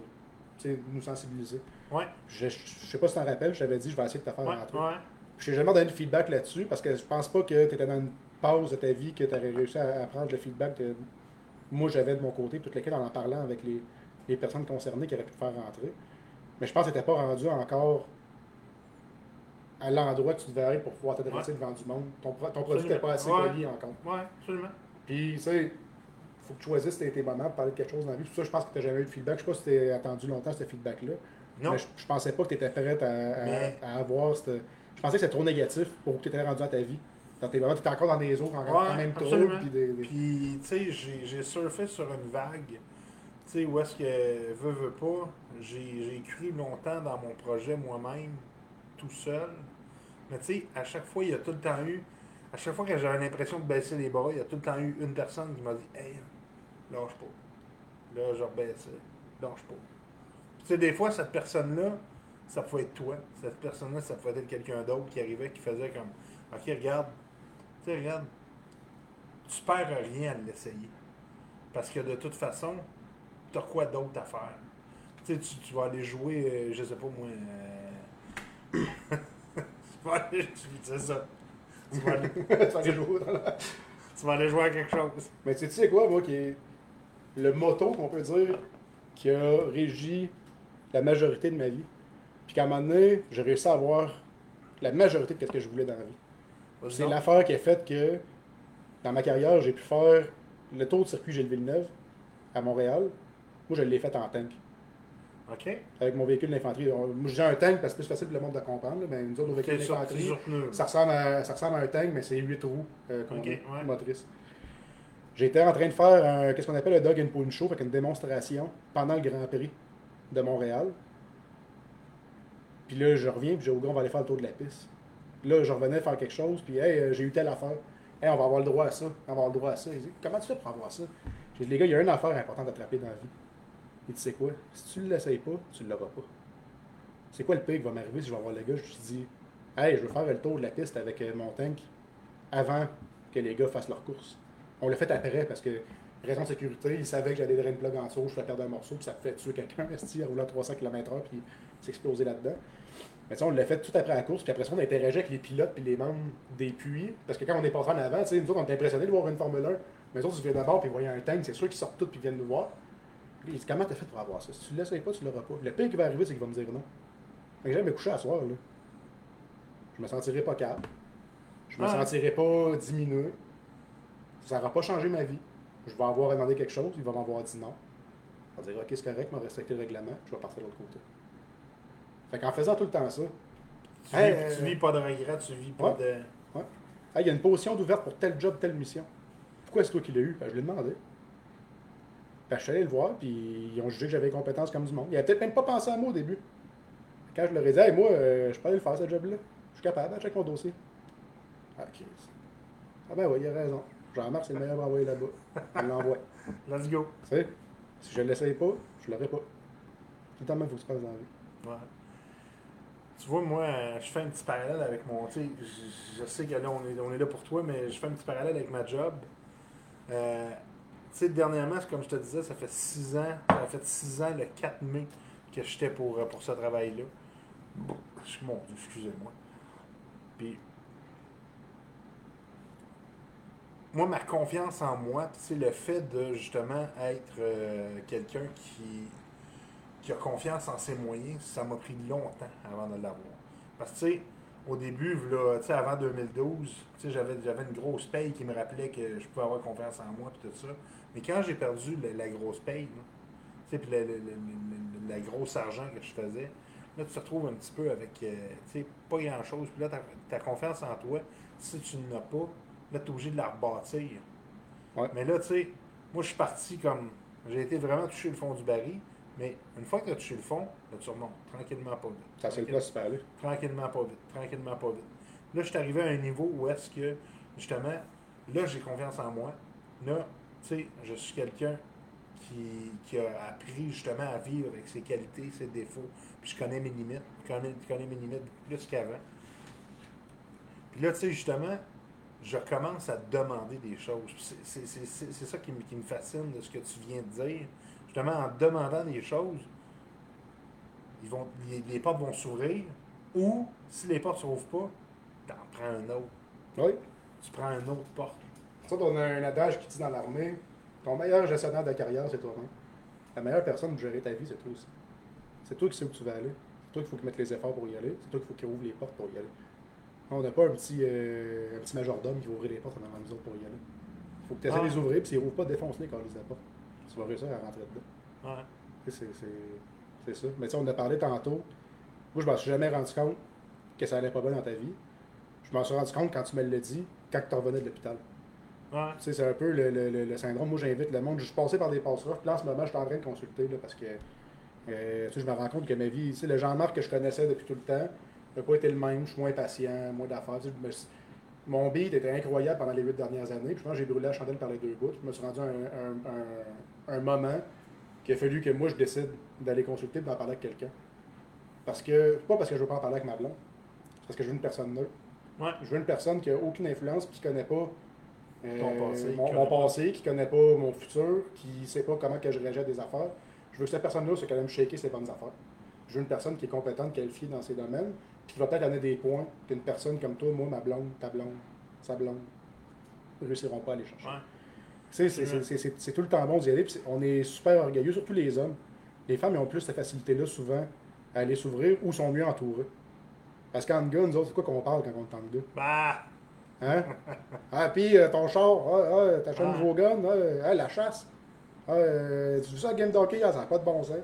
nous sensibiliser. Ouais. Je, je, je sais pas si tu t'en rappelles, je t'avais dit, je vais essayer de te faire Ouais, rentrer. ouais. Je t'ai jamais donné de feedback là-dessus parce que je pense pas que tu étais dans une pause de ta vie que tu aurais réussi à, à prendre le feedback que moi j'avais de mon côté, toute lequel en en parlant avec les, les personnes concernées qui auraient pu te faire rentrer. Mais je pense que tu n'étais pas rendu encore à l'endroit que tu devais être pour pouvoir t'adresser devant du monde. Ton, ton produit n'était pas assez poli encore. Ouais, absolument. Puis, tu sais, faut que tu choisisses tes, tes moments pour parler de quelque chose dans la vie. Pour ça, je pense que tu n'as jamais eu de feedback. Je sais pas si tu as attendu longtemps ce feedback-là. Non. Mais je, je pensais pas que tu étais prête à, à- Mais- à avoir cette. Je pensais que c'était trop négatif pour que tu étais rendu dans ta vie. Dans tes moments, tu étais encore dans des eaux, encore Ouais, même absolument. Puis des, des- Puis, tu sais, j'ai surfé sur une vague. Tu sais, où est-ce que, veut, veut pas, j'ai j'ai cru longtemps dans mon projet moi-même, tout seul. Mais tu sais, à chaque fois, il y a tout le temps eu, à chaque fois que j'avais l'impression de baisser les bras, il y a tout le temps eu une personne qui m'a dit Hey, lâche pas. Là, je rebaissais. Lâche pas. Tu sais, des fois, cette personne-là, ça pouvait être toi. Cette personne-là, ça pouvait être quelqu'un d'autre qui arrivait, qui faisait comme Ok, regarde, tu sais, regarde, tu perds rien à l'essayer. Parce que de toute façon, t'as quoi d'autre à faire? Tu sais, tu, tu vas aller jouer, euh, je sais pas moi. euh, tu vas aller. C'est ça? Tu vas, aller, Tu vas aller jouer dans la- tu vas aller jouer à quelque chose. Mais tu sais- tu sais quoi, moi, qui est le motto qu'on peut dire qui a régi la majorité de ma vie. Puis qu'à un moment donné, j'ai réussi à avoir la majorité de ce que je voulais dans la vie. C'est l'affaire qui a fait que dans ma carrière, j'ai pu faire le tour de circuit Gilles Villeneuve à Montréal. Moi, je l'ai fait en tank. Ok? Avec mon véhicule d'infanterie. On- Moi, je dis un tank parce que c'est plus facile pour le monde de comprendre. là, Mais nous autres, nos véhicules d'infanterie, ça ressemble, à, ça ressemble à un tank, mais c'est 8 roues euh, ouais. motrices. J'étais en train de faire un- qu'est-ce qu'on appelle le Dog and Pony Show, fait une démonstration pendant le Grand Prix de Montréal. Puis là, je reviens, puis j'ai au gars, on va aller faire le tour de la piste. Là, je revenais faire quelque chose, puis hey, euh, j'ai eu telle affaire. Hey, on va avoir le droit à ça. On va avoir le droit à ça. Il comment tu fais pour avoir ça? J'ai dit, les gars, il y a une affaire importante à attraper dans la vie. Il dit, c'est quoi? Si tu ne l'essayes pas, tu ne l'auras pas. C'est quoi le pire qui va m'arriver si je vais voir le gars? Je lui dis, hey, je veux faire le tour de la piste avec euh, mon tank avant que les gars fassent leur course. On l'a fait après parce que, raison de sécurité, ils savaient que j'allais drain plug en dessous, je ferais perdre un morceau, puis ça fait tuer quelqu'un, esti, en roulant à 300 km/h, puis s'exploser là-dedans. Mais on l'a fait tout après la course, puis après ça, on interagit avec les pilotes puis les membres des puits. Parce que quand on est passé en avant, tu sais, nous autres, on était impressionnés de voir une Formule 1. Mais les autres, ils viennent d'abord, puis ils voyaient un tank, c'est sûr qu'ils sortent tous, puis ils viennent nous voir. Puis ils disent, comment t'as fait pour avoir ça? Si tu ne l'essayes pas, tu l'auras pas. Le pire qui va arriver, c'est qu'il va me dire non. Fait que j'aime me coucher à soir, là. Je me sentirai pas calme. Je me Ah. sentirai pas diminué. Ça n'aura pas changé ma vie. Je vais avoir demandé quelque chose, il va m'avoir dit non. Je vais dire, ok, c'est correct, je vais respecter le règlement, je vais partir de l'autre côté. Fait qu'en faisant tout le temps ça, Tu, Hey, vis, euh, tu vis pas de regrets, tu vis pas ouais. de. Il y a une position d'ouverte pour tel job, telle mission. Pourquoi c'est toi qui l'as eu? Ben, je l'ai demandé. Ben, je suis allé le voir, puis ils ont jugé que j'avais les compétences comme du monde. Ils n'avaient peut-être même pas pensé à moi au début. Quand je leur ai dit, hey, moi, euh, je peux aller le faire, ce job-là. Je suis capable, check mon dossier. Ah, ok. Ah, ben oui, il a raison. Jean-Marc, c'est le meilleur à envoyer là-bas. On l'envoie. Let's go. Tu sais, si je ne l'essaye pas, je l'aurai pas. Tout le temps même, il faut que tu passes dans la vie. Ouais. Tu vois, moi, euh, je fais un petit parallèle avec mon. Tu sais, je, sais que là, on est, on est là pour toi, mais je fais un petit parallèle avec ma job. Euh, tu sais, dernièrement, c'est comme je te disais, ça fait six ans, ça fait six ans le 4 mai que j'étais pour, euh, pour ce travail-là. Dieu, excusez-moi. Puis, moi, ma confiance en moi, c'est le fait de justement être euh, quelqu'un qui, qui a confiance en ses moyens, ça m'a pris longtemps avant de l'avoir. Parce que, au début, là, avant 2012, tu sais, j'avais, une grosse paye qui me rappelait que je pouvais avoir confiance en moi et tout ça. Mais quand j'ai perdu la, grosse paye, puis la, la- la- grosse argent que je faisais, là, tu te retrouves un petit peu avec, euh, pas grand-chose. Puis là, ta, ta confiance en toi, si tu n'en as pas, là, tu es obligé de la rebâtir. Ouais. Mais là, tu sais, moi, je suis parti comme, j'ai été vraiment touché le fond du baril. Mais une fois que tu as touché le fond, là, tu remontes, tranquillement, pas vite. Ça, c'est le place super. Tranquillement, pas vite. Tranquillement, pas vite. Là, je suis arrivé à un niveau où est-ce que, justement, là, j'ai confiance en moi. Là, tu sais, je suis quelqu'un qui, qui a appris justement à vivre avec ses qualités, ses défauts. Puis je connais mes limites. Je connais, je connais mes limites plus qu'avant. Puis là, tu sais, justement, je commence à demander des choses. C'est- ça qui me, qui me fascine de ce que tu viens de dire. Justement, en demandant des choses, ils vont, les, les portes vont s'ouvrir. Ou, si les portes ne s'ouvrent pas, t'en prends un autre. Oui. Tu prends une autre porte. Ça, on a un adage qui dit dans l'armée ton meilleur gestionnaire de carrière, c'est toi-même. La meilleure personne pour gérer ta vie, c'est toi aussi. C'est toi qui sais où tu vas aller. C'est toi qu'il faut qu'il mette les efforts pour y aller. C'est toi qu'il faut qu'il ouvre les portes pour y aller. On n'a pas un petit, euh, un petit majordome qui va ouvrir les portes en avant nous autres pour y aller. Il faut que tu essaies de Ah. les ouvrir, puis s'ils ouvrent pas, défonce-les quand ils les portes. Tu vas réussir à rentrer dedans. Ouais. C'est ça. Mais tu sais, on en a parlé tantôt. Moi, je m'en suis jamais rendu compte que ça allait pas bien dans ta vie. Je m'en suis rendu compte quand tu me l'as dit, quand tu revenais de l'hôpital. Ouais. Tu sais, c'est un peu le, le- le- le syndrome. Moi, j'invite le monde. Je suis passé par des passes. Puis là, en ce moment, je suis en train de consulter là, parce que euh, tu sais, je me rends compte que ma vie, tu sais, le Jean-Marc que je connaissais depuis tout le temps n'a pas été le même. Je suis moins patient, moins d'affaires. Mon beat était incroyable pendant les huit dernières années. Puis je pense que j'ai brûlé la chandelle par les deux bouts. Je me suis rendu à un, un- un- un moment qu'il a fallu que moi, je décide d'aller consulter et d'en parler avec quelqu'un. Parce que, pas parce que je veux pas en parler avec ma blonde, c'est parce que je veux une personne neutre. Ouais. Je veux une personne qui a aucune influence qui connaît pas euh, Ton passé, mon, qui mon connaît pas. passé, qui connaît pas mon futur, qui sait pas comment que je réagis à des affaires. Je veux que cette personne-là soit quand même shaker ses bonnes affaires. Je veux une personne qui est compétente, qualifiée dans ses domaines, qui va peut-être amener des points qu'une personne comme toi, moi, ma blonde, ta blonde, sa blonde, ne réussiront pas à aller chercher. Ouais. Tu sais, c'est- c'est- c'est- c'est c'est tout le temps bon d'y aller, puis on est super orgueilleux, surtout les hommes. Les femmes ils ont plus cette facilité-là souvent à aller s'ouvrir ou sont mieux entourées. Parce qu'en gars, nous autres, c'est quoi qu'on parle quand on en gars? Bah! Hein? ah, puis euh, ton char, ah, ah, t'as acheté un Ah. nouveau gun, ah, ah, la chasse. Ah, euh, tu veux ça, Game Donkey, ah, ça n'a pas de bon sens.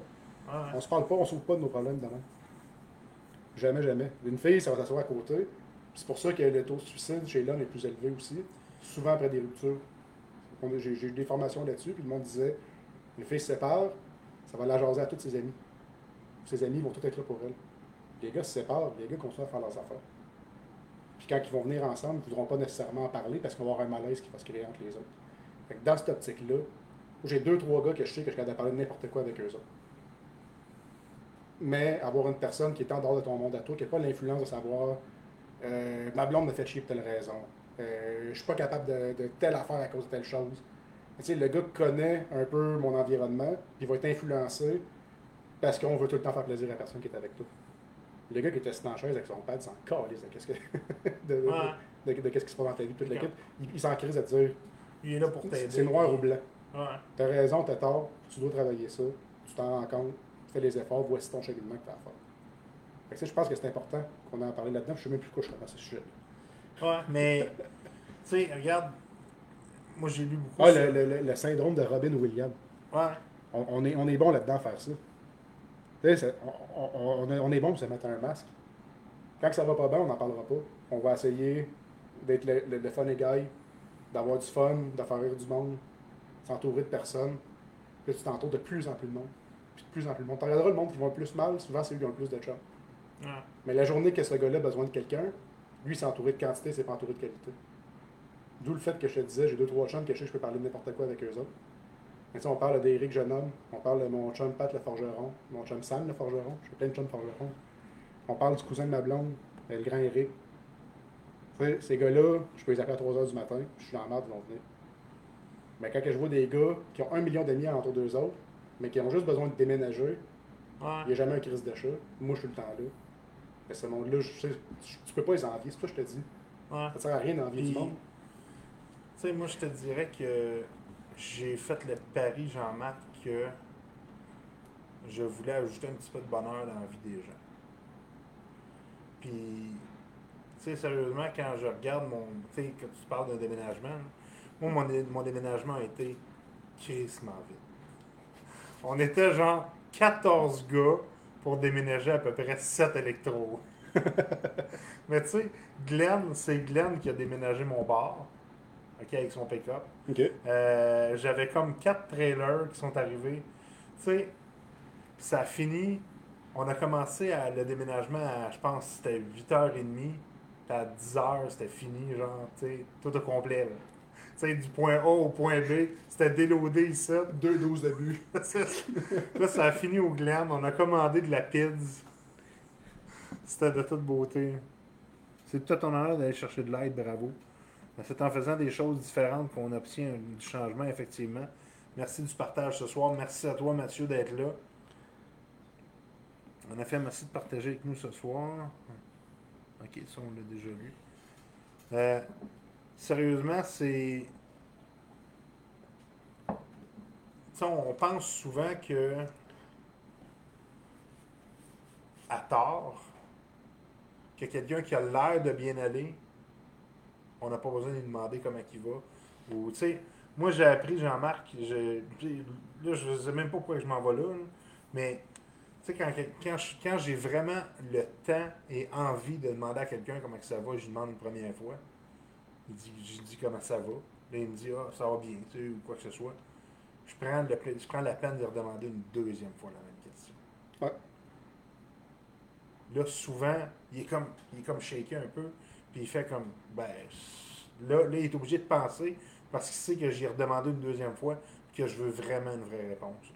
On se parle pas, on s'ouvre pas de nos problèmes demain. Jamais, jamais. Une fille, ça va s'asseoir à côté. C'est pour ça que le taux de suicide chez l'homme est plus élevé aussi, souvent après des ruptures. J'ai eu des formations là-dessus, puis le monde disait une fille se sépare, ça va la jaser à tous ses amis. Ses amis vont tous être là pour elle. Les gars se séparent, les gars continuent à faire leurs affaires. Puis quand ils vont venir ensemble, ils ne voudront pas nécessairement en parler parce qu'il va avoir un malaise qui va se créer entre les autres. Fait que dans cette optique-là, j'ai deux, trois gars que je sais que je suis parler de n'importe quoi avec eux autres. Mais avoir une personne qui est en dehors de ton monde à toi, qui n'a pas l'influence de savoir euh, ma blonde me fait chier pour telle raison, euh, je suis pas capable de, de telle affaire à cause de telle chose. Tu sais, le gars connaît un peu mon environnement, puis il va être influencé parce qu'on veut tout le temps faire plaisir à la personne qui est avec toi. Le gars qui était assis la chaise avec son pad, il s'en calisse de qu'est-ce que- de, de- Ouais. de- de qu'est-ce qui se passe dans ta vie, toute l'équipe. Il, il s'en crise à dire Il est là pour t'aider. c'est noir ou blanc. Ouais. T'as raison, t'as tort, tu dois travailler ça, tu t'en rends compte, fais les efforts, voici ton cheminement que t'as à faire. Fait que je pense que c'est important qu'on en parle là-dedans, je sais même plus quoi je ce sujet. Ouais, mais, tu sais, regarde, moi j'ai lu beaucoup. Ah, le, le- le- syndrome de Robin Williams. Ouais, On, on est, on est bon là-dedans à faire ça. Tu sais, on, on est bon pour se mettre un masque. Quand ça va pas bien, on n'en parlera pas. On va essayer d'être le, le, le funny guy, d'avoir du fun, de faire rire du monde, s'entourer de personnes. Puis tu t'entoures de plus en plus de monde. Puis de plus en plus. Tu regarderas le monde qui va plus mal, souvent c'est eux qui ont le plus de chums. ouais. Mais la journée que ce gars-là a besoin de quelqu'un, lui, c'est entouré de quantité, c'est pas entouré de qualité. D'où le fait que je te disais, j'ai deux, trois chums que je sais que je peux parler de n'importe quoi avec eux autres. Mais on parle d'Éric Jeune-Homme, on parle de mon chum Pat le forgeron, mon chum Sam le forgeron, j'ai plein de chums forgerons. On parle du cousin de ma blonde, le grand Éric. Ces gars-là, je peux les appeler à 3 h du matin, je suis dans la merde, ils vont venir. Mais quand je vois des gars qui ont un million d'amis alentour d'eux autres, mais qui ont juste besoin de déménager, il n'y a jamais un crise d'achat. Moi, je suis le temps là. Mais ce monde-là, je sais, tu tu peux pas les envier, c'est ça que je te dis. ouais. Ça sert à rien d'envier du monde. Tu sais, moi, je te dirais que j'ai fait le pari, Jean-Marc, que je voulais ajouter un petit peu de bonheur dans la vie des gens. Puis, tu sais, sérieusement, quand je regarde mon. Tu sais, quand tu parles d'un déménagement, moi, mon, mon déménagement a été crissement vite. On était genre 14 gars pour déménager à peu près 7 électros. Mais tu sais, Glenn, c'est Glenn qui a déménagé mon bar, ok, avec son pick-up. Euh, J'avais comme quatre trailers qui sont arrivés. Tu sais, ça a fini. On a commencé à, le déménagement à, je pense, c'était 8h30. Puis à 10h, c'était fini, genre, tu sais, tout au complet. là. Sais, du point A au point B. C'était déloadé ici. Deux doses de but. Là, ça a fini au glam. On a commandé de la pizza. C'était de toute beauté. C'est tout à ton honneur d'aller chercher de l'aide, bravo. C'est en faisant des choses différentes qu'on obtient du changement, effectivement. Merci du partage ce soir. Merci à toi, Mathieu, d'être là. En effet, merci de partager avec nous ce soir. Ok, ça, on l'a déjà lu. Euh, sérieusement, c'est. Tu sais, on pense souvent que. À tort, que quelqu'un qui a l'air de bien aller, on n'a pas besoin de lui demander comment il va. Ou, tu sais, moi j'ai appris, Jean-Marc, là je sais même pas pourquoi je m'en vais là, mais tu sais, quand, quand, j'ai vraiment le temps et envie de demander à quelqu'un comment ça va, je lui demande une première fois. Il dit, je lui dis comment ça va. Là, il me dit, ah, ça va bien, tu sais, ou quoi que ce soit. Je prends, le, je prends la peine de redemander une deuxième fois la même question. Ouais. Là, souvent, il est comme, il est comme shaké un peu, puis il fait comme, ben, là, là, il est obligé de penser, parce qu'il sait que j'ai redemandé une deuxième fois, que je veux vraiment une vraie réponse.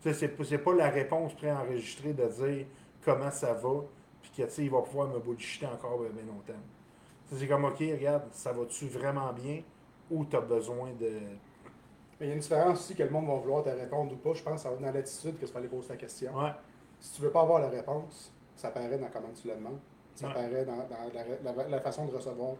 Tu sais, c'est pas- c'est pas la réponse préenregistrée de dire comment ça va, puis que, tu sais, il va pouvoir me bullshiter encore bien longtemps. C'est comme, OK, regarde, ça va-tu vraiment bien, ou tu as besoin de... Mais il y a une différence aussi que le monde va vouloir te répondre ou pas. Je pense que ça va être dans l'attitude que tu vas aller poser ta question. Ouais, Si tu veux pas avoir la réponse, ça paraît dans comment tu le demandes. Ça Ouais. paraît dans, dans la, la- la façon de recevoir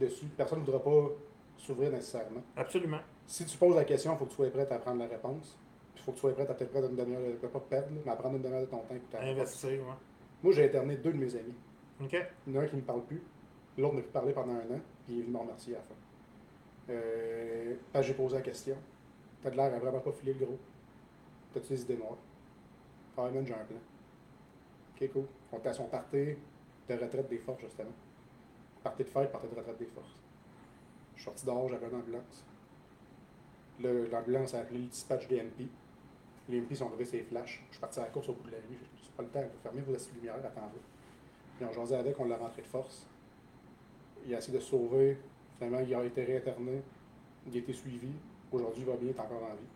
dessus. Personne ne voudra pas s'ouvrir nécessairement. absolument. Si tu poses la question, il faut que tu sois prêt à prendre la réponse. Il faut que tu sois prêt à peut-être prendre une demi-heure, de- pas perdre, mais à prendre une demi-heure de ton temps. Investir, ouais. Moi, j'ai interné deux de mes amis. OK? Il y en a un qui ne me parle plus. L'autre m'a plus parlé pendant un an. Puis il est venu me remercier à la fin. Euh, j'ai posé la question. T'as de l'air à vraiment pas filer le gros. T'as-tu des idées noires? Ah, j'ai un plan. Ok, cool. On était à son party de retraite des forces, justement. Party de fête, party de retraite des forces. Je suis sorti dehors, j'avais une ambulance. L'ambulance a appelé le dispatch des MP. Les MP sont arrivés, c'est flashs. Je suis parti à la course au bout de la nuit. Dit, c'est pas le temps, fermez vos assises lumière, attendez. Puis on jasait avec, on l'a rentré de force. Il a essayé de sauver. Finalement, il a été réinterné. Il a été suivi. Aujourd'hui, il va bien, il est encore en vie.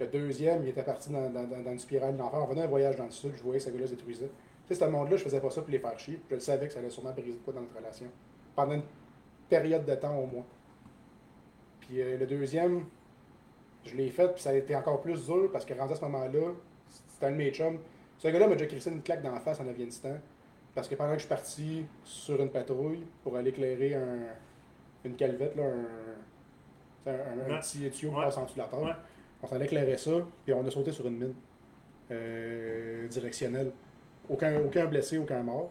Le deuxième, il était parti dans, dans, dans- une spirale d'enfer. On venait un voyage dans le sud, je voyais que ce gars-là se détruisait. Tu sais, ce monde-là, je faisais pas ça pour les faire chier. Je le savais que ça allait sûrement briser quoi dans notre relation. Pendant une période de temps au moins. Puis euh, le deuxième, je l'ai fait, puis ça a été encore plus dur parce que rendu à ce moment-là, c'était un de mes chums. Ce gars-là m'a déjà crissé une claque dans la face en Afghanistan. Parce que pendant que je suis parti sur une patrouille pour aller éclairer un, une calvette, là, un, un, petit tuyau qui passe en dessous de la Ouais. on s'en éclairait ça, puis on a sauté sur une mine euh, directionnelle. Aucun, aucun blessé, aucun mort.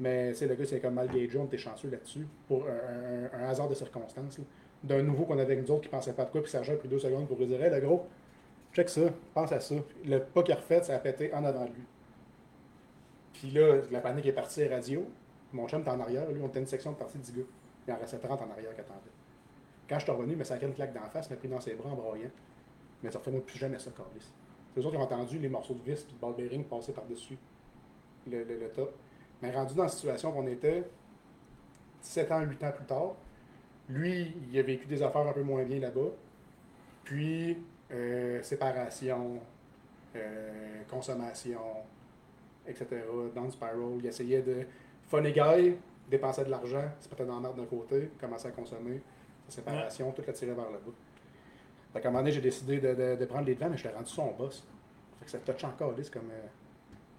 Mais le gars, c'est comme mal gagé, on était chanceux là-dessus, pour un, hasard de circonstances. D'un nouveau qu'on avait avec nous autres qui pensait pas de quoi, puis Sergent a pris deux secondes pour lui dire Hey, le gros, check ça, pense à ça. Le pas qu'il a refait, ça a pété en avant de lui. Puis là, la panique est partie radio. Mon chum était en arrière, lui, on était une section de partie de 10 gars. Il en restait 30 en arrière qui attendaient. Quand je suis revenu, il m'a sacré une claque d'en face, m'a pris dans ses bras en broyant. Mais ça refait plus jamais ça, Carlis. Les autres, ont entendu les morceaux de vis puis de ball bearing passer par-dessus le top. Mais rendu dans la situation qu'on était, 17 ans, 8 ans plus tard, lui, il a vécu des affaires un peu moins bien là-bas. Puis, euh, séparation, euh, consommation, etc. Down spiral. Il essayait de. Funny guy, dépenser de l'argent, se mettait dans la merde d'un côté, commencer à consommer, sa séparation, tout l'attirer vers le bas. Fait qu'à un moment donné, j'ai décidé de, de- de prendre les devants, mais je l'ai rendu son boss. Fait que ça touche encore lisse comme, euh,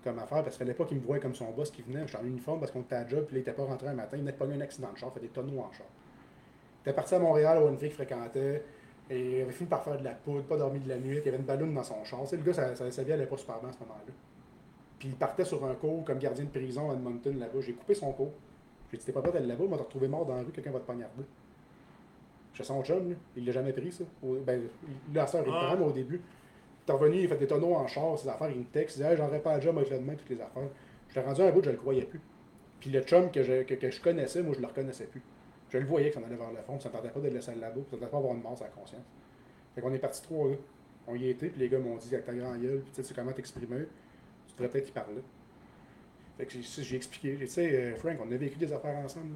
comme affaire, parce qu'il fallait pas qu'il me voie comme son boss qui venait. J'étais en uniforme parce qu'on était à job, puis il était pas rentré un matin, il venait de pogner un accident de char, fait des tonneaux en char. Il était parti à Montréal, où une fille qu'il fréquentait, et il avait fini par faire de la poudre, pas dormi de la nuit, il y avait une ballonne dans son char. Tu sais, le gars, sa vie allait pas super bien à ce moment-là. Puis il partait sur un cours comme gardien de prison à Edmonton là-bas. J'ai coupé son cours. J'ai dit, t'es pas prêt d'aller là-bas, moi, t'as retrouvé mort dans la rue, quelqu'un va te poignarder. Chez son chum, lui, il l'a jamais pris, ça. Au- ben, là, ça, il le Ah. prend, mais au début. T'es revenu, il fait des tonneaux en char, ses affaires, il me texte, il dit, hey, j'aurais pas le job avec le demain, toutes les affaires. Je l'ai rendu à un bout, je le croyais plus. Puis le chum que je, que, que je connaissais, moi, je le reconnaissais plus. Je le voyais que ça en allait vers le fond, ça ne tentait pas de le laisser là-bas, ça ne tentait pas avoir une mort à la conscience. Fait qu'on est parti trois, là. On y était, puis les gars m'ont dit, avec ta grand gueule, tu sais comment t'exprimer, peut-être y parler. Fait que j'ai- expliqué, tu sais, euh, Frank, on a vécu des affaires ensemble.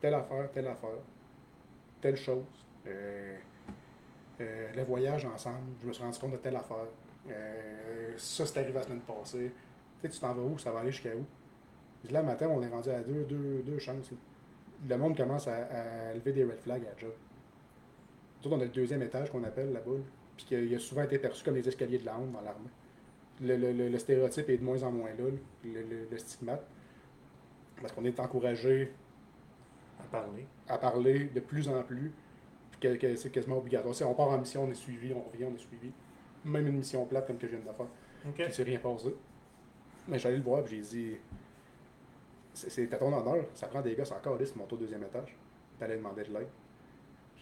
telle affaire, telle affaire, telle chose. Euh, euh, le voyage ensemble, je me suis rendu compte de telle affaire. Euh, ça, c'est arrivé la semaine passée. Tu sais, tu t'en vas où? Ça va aller jusqu'à où? Là, matin, on est rendu à deux, deux, deux chances. Le monde commence à, lever des red flags à job. Autres, on a le deuxième étage qu'on appelle la boule, puis qu'il a souvent été perçu comme les escaliers de la honte dans l'armée. Le, le- le- le stéréotype est de moins en moins là, le, stigmate, parce qu'on est encouragé À parler. à parler de plus en plus, puis que, que c'est quasiment obligatoire. Si on part en mission, on est suivi, on revient, on est suivi. Même une mission plate comme que je viens de faire. OK. Puis il s'est rien passé. Mais j'allais le voir, puis j'ai dit c'est c'est à ton honneur, ça prend des gars encore liste monter au deuxième étage. T'allais demander de l'aide.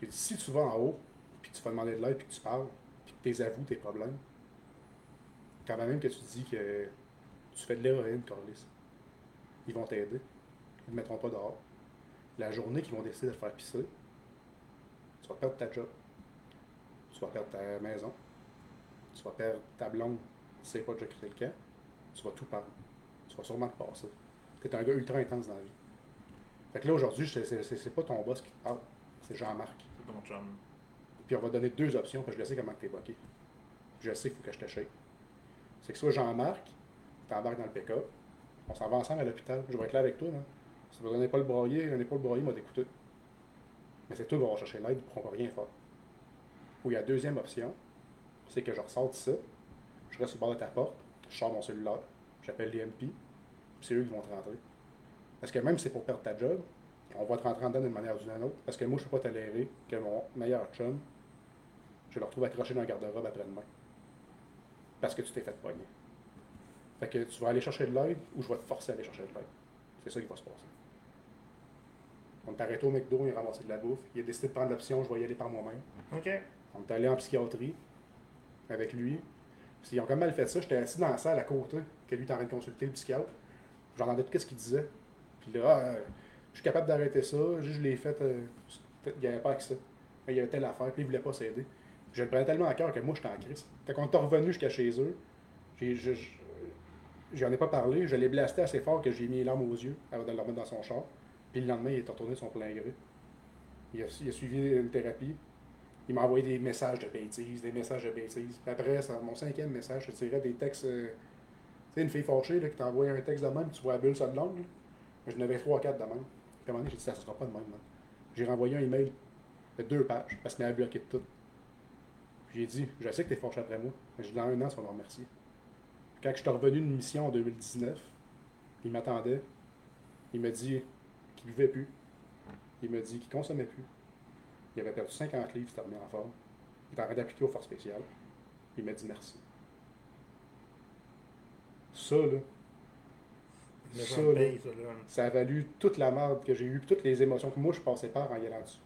J'ai dit si tu vas en haut, puis tu vas demander de l'aide, puis que tu parles, tu avoues tes problèmes, quand même que tu dis que tu fais de l'héroïne, Carlis, ils vont t'aider. Ils ne te mettront pas dehors. La journée qu'ils vont décider de te faire pisser, tu vas perdre ta job. Tu vas perdre ta maison. Tu vas perdre ta blonde si c'est pas déjà quitté le. Tu vas tout perdre. Tu vas sûrement te passer. Tu es un gars ultra intense dans la vie. Fait que là, aujourd'hui, c'est pas ton boss qui te parle. C'est Jean-Marc. C'est ton chum. Puis on va donner deux options, parce que je sais comment tu es bloqué. Je sais qu'il faut que je te. C'est que soit Jean-Marc, t'embarques dans le pick-up, on s'en va ensemble à l'hôpital. Je vais être là avec toi. Là. Si vous donnez pas le broyer, un épaule broyer m'a d'écouter. Mais c'est toi qui vas chercher l'aide, on va rien faire. Ou il y a deuxième option, c'est que je ressors ça, je reste au bord de ta porte, je sors mon cellulaire, j'appelle l'IMP, puis c'est eux qui vont te rentrer. Parce que même si c'est pour perdre ta job, on va te rentrer en dedans d'une manière ou d'une autre. Parce que moi, je ne peux pas tolérer que mon meilleur chum, je le retrouve accroché dans un garde-robe après-demain. Parce que tu t'es fait pogner. Fait que tu vas aller chercher de l'aide ou je vais te forcer à aller chercher de l'aide. C'est ça qui va se passer. On est arrêté au McDo, il a ramassé de la bouffe. Il a décidé de prendre l'option, je vais y aller par moi-même. OK. On est allé en psychiatrie avec lui. Puis ils ont comme mal fait ça. J'étais assis dans la salle à côté, que lui était en train de consulter le psychiatre. J'entendais tout ce qu'il disait. Puis là, euh, je suis capable d'arrêter ça. Je, je l'ai fait. euh, il n'y avait pas accès. Mais il y avait telle affaire, puis il ne voulait pas s'aider. Je le prenais tellement à cœur que moi, j'étais en crise. Quand on est revenu jusqu'à chez eux, j'en ai pas parlé. Je l'ai blasté assez fort que j'ai mis les larmes aux yeux avant de le remettre dans son char. Puis le lendemain, il est retourné son plein gré. Il a, suivi une thérapie. Il m'a envoyé des messages de bêtises, des messages de bêtises. Après, mon cinquième message, je tirais des textes. euh, tu sais, une fille fâchée là, qui t'envoie un texte de même, tu vois la bulle sur de langue. là. J'en avais trois, quatre de même. Puis à un moment donné, j'ai dit, ça ne sera pas de même. J'ai renvoyé un email de deux pages parce qu'il m'avait bloqué de tout. J'ai dit, je sais que tu es fâché après moi, mais j'ai dans un an, vas me remercier. Quand je suis revenu d'une mission en 2019, il m'attendait. Il m'a dit qu'il buvait plus. Il m'a dit qu'il consommait plus. Il avait perdu 50 livres, il s'était remis en forme. Il était en train d'appliquer aux forces spéciales. Il m'a dit merci. Ça, là, Ça, ça, là. paye, ça, là. ça a valu toute la merde que j'ai eue, toutes les émotions que moi je passais par en y allant dessus.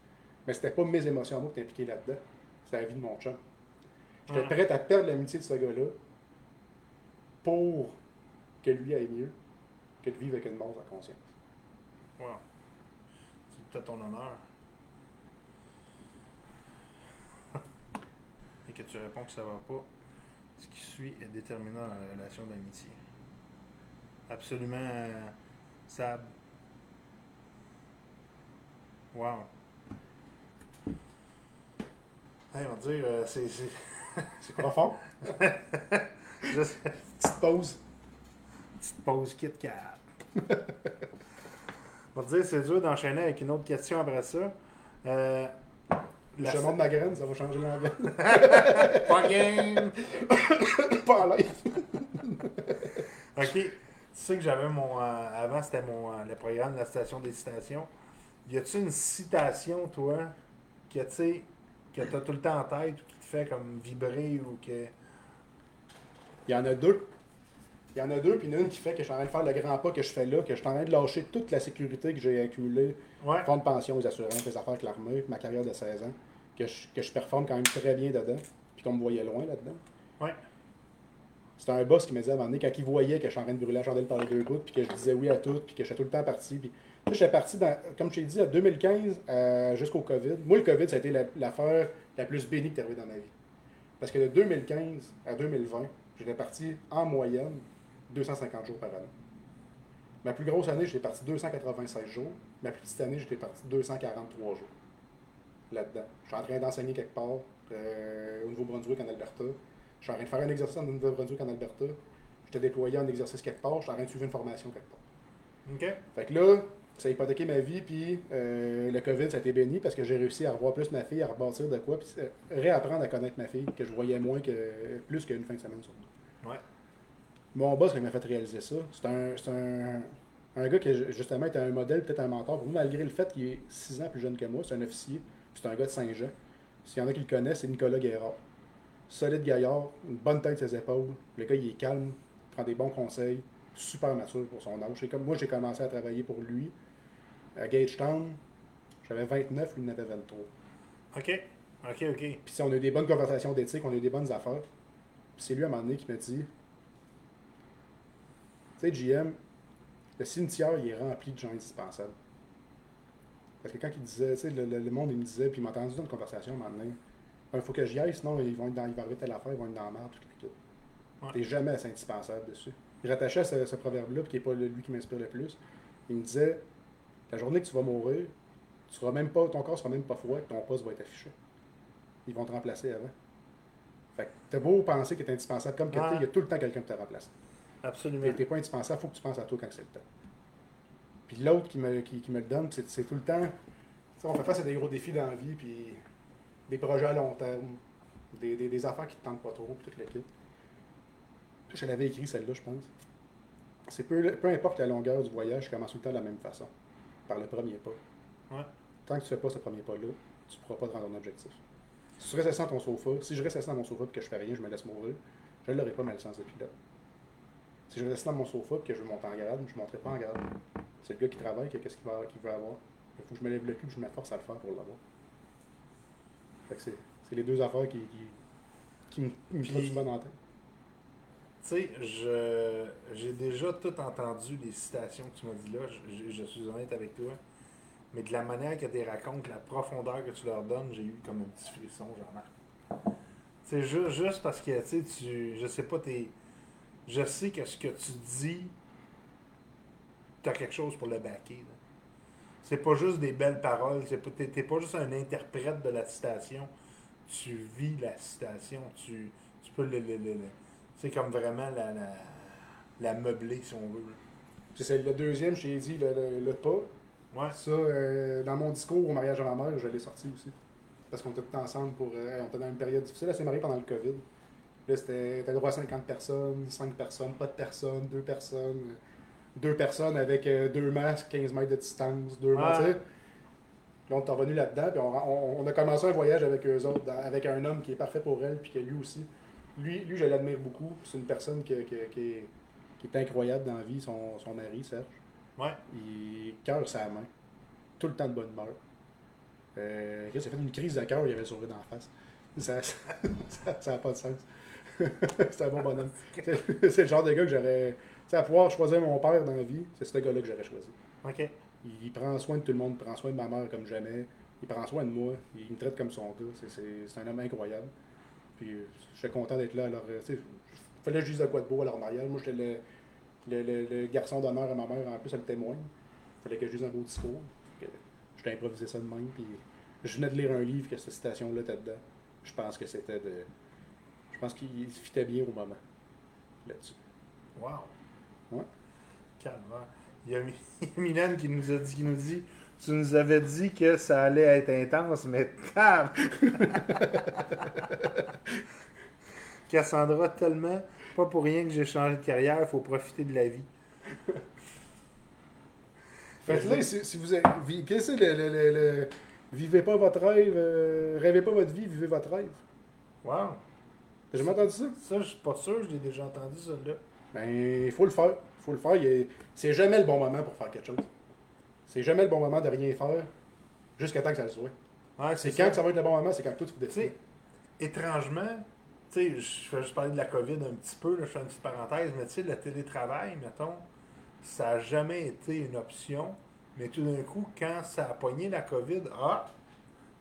Mais c'était pas mes émotions à moi qui étaient impliquées là-dedans. C'était la vie de mon chum. J'étais Ouais. prêt à perdre l'amitié de ce gars-là pour que lui aille mieux que de vivre avec une mort à conscience. Wow. C'est peut-être ton honneur. Et que tu réponds que ça va pas. Ce qui suit est déterminant dans la relation d'amitié. Absolument euh, sable. Wow. Hey, on va dire, euh, c'est. c'est- profond. sais- Petite pause. Petite pause Kit Kat. On va te dire, c'est dur d'enchaîner avec une autre question après ça. Euh, la Je te montre ma graine, ça va changer l'ambiance. Pas game! pas à l'aise. Ok. Tu sais que j'avais mon. euh, avant, c'était mon euh, le programme de la station des citations. Y a-tu une citation, toi, que tu sais, que t'as tout le temps en tête ou qui te fait comme vibrer ou que. Il y en a deux. Il y en a deux, puis il y en a une qui fait que je suis en train de faire le grand pas que je fais là, que je suis en train de lâcher toute la sécurité que j'ai accumulée, Ouais. fonds de pension, les assurances, les affaires avec l'armée, ma carrière de 16 ans, que je, que je performe quand même très bien dedans, puis qu'on me voyait loin là-dedans. Ouais. C'était un boss qui me disait à un moment donné, quand il voyait que je suis en train de brûler la chandelle par les deux bouts, puis que je disais oui à tout, puis que j'étais tout le temps parti. Puis, j'étais parti, dans, comme je t'ai dit, à 2015 euh, jusqu'au COVID. Moi, le COVID, ça a été la- l'affaire la, plus bénie qui est arrivée dans ma vie. Parce que de 2015 à 2020, j'étais parti en moyenne 250 jours par année. Ma plus grosse année, j'étais parti 296 jours. ma plus petite année, j'étais parti 243 jours là-dedans. Je suis en train d'enseigner quelque part euh, au Nouveau-Brunswick, en Alberta. Je suis en train de faire un exercice au Nouveau-Brunswick, en Alberta. J'étais déployé en exercice quelque part. Je suis en train de suivre une formation quelque part. OK. Fait que là, ça a hypothéqué ma vie, puis euh, le COVID, ça a été béni parce que j'ai réussi à revoir plus ma fille, à rebâtir de quoi, puis euh, réapprendre à connaître ma fille, que je voyais moins que plus qu'une fin de semaine sur deux. Ouais. Mon boss, il m'a fait réaliser ça. C'est un, c'est un, un gars qui, justement, était un modèle, peut-être un mentor pour moi, malgré le fait qu'il est six ans plus jeune que moi. C'est un officier, c'est un gars de Saint-Jean. S'il y en a qui le connaissent, c'est Nicolas Guérard. Solide gaillard, une bonne tête sur ses épaules. Le gars, il est calme, prend des bons conseils, super mature pour son âge. Comme moi, j'ai commencé à travailler pour lui à Gagetown. J'avais 29, lui, il en avait 23. OK. OK, OK. Puis si on a eu des bonnes conversations d'éthique, on a eu des bonnes affaires. Puis c'est lui à un moment donné qui m'a dit Tu sais, GM, le cimetière, il est rempli de gens indispensables. Parce que quand il disait, tu sais, le, le- le monde, il me disait, puis il m'a entendu dans une conversation à un moment donné il faut que j'y aille, sinon ils vont être dans, il va arriver telle affaire, ils vont être dans la merde, tout le tout. Ouais. T'es jamais assez indispensable dessus. Il rattachait à ce, ce proverbe-là, puis qui n'est pas lui qui m'inspire le plus. Il me disait La journée que tu vas mourir, tu seras même pas, ton corps sera même pas froid, ton poste va être affiché. Ils vont te remplacer avant. Fait que t'as beau penser que t'es indispensable comme Ouais. t'es, il y a tout le temps quelqu'un qui te remplace. Absolument. Mais t'es pas indispensable, il faut que tu penses à toi quand c'est le temps. Puis l'autre qui me, qui, qui me le donne, c'est tout le temps. tu on fait face à des gros défis dans la vie, puis des projets à long terme, des, des, des affaires qui te tentent pas trop, puis toute l'équipe. Je l'avais écrit celle-là, je pense. C'est peu, peu importe la longueur du voyage, je commence tout le temps de la même façon, par le premier pas. Ouais. Tant que tu fais pas ce premier pas-là, tu ne pourras pas te rendre ton objectif. Si tu restes assis dans ton sofa, si je reste assis dans mon sofa et que je fais rien, je me laisse mourir, je ne l'aurai pas ma licence de pilote. Si je reste assis dans mon sofa et que je veux monter en grade, je ne monterai pas en grade. C'est le gars qui travaille, qui qu'est-ce qu'il va- veut avoir. Il faut que je me lève le cul et je me force à le faire pour l'avoir. Fait que c'est les deux affaires qui, qui, qui me, me souvent dans la tête. Tu sais, je, j'ai déjà tout entendu les citations que tu m'as dit là, je, je- suis honnête avec toi. Mais de la manière que tu les racontes, la profondeur que tu leur donnes, j'ai eu comme un petit frisson, Jean-Marc. C'est juste, juste parce que, tu je sais pas, t'es, je sais que ce que tu dis, tu as quelque chose pour le backer. là. C'est pas juste des belles paroles, c'est pas, t'es, pas juste un interprète de la citation. Tu vis la citation, tu, tu peux le- le- c'est comme vraiment la, la, la meubler, si on veut. C'est le deuxième, je t'ai dit, le, le, le pas. Ouais. Ça, euh, dans mon discours au mariage de ma mère, je l'ai sorti aussi. Parce qu'on était tous ensemble pour. euh, on était dans une période difficile. Elle s'est mariée pendant le COVID. Là, c'était. T'as le droit à 50 personnes, 5 personnes, pas de personnes, 2 personnes. euh, Deux personnes avec euh, deux masques, 15 mètres de distance, deux Ouais. mètres. tu sais. Là, on est revenu là-dedans, puis on, on- on a commencé un voyage avec eux autres, dans- avec un homme qui est parfait pour elle, puis que lui aussi. Lui, lui je l'admire beaucoup. C'est une personne qui, qui- qui est, qui est incroyable dans la vie, son, son mari, Serge. Ouais. Il cœur sa main. Tout le temps de bonne humeur. Euh, Chris a fait une crise de cœur, il avait sauvé dans la face. Ça n'a pas de sens. c'est un bon bonhomme. C'est c'est le genre de gars que j'aurais. Tu sais, à pouvoir choisir mon père dans la vie, c'est ce gars-là que j'aurais choisi. OK. Il, il prend soin de tout le monde, il prend soin de ma mère comme jamais. Il prend soin de moi, il me traite comme son gars. C'est- C'est c'est un homme incroyable. Puis euh, je suis content d'être là. Alors, euh, tu sais, fallait dise de quoi de beau à leur mariage. Moi, j'étais le, le, le- le garçon d'honneur à ma mère, en plus, elle témoigne. Il fallait que je dise un beau discours. T'ai improvisé ça de même. Puis je venais de lire un livre que cette citation-là était dedans. Je pense que c'était de. Je pense qu'il fitait bien au moment. Là-dessus. Wow. Ouais. Calvaire. Il y a Mylène qui nous a dit, qui nous dit, tu nous avais dit que ça allait être intense, mais tab! Cassandra, tellement, pas pour rien que j'ai changé de carrière, il faut profiter de la vie. Fait que là, si, si vous avez- qu'est-ce que c'est le, le- le- le- Vivez pas votre rêve, euh, rêvez pas votre vie, vivez votre rêve. Wow. T'as jamais entendu ça? Ça, je suis pas sûr, je l'ai déjà entendu, ça là. Ben, il faut le faire. Il faut le faire. C'est jamais le bon moment pour faire quelque chose. C'est jamais le bon moment de rien faire jusqu'à temps que ça le soit. Ouais, C'est quand que ça va être le bon moment, c'est quand toi tu décides. étrangement, tu sais, je vais juste parler de la COVID un petit peu, là, je fais une petite parenthèse, mais tu sais, le télétravail, mettons, ça n'a jamais été une option, mais tout d'un coup, quand ça a pogné la COVID, ah,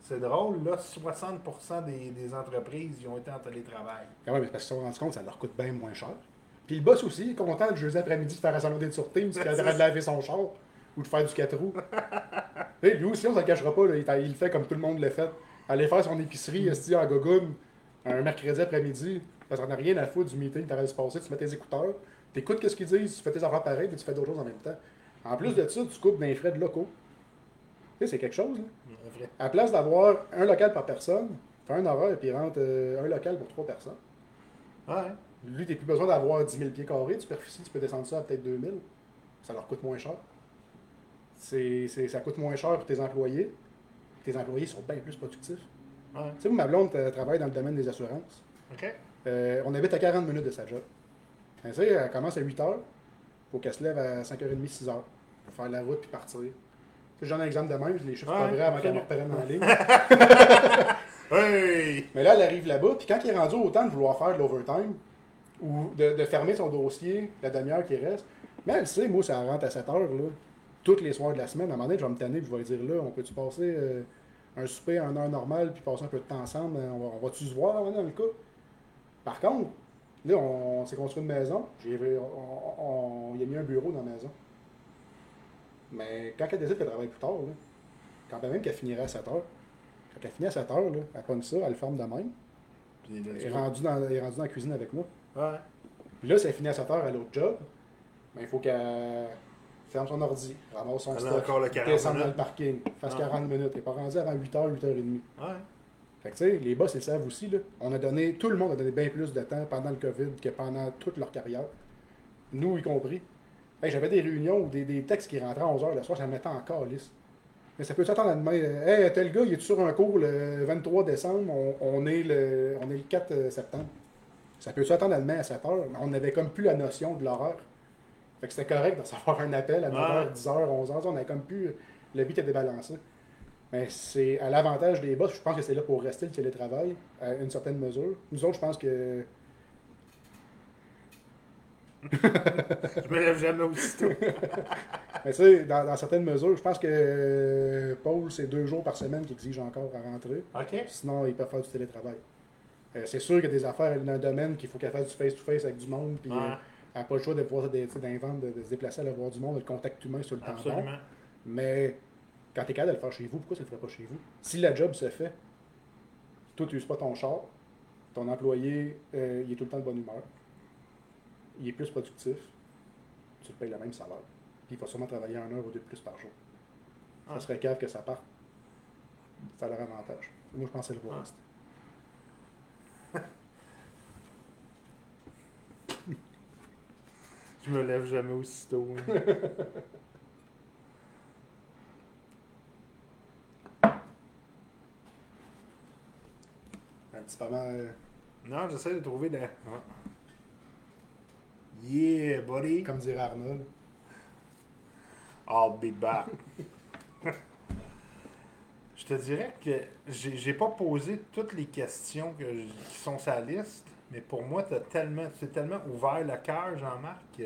c'est drôle, là, 60% des, des entreprises ils ont été en télétravail. Ah ouais, mais parce qu'ils se sont rendus compte que ça leur coûte bien moins cher. Puis le boss aussi, il est content le jeudi après-midi de faire un salon de sûreté, parce qu'il a laver son char. Ou de faire du 4 roues. Et lui aussi, on ne se le cachera pas, là, il, le fait comme tout le monde le fait. Aller faire son épicerie, esti, en gogoune, un mercredi après-midi, parce qu'on n'a rien à foutre du meeting, t'arrêtes de se passer, tu mets tes écouteurs, t'écoutes ce qu'ils disent, tu fais tes affaires pareilles, puis tu fais d'autres choses en même temps. En plus de ça, tu coupes dans les frais de locaux. Tu sais, c'est quelque chose, là. Vrai. À la place d'avoir un local par personne, fais un horaire et puis rentre euh, un local pour trois personnes. Ouais. Lui, t'as plus besoin d'avoir 10 000 pieds carrés de superficie, tu peux descendre ça à peut-être 2000. Ça leur coûte moins cher. C'est, c'est- ça coûte moins cher pour tes employés. Tes employés sont bien plus productifs. Ouais. Tu sais, ma blonde euh, travaille dans le domaine des assurances. Euh, on habite à 40 minutes de sa job. Tu sais, elle commence à 8 heures. faut qu'elle se lève à 5h30, 6 h pour faire la route puis partir. Tu sais, J'en ai un exemple de même, les chiffres Ouais, pas vrais avant qu'elle me reprenne en ligne. Hey! Mais là, elle arrive là-bas, puis quand il est rendu au temps de vouloir faire de l'overtime, ou de, de fermer son dossier, la demi-heure qui reste, mais elle sait, moi, ça rentre à 7 heures, là, tous les soirs de la semaine. À un moment donné, je vais me tanner, puis je vais dire, là, on peut-tu passer euh, un souper en heure normale, puis passer un peu de temps ensemble, euh, on va- on va-tu se voir avant dans le cas? Par contre, là, on, s'est construit une maison, j'ai, on, il a mis un bureau dans la maison. Mais quand elle décide qu'elle travaille plus tard, là, quand même qu'elle finirait à 7 heures, quand elle finit à 7 heures, là, elle pogne ça, elle le ferme de même. Puis là, Elle tu est rendue dans, elle est rendue dans la cuisine avec moi. Ouais. Puis là, si elle finit à 7 heures à l'autre job, ben, il faut qu'elle ferme son ordi, ramasse son stock, encore le 40 descende dans le minutes. parking, fasse Ah. 40 minutes. Elle n'est pas rendue avant 8h, 8h30. Ouais. Fait que tu sais, les boss, ils le savent aussi. Là. On a donné, tout le monde a donné bien plus de temps pendant le COVID que pendant toute leur carrière. Nous y compris. Hey, J'avais des réunions ou des, des textes qui rentraient à 11h le soir, ça me mettait encore lisse. Mais ça peut s'attendre à demain. euh, Hey, tel gars, il est sur un cours le 23 décembre, on, on est, le, on est le 4 septembre. Ça peut s'attendre à demain à 7 h On n'avait comme plus la notion de l'horaire. Fait que c'était correct de savoir un appel à 9h, Ouais. 10h, 11h. On n'avait comme plus. Le beat était débalancé. Mais c'est à l'avantage des boss, je pense que c'est là pour rester le télétravail, à une certaine mesure. Nous autres, je pense que. Je me lève jamais aussitôt. Mais tu sais, dans, dans certaines mesures, je pense que euh, Paul, c'est deux jours par semaine qui exige encore à rentrer. OK. Sinon, ils peuvent faire du télétravail. Euh, c'est sûr qu'il y a des affaires dans un domaine qu'il faut qu'elle fasse du face-to-face avec du monde, puis Ouais. euh, n'a pas le choix de pouvoir de, de se déplacer, aller voir du monde, le contact humain sur le. Absolument. Mais quand tu es capable de le faire chez vous, pourquoi ça ne le ferait pas chez vous? Si la job se fait, toi, tu n'uses pas ton char, ton employé, euh, il est tout le temps de bonne humeur, il est plus productif, tu le payes le même salaire, puis il va sûrement travailler un heure ou deux de plus par jour. Ça Ah. serait cave que ça parte. Ça a leur avantage. Moi, je c'est le pour Ah. Je me lève jamais aussitôt. Un petit peu euh, non, j'essaie de trouver des. Yeah, buddy. comme dirait Arnold. I'll be back. Je te dirais que j'ai pas posé toutes les questions que qui sont sur la liste, mais pour moi, tu tellement, tu t'es tellement ouvert le cœur, Jean-Marc,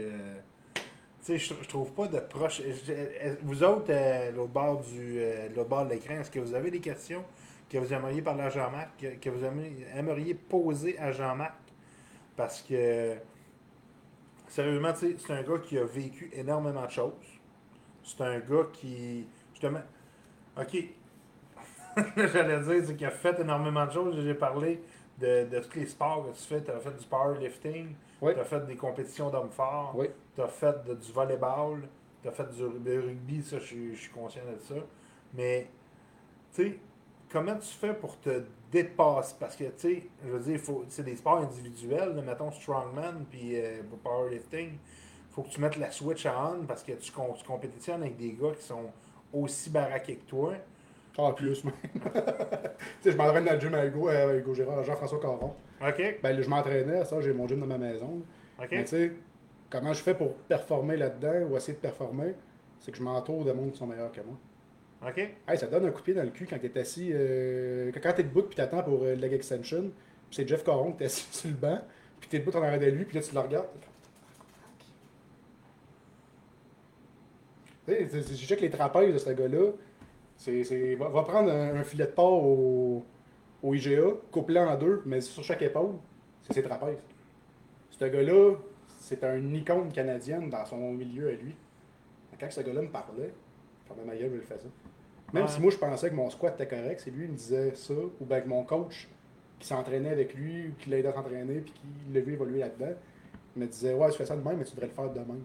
tu sais, je, je trouve pas de proche. Vous autres, euh, bord euh, bord de l'écran, est-ce que vous avez des questions que vous aimeriez parler à Jean-Marc, que, que vous aimeriez, poser à Jean-Marc? Parce que sérieusement, c'est un gars qui a vécu énormément de choses. C'est un gars qui. Justement. Ok. J'allais dire qu'il a fait énormément de choses. J'ai parlé de, de tous les sports que tu fais. Tu as fait du powerlifting. Oui. Tu as fait des compétitions d'hommes forts. Oui. Tu as fait de- du volleyball. Tu as fait du du rugby. Ça, je suis- je suis conscient de ça. Mais, tu sais, comment tu fais pour te dépasser? Parce que, tu sais, je veux dire, c'est des sports individuels. là, mettons strongman puis euh, powerlifting faut que tu mettes la switch à on parce que tu, tu compétitionnes avec des gars qui sont aussi baraqués que toi. Ah, plus, même. tu sais, je m'entraîne dans le gym avec Hugo, euh, avec Hugo Gérard, Jean-François Caron. OK? Ben, je m'entraînais, ça, j'ai mon gym dans ma maison. OK? Mais tu sais, comment je fais pour performer là-dedans ou essayer de performer, c'est que je m'entoure de monde qui sont meilleurs que moi. OK? Hey, ça donne un coup de pied dans le cul quand t'es assis, euh, quand t'es debout puis t'attends pour euh, le leg extension, puis c'est Jeff Caron qui est assis sur le banc, puis t'es debout en arrière de lui, puis là tu le regardes. Tu sais, je que les trapèzes de ce gars-là, c'est, c'est- va, va prendre un, un filet de porc au, au IGA, coupe-le en deux, mais sur chaque épaule, c'est ses trapèzes. Ce gars-là, c'est un icône canadienne dans son milieu à lui. quand ce gars-là me parlait, pendant ma gueule, je le faisais. Même Ouais. si moi, je pensais que mon squat était correct, c'est lui qui me disait ça, ou bien que mon coach qui s'entraînait avec lui, ou qui l'aidait à s'entraîner, puis qui l'a vu évoluer là-dedans, il me disait Ouais, tu fais ça de même, mais tu devrais le faire de même.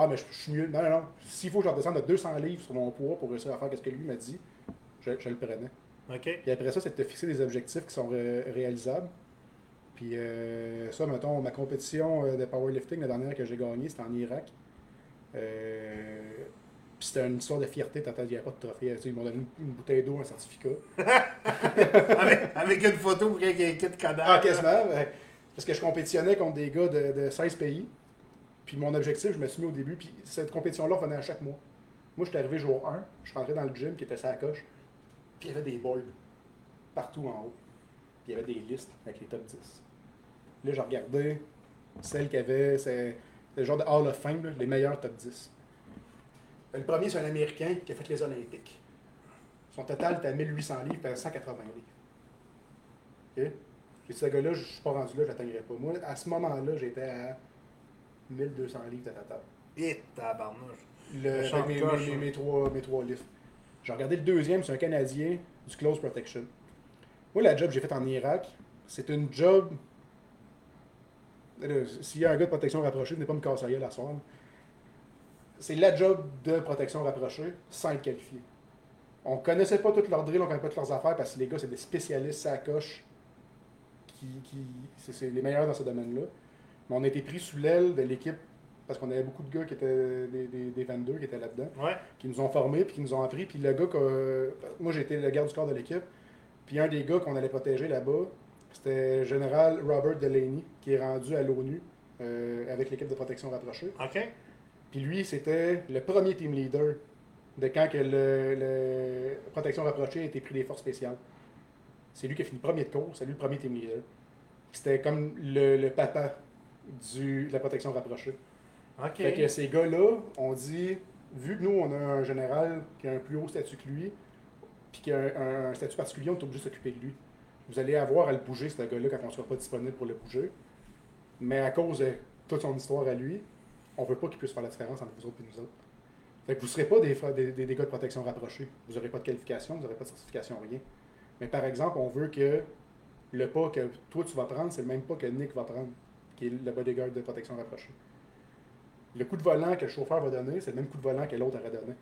Ah, mais je, je suis mieux. Non, non, non. S'il faut que je redescende de 200 livres sur mon poids pour réussir à faire ce que lui m'a dit, je, je le prenais. OK. Puis après ça, c'est de te fixer des objectifs qui sont ré- réalisables. Puis euh, ça, mettons, ma compétition euh, de powerlifting, la dernière que j'ai gagnée, c'était en Irak. Euh, puis c'était une histoire de fierté, t'entends, il n'y a pas de trophée. Ils m'ont donné une, une bouteille d'eau, un certificat. avec, avec une photo pour qu'il y ait un kit cadavre. Ah, quasiment. Parce que je compétitionnais contre des gars de, de 16 pays. Puis mon objectif, je me suis mis au début. Puis cette compétition-là venait à chaque mois. Moi, je suis arrivé jour 1. Je rentré dans le gym qui était sa coche. Puis il y avait des boards partout en haut. Puis il y avait des listes avec les top 10. Là, j'ai regardé celles qui avaient. C'est le genre de Hall of Fame, les meilleurs top 10. Le premier, c'est un Américain qui a fait les Olympiques. Son total était à 1800 livres, puis à 180 livres. OK? Et ce gars-là, je suis pas rendu là, je pas. Moi, à ce moment-là, j'étais à 1200 livres de total. Et tabarnouche. Le, Le mes, coche, mes- mes trois, mes trois livres. J'ai regardé le deuxième, c'est un Canadien du Close Protection. Moi, la job que j'ai faite en Irak, c'est une job. Là, S'il y a un gars de protection rapprochée, venez pas me casser la gueule à soir. C'est la job de protection rapprochée sans être qualifié. On connaissait pas toutes leurs drills, on connaissait pas toutes leurs affaires parce que les gars, c'est des spécialistes à la coche qui, qui c'est les meilleurs dans ce domaine-là. Mais on a été pris sous l'aile de l'équipe parce qu'on avait beaucoup de gars qui étaient des, des, des 22 qui étaient là-dedans Ouais. qui nous ont formés puis qui nous ont appris. Puis le gars que. Moi, été le garde du corps de l'équipe. Puis un des gars qu'on allait protéger là-bas, c'était le général Robert Delaney, qui est rendu à l'ONU euh, avec l'équipe de protection rapprochée. OK. Puis lui, c'était le premier team leader de quand que le, le protection rapprochée a été pris des forces spéciales. C'est lui qui a fini premier de cours, c'est lui le premier team leader. C'était comme le, le papa du, de la protection rapprochée. OK. Fait que ces gars-là, on dit, vu que nous, on a un général qui a un plus haut statut que lui, puis qui a un, un statut particulier, on est obligé de s'occuper de lui. Vous allez avoir à le bouger, ce gars-là, quand on ne sera pas disponible pour le bouger. Mais à cause de toute son histoire à lui, on ne veut pas qu'il puisse faire la différence entre vous autres et nous autres. Fait que vous ne serez pas des, des, des- de protection rapprochés. Vous n'aurez pas de qualification, vous n'aurez pas de certification, rien. Mais par exemple, on veut que le pas que toi tu vas prendre, c'est le même pas que Nick va prendre, qui est le bodyguard de protection rapprochée. Le coup de volant que le chauffeur va donner, c'est le même coup de volant que l'autre aurait donné.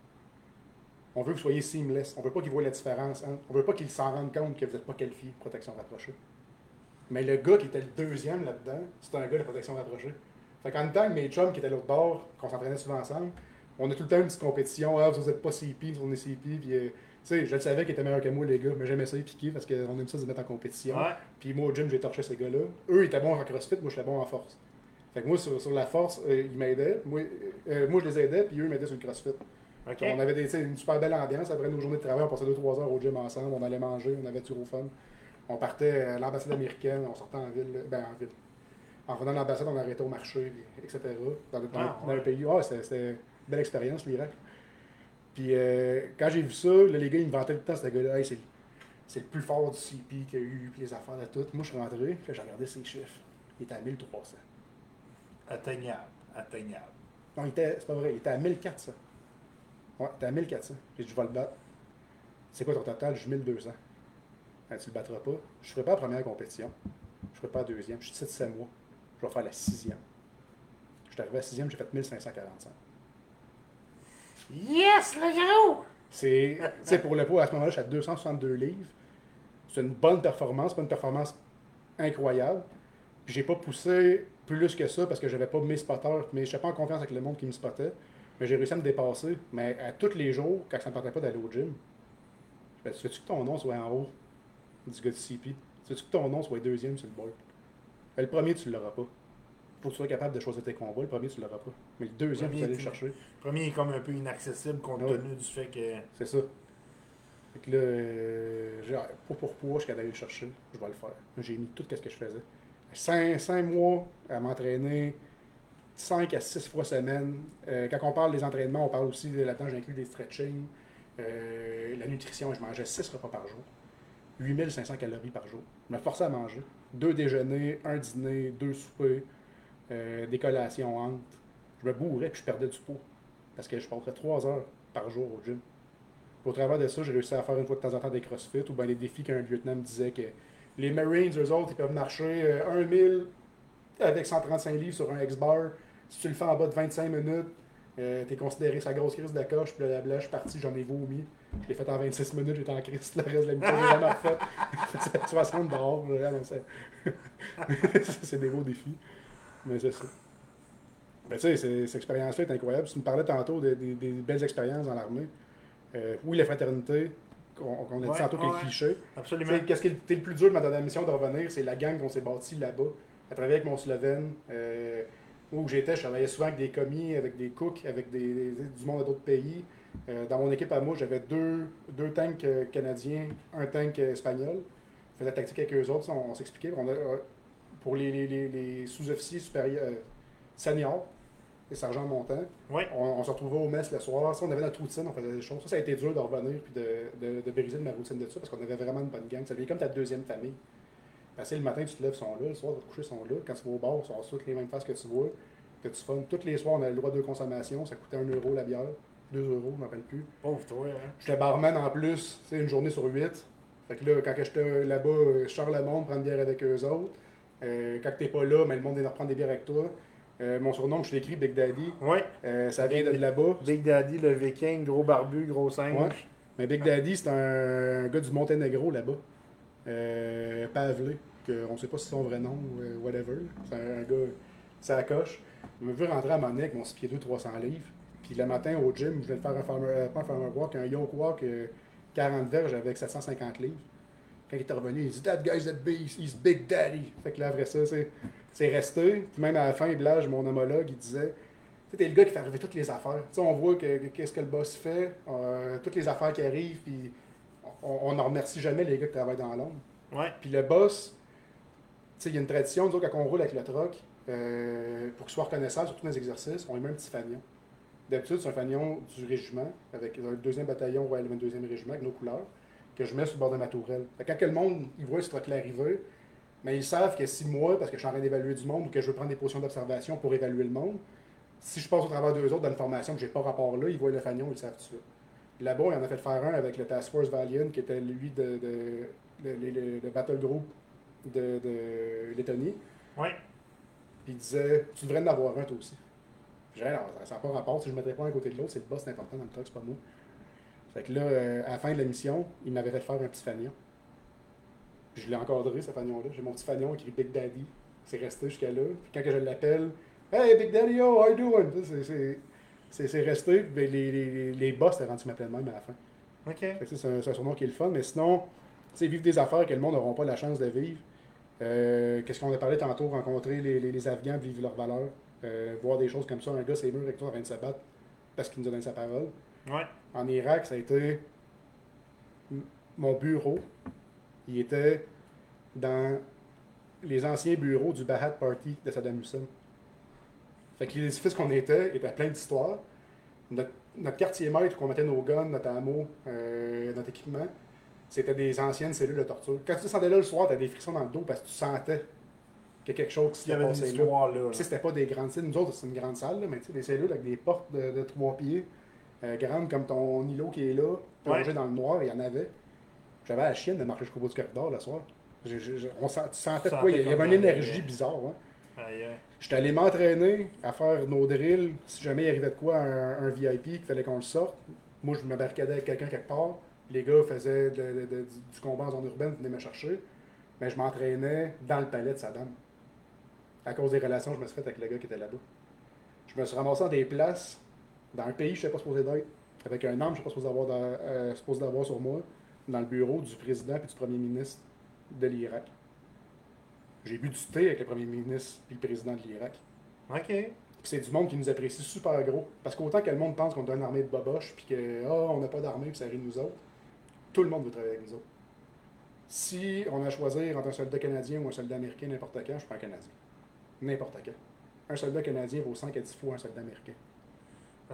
On veut que vous soyez seamless. On veut pas qu'il voit la différence. entre- On veut pas qu'il s'en rende compte que vous n'êtes pas qualifié pour protection rapprochée. Mais le gars qui était le deuxième là-dedans, c'était un gars de protection rapprochée. Fait qu'en même temps mes chums qui étaient à l'autre bord, qu'on s'entraînait souvent ensemble, on a tout le temps une petite compétition. Ah, vous n'êtes pas CP, vous est CP. Puis, euh, sais, je le savais qu'ils étaient meilleurs que moi, les gars, mais j'aimais ça les piquer parce qu'on aime ça se mettre en compétition. Ouais. Puis moi, au gym, j'ai torché ces gars-là. Eux, ils étaient bons en crossfit, moi, j'étais bon en force. Fait que moi, sur, sur la force, euh, ils m'aidaient. Moi, euh, moi, je les aidais, puis eux, ils m'aidaient sur le crossfit. On avait des, une super belle ambiance. Après nos journées de travail, on passait 2-3 heures au gym ensemble. On allait manger, on avait du fun. On partait à l'ambassade américaine, on sortait en ville. Ben, en ville. En venant de l'ambassade, on arrêtait au marché, etc. Dans, le- dans, Ah, dans le pays. Ah, c'était c'était une belle expérience, l'Irak. Puis euh, quand j'ai vu ça, là, les gars, ils me vantaient tout le temps, ce gars-là. Hey, c'est c'est le plus fort du CP qu'il y a eu, puis les affaires de tout. Moi, je suis rentré, j'ai regardé ses chiffres. Il était à 1300. Atteignable. Atteignable. Non, il était, c'est pas vrai, il était à 1400. Ouais, il était à 1400. J'ai dit, je vais le battre. C'est quoi ton total? Je suis 1200. Ben, tu le battras pas. Je ne ferai pas la première compétition. Je ne ferai pas la deuxième. Je suis 7 mois. Je vais faire la sixième. Je suis arrivé à la sixième, j'ai fait 1545. Yes, le gros! C'est, tu pour le poids, à ce moment-là, je suis à 262 livres. C'est une bonne performance, pas une performance incroyable. J'ai pas poussé plus que ça parce que j'avais pas mes spotters, mais je n'étais pas en confiance avec le monde qui me spottait. Mais j'ai réussi à me dépasser. Mais à tous les jours, quand ça ne me tentait pas d'aller au gym, je me dis, veux-tu que ton nom soit en haut du gars de CP? Veux-tu que ton nom soit deuxième sur le board? Ben, le premier, tu l'auras pas. Faut que tu sois capable de choisir tes combats. Le premier, tu ne l'auras pas. Mais le deuxième, tu vas aller le chercher. Le premier est comme un peu inaccessible compte Ouais. tenu du fait que. C'est ça. Fait que là, euh, pour pour poids, je suis capable d'aller le chercher. Je vais le faire. J'ai mis tout ce que je faisais. Cinq, cinq mois à m'entraîner, 5 à 6 fois semaine. Euh, quand on parle des entraînements, on parle aussi de là-dedans, j'inclus des stretching, euh, la nutrition. Je mangeais 6 repas par jour. 8500 calories par jour. Je me forçais à manger. Deux déjeuners, un dîner, deux soupers, euh, des collations. Je me bourrais puis je perdais du poids. Parce que je passerais trois heures par jour au gym. Au travers de ça, j'ai réussi à faire une fois de temps en temps des crossfit ou bien les défis qu'un lieutenant me disait que les Marines, eux autres, ils peuvent marcher euh, un 1000 avec 135 livres sur un X-bar. Si tu le fais en bas de 25 minutes, euh, t'es considéré sa grosse crise de coche, puis là, je suis parti, j'en ai vomi. Je l'ai fait en 26 minutes, j'étais en crise, le reste de la mission, j'ai jamais. C'est 60 dehors, c'est des beaux défis. Mais c'est ça. Mais tu sais, cette expérience-là est incroyable. Tu me parlais tantôt des, des- des belles expériences dans l'armée. Euh, oui, la fraternité, qu'on a dit Ouais, tantôt ouais. clichés. Absolument. Qu'est-ce qui était le plus dur dans la mission de revenir, c'est la gang qu'on s'est bâtie là-bas, à travers avec mon Slovène. euh, où j'étais, je travaillais souvent avec des commis, avec des cooks, avec des, des- du monde d'autres pays. Euh, dans mon équipe à moi, j'avais deux, deux tanks euh, canadiens, un tank euh, espagnol. Je faisais la tactique avec eux autres, on, on s'expliquait. On a, pour les, les- les- les sous-officiers supérieurs, euh, seniors, les sergents montants, on, on se retrouvait au mess le soir. Ça, on avait notre routine, on faisait des choses. Ça, ça a été dur de revenir puis de, de, de briser de ma routine de ça parce qu'on avait vraiment une bonne gang. Ça devient comme ta deuxième famille. Parce que le matin, tu te lèves, ils sont là. Le soir, tu vas te coucher, ils sont là. Quand tu vas au bar, ils sont toutes les mêmes faces que tu vois. Que tu fun. Tous les soirs, on avait le droit de consommation. Ça coûtait 1 euro la bière. 2 euros, je ne rappelle plus. Pauvre toi, hein. J'étais barman en plus, sais, une journée sur huit. Fait que là, quand j'étais là-bas, euh, je sors le monde, prendre une bière avec eux autres. Euh, quand t'es pas là, mais le monde vient de reprendre des bières avec toi. Euh, mon surnom, je l'ai écrit Big Daddy. Oui. Euh, ça vient de là-bas. Big Daddy, le viking, gros barbu, gros singe. Ouais. Mais Big Daddy, c'est un gars du Monténégro là-bas. Euh, Pavelé, que on sait pas si c'est son vrai nom ou euh, whatever. C'est un, un gars, ça coche. Il m'a vu rentrer à avec mon 6 pieds 2, 300 livres. Puis le matin au gym, je venais de faire un farmer, pas un farmer walk, un yoke walk, euh, 40 verges avec 750 livres. Quand il est revenu, il dit That guy's that beast, he's Big Daddy. Fait que là, après ça, c'est, resté. Puis même à la fin, Blage, mon homologue, il disait t'es le gars qui fait arriver toutes les affaires. Tu sais, on voit que, que- qu'est-ce que le boss fait, euh, toutes les affaires qui arrivent, puis on n'en remercie jamais les gars qui travaillent dans l'ombre. Ouais. Puis le boss, tu sais, il y a une tradition, nous autres, quand on roule avec le truck, euh, pour qu'il soit reconnaissable, surtout dans les exercices, on lui met un petit fanion. D'habitude, c'est un fanion du régiment, avec un deuxième bataillon Royal 22e régiment, avec nos couleurs, que je mets sur le bord de ma tourelle. Fait que quand le monde il voit ce truck-là arriver, mais ils savent que si moi, parce que je suis en train d'évaluer du monde ou que je veux prendre des positions d'observation pour évaluer le monde, si je passe au travers d'eux autres dans une formation que j'ai pas rapport là, ils voient le fanion, ils le savent tout de suite. Là-bas, il en a fait faire un avec le Task Force Valiant, qui était lui de, de, de- le Battle Group de, de Lettonie. Oui. Puis il disait Tu devrais en avoir un toi aussi. J'ai Alors, ça n'a pas rapport, si je ne mettrais pas un côté de l'autre, c'est le boss, c'est important dans le truck, c'est pas moi. Fait que là, euh, à la fin de la mission, il m'avait fait faire un petit fanion. Puis je l'ai encadré, ce fanion-là. J'ai mon petit fanion écrit Big Daddy. C'est resté jusqu'à là. Puis quand je l'appelle, Hey Big Daddy, yo, how you doing? C'est- resté. Ben, les, les, les, boss, t'as rendu m'appellent même à la fin. OK. Fait que, c'est un, surnom qui est le fun, mais sinon, tu sais, vivre des affaires que le monde n'auront pas la chance de vivre. Euh, Qu'est-ce qu'on a parlé tantôt, rencontrer les, les, les Afghans, vivre leurs valeurs, euh, voir des choses comme ça, un gars c'est mûr avec toi en train de se battre parce qu'il nous a donné sa parole. Ouais. En Irak, ça a été mon bureau. Il était dans les anciens bureaux du Bahat Party de Saddam Hussein. Fait que l'édifice qu'on était était plein d'histoires. Notre, notre quartier maître, où on mettait nos guns, notre ammo, euh, notre équipement, c'était des anciennes cellules de torture. Quand tu descendais là le soir, tu as des frissons dans le dos parce que tu sentais qu'il y a quelque chose qui s'était passé là. là. Puis, c'était pas des grandes salles. Nous autres, c'est une grande salle, là, mais tu sais, des cellules avec des portes de, de trois pieds, euh, grandes comme ton îlot qui est là, plongé Ouais. dans le noir, il y en avait. J'avais la chienne de marcher jusqu'au bout du corridor le soir. J'ai- j'ai- j'ai- on sent- quoi? Il y avait une énergie bizarre. hein. Aïe. J'étais allé m'entraîner à faire nos drills. Si jamais il arrivait de quoi, un, un VIP, qu'il fallait qu'on le sorte. Moi, je me barricadais avec quelqu'un quelque part. Les gars faisaient de- de- de- du, du combat en zone urbaine, venaient me chercher. Mais je m'entraînais dans le palais de Saddam. À cause des relations que je me suis faites avec le gars qui était là-bas. Je me suis ramassé dans des places, dans un pays que je ne sais pas supposé d'être, avec un arme que je ne sais pas supposé d'avoir, euh, supposé sur moi, dans le bureau du président et du premier ministre de l'Irak. J'ai bu du thé avec le premier ministre et le président de l'Irak. OK. C'est du monde qui nous apprécie super gros. Parce qu'autant que le monde pense qu'on a une armée de boboches, puis que oh, on n'a pas d'armée, puis ça rit de nous autres, tout le monde veut travailler avec nous autres. Si on a à choisir entre un soldat canadien ou un soldat américain n'importe quand, je prends un Canadien. N'importe quand. Un soldat canadien vaut 5 à 10 fois un soldat américain.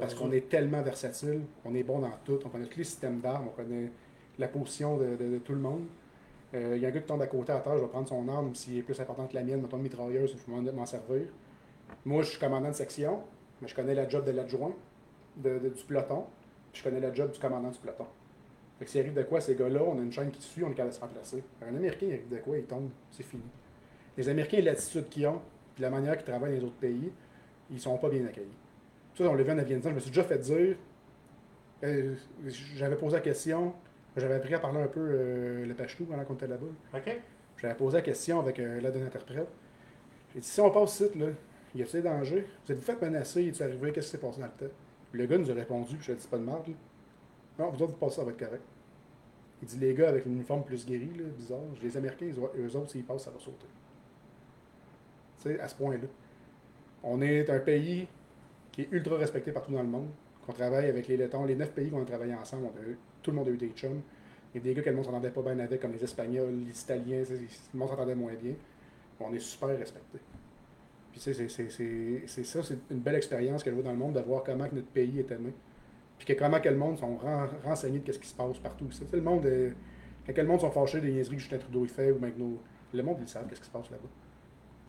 Parce qu'on est tellement versatile, on est bon dans tout, on connaît tous les systèmes d'armes, on connaît la position de, tout le monde. Euh, Il y a un gars qui tombe à côté à terre, je vais prendre son arme s'il est plus important que la mienne, mettons une mitrailleuse, je vais m'en- servir. Moi, je suis commandant de section, mais je connais la job de l'adjoint. du peloton, puis je connais le job du commandant du peloton. Fait s'il arrive de quoi, ces gars-là, on a une chaîne qui suit, on est capable de se remplacer. Un Américain, il arrive de quoi, il tombe, c'est fini. Les Américains, l'attitude qu'ils ont, puis la manière qu'ils travaillent dans les autres pays, ils sont pas bien accueillis. Ça, on l'a vu en Afghanistan, je me suis déjà fait dire, euh, j'avais posé la question, j'avais appris à parler un peu euh, le pachtou pendant qu'on était là-bas. OK? J'avais posé la question avec euh, l'aide d'un interprète. J'ai dit, si on passe site, là, y a-t-il des dangers? Vous êtes-vous fait menacer? Y est arrivé? Qu'est-ce qui s'est passé dans le temps? Le gars nous a répondu, puis je lui ai dit, pas de merde. Non, vous autres, vous passez, ça va être correct. Il dit, les gars avec l'uniforme plus guéri, là, bizarre, les Américains, ils- eux autres, s'ils passent, ça va sauter. Tu sais, à ce point-là. On est un pays qui est ultra respecté partout dans le monde, qu'on travaille avec les Lettons, les neuf pays qu'on a travaillé ensemble, tout le monde a eu des chums. Il y a des gars que le monde s'entendait pas bien avec, comme les Espagnols, les Italiens, le monde s'entendait moins bien. On est super respecté. Puis c'est- c'est- c'est c'est ça, c'est une belle expérience que je dans le monde de voir comment que notre pays est aimé. Puis que comment que le monde sont ren- renseignés de ce qui se passe partout. Sais, le monde, est- quand le monde sont fâchés des niaiseries que Justin Trudeau fait ou même nos- le monde ils savent qu'est-ce qui se passe là-bas.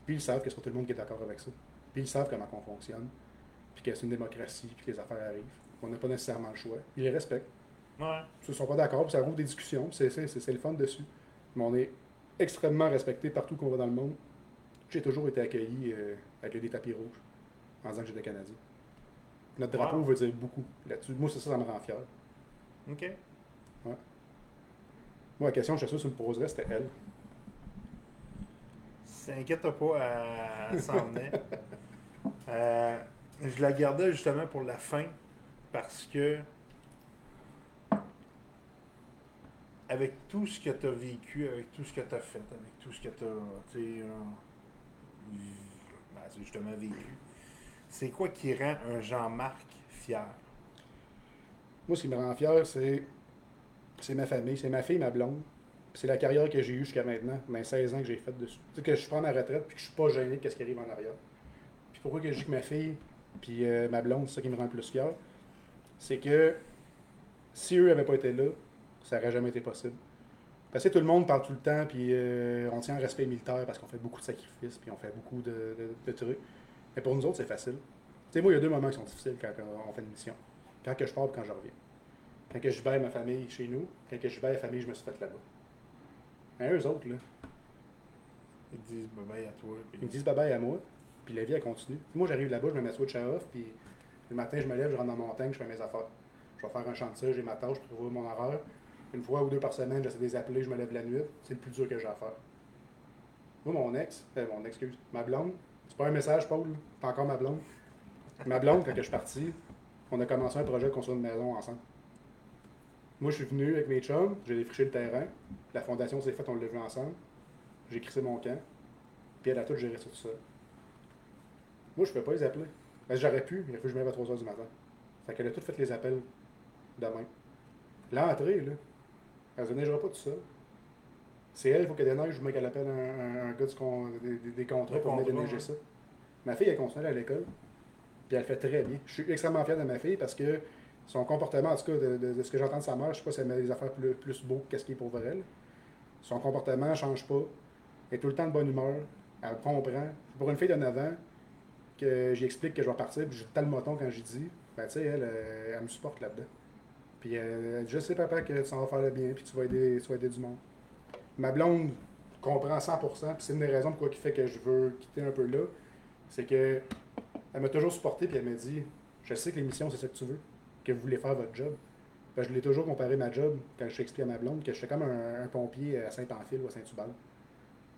Puis ils savent que c'est pas tout le monde qui est d'accord avec ça. Puis ils savent comment on fonctionne. Puis que c'est une démocratie, puis que les affaires arrivent. On n'a pas nécessairement le choix. Ils les respectent. Ouais. Ils ne sont pas d'accord, puis ça rouvre des discussions, c'est c'est- c'est- c'est le fun dessus. Mais on est extrêmement respecté partout qu'on va dans le monde. J'ai toujours été accueilli euh, avec des tapis rouges en disant que j'étais Canadien. Notre drapeau Wow. veut dire beaucoup là-dessus. Moi, c'est ça, ça me rend fier. OK. Moi, la question, je suis sûr que tu me poserais, c'était elle. T'inquiète pas, elle s'en venait. Euh, je la gardais justement pour la fin parce que avec tout ce que tu as vécu, avec tout ce que tu as fait, avec tout ce que tu as justement vécu, c'est quoi qui rend un Jean-Marc fier? Moi, ce qui me rend fier, c'est c'est ma famille, c'est ma fille, ma blonde. C'est la carrière que j'ai eue jusqu'à maintenant, mes 16 ans que j'ai faite dessus. Tu sais, que je prends ma retraite puis que je suis pas gêné de ce qui arrive en arrière. Puis pourquoi que je dis que ma fille puis euh, ma blonde, c'est ça qui me rend le plus fier, c'est que si eux n'avaient pas été là, ça n'aurait jamais été possible. Parce que tout le monde parle tout le temps, puis euh, on tient un respect militaire parce qu'on fait beaucoup de sacrifices, puis on fait beaucoup de, de- de trucs. Mais pour nous autres, c'est facile. Tu sais, moi, il y a deux moments qui sont difficiles quand on fait une mission. Quand que je pars et quand je reviens. Quand que je vais à ma famille chez nous, quand que je vais à la famille, je me suis fait là-bas. Mais eux autres, là, Ils disent bye bye à toi. puis- ils me disent bye-bye à moi, puis la vie, elle continue. Moi, j'arrive là-bas, je me mets switch à off, puis le matin, je me lève, je rentre dans mon montagne, je fais mes affaires. Je vais faire un chantier, j'ai ma tâche, je trouve mon horaire. Une fois ou deux par semaine, j'essaie de les appeler, je me lève la nuit. C'est le plus dur que j'ai à faire. Moi, mon ex, euh, mon excuse, ma blonde, c'est pas un message, Paul, c'est encore ma blonde. Ma blonde, quand je suis parti, on a commencé un projet de construire une maison ensemble. Moi, je suis venu avec mes chums, j'ai défriché le terrain. La fondation s'est faite, on l'a vu ensemble. J'ai crissé mon camp. Puis elle a tout géré ça tout seul. Moi, je ne peux pas les appeler. Parce que j'aurais pu, il a que je me lève à 3 h du matin. Fait qu'elle a tout fait les appels demain. L'entrée, là, elle ne neigera pas tout seul. C'est elle, il faut qu'elle déneige, ou qu'elle appelle un, gars con- des, des- des contrats pour venir déneiger ouais. ça. Ma fille, elle continue à l'école. Puis elle fait très bien. Je suis extrêmement fier de ma fille parce que son comportement, en tout cas, de, ce que j'entends de sa mère, je sais pas si elle met les affaires plus, plus beaux que ce qui est pour elle. Son comportement ne change pas. Elle est tout le temps de bonne humeur. Elle comprend. Pour une fille de 9 ans, que j'explique que je vais partir, puis j'ai le moton quand j'y dis, ben tu sais, elle, euh, elle me supporte là-dedans. Puis euh, elle dit, je sais papa que tu s'en vas faire le bien, puis tu vas aider, tu vas aider du monde. Ma blonde comprend 100%, puis c'est une des raisons pourquoi qui fait que je veux quitter un peu là, c'est que elle m'a toujours supporté, puis elle m'a dit, je sais que l'émission, c'est ça que tu veux, que vous voulez faire votre job. Ben, je l'ai toujours comparé ma job, quand je expliqué à ma blonde, que j'étais comme un, pompier à Saint-Pamphile ou à Saint-Hubert.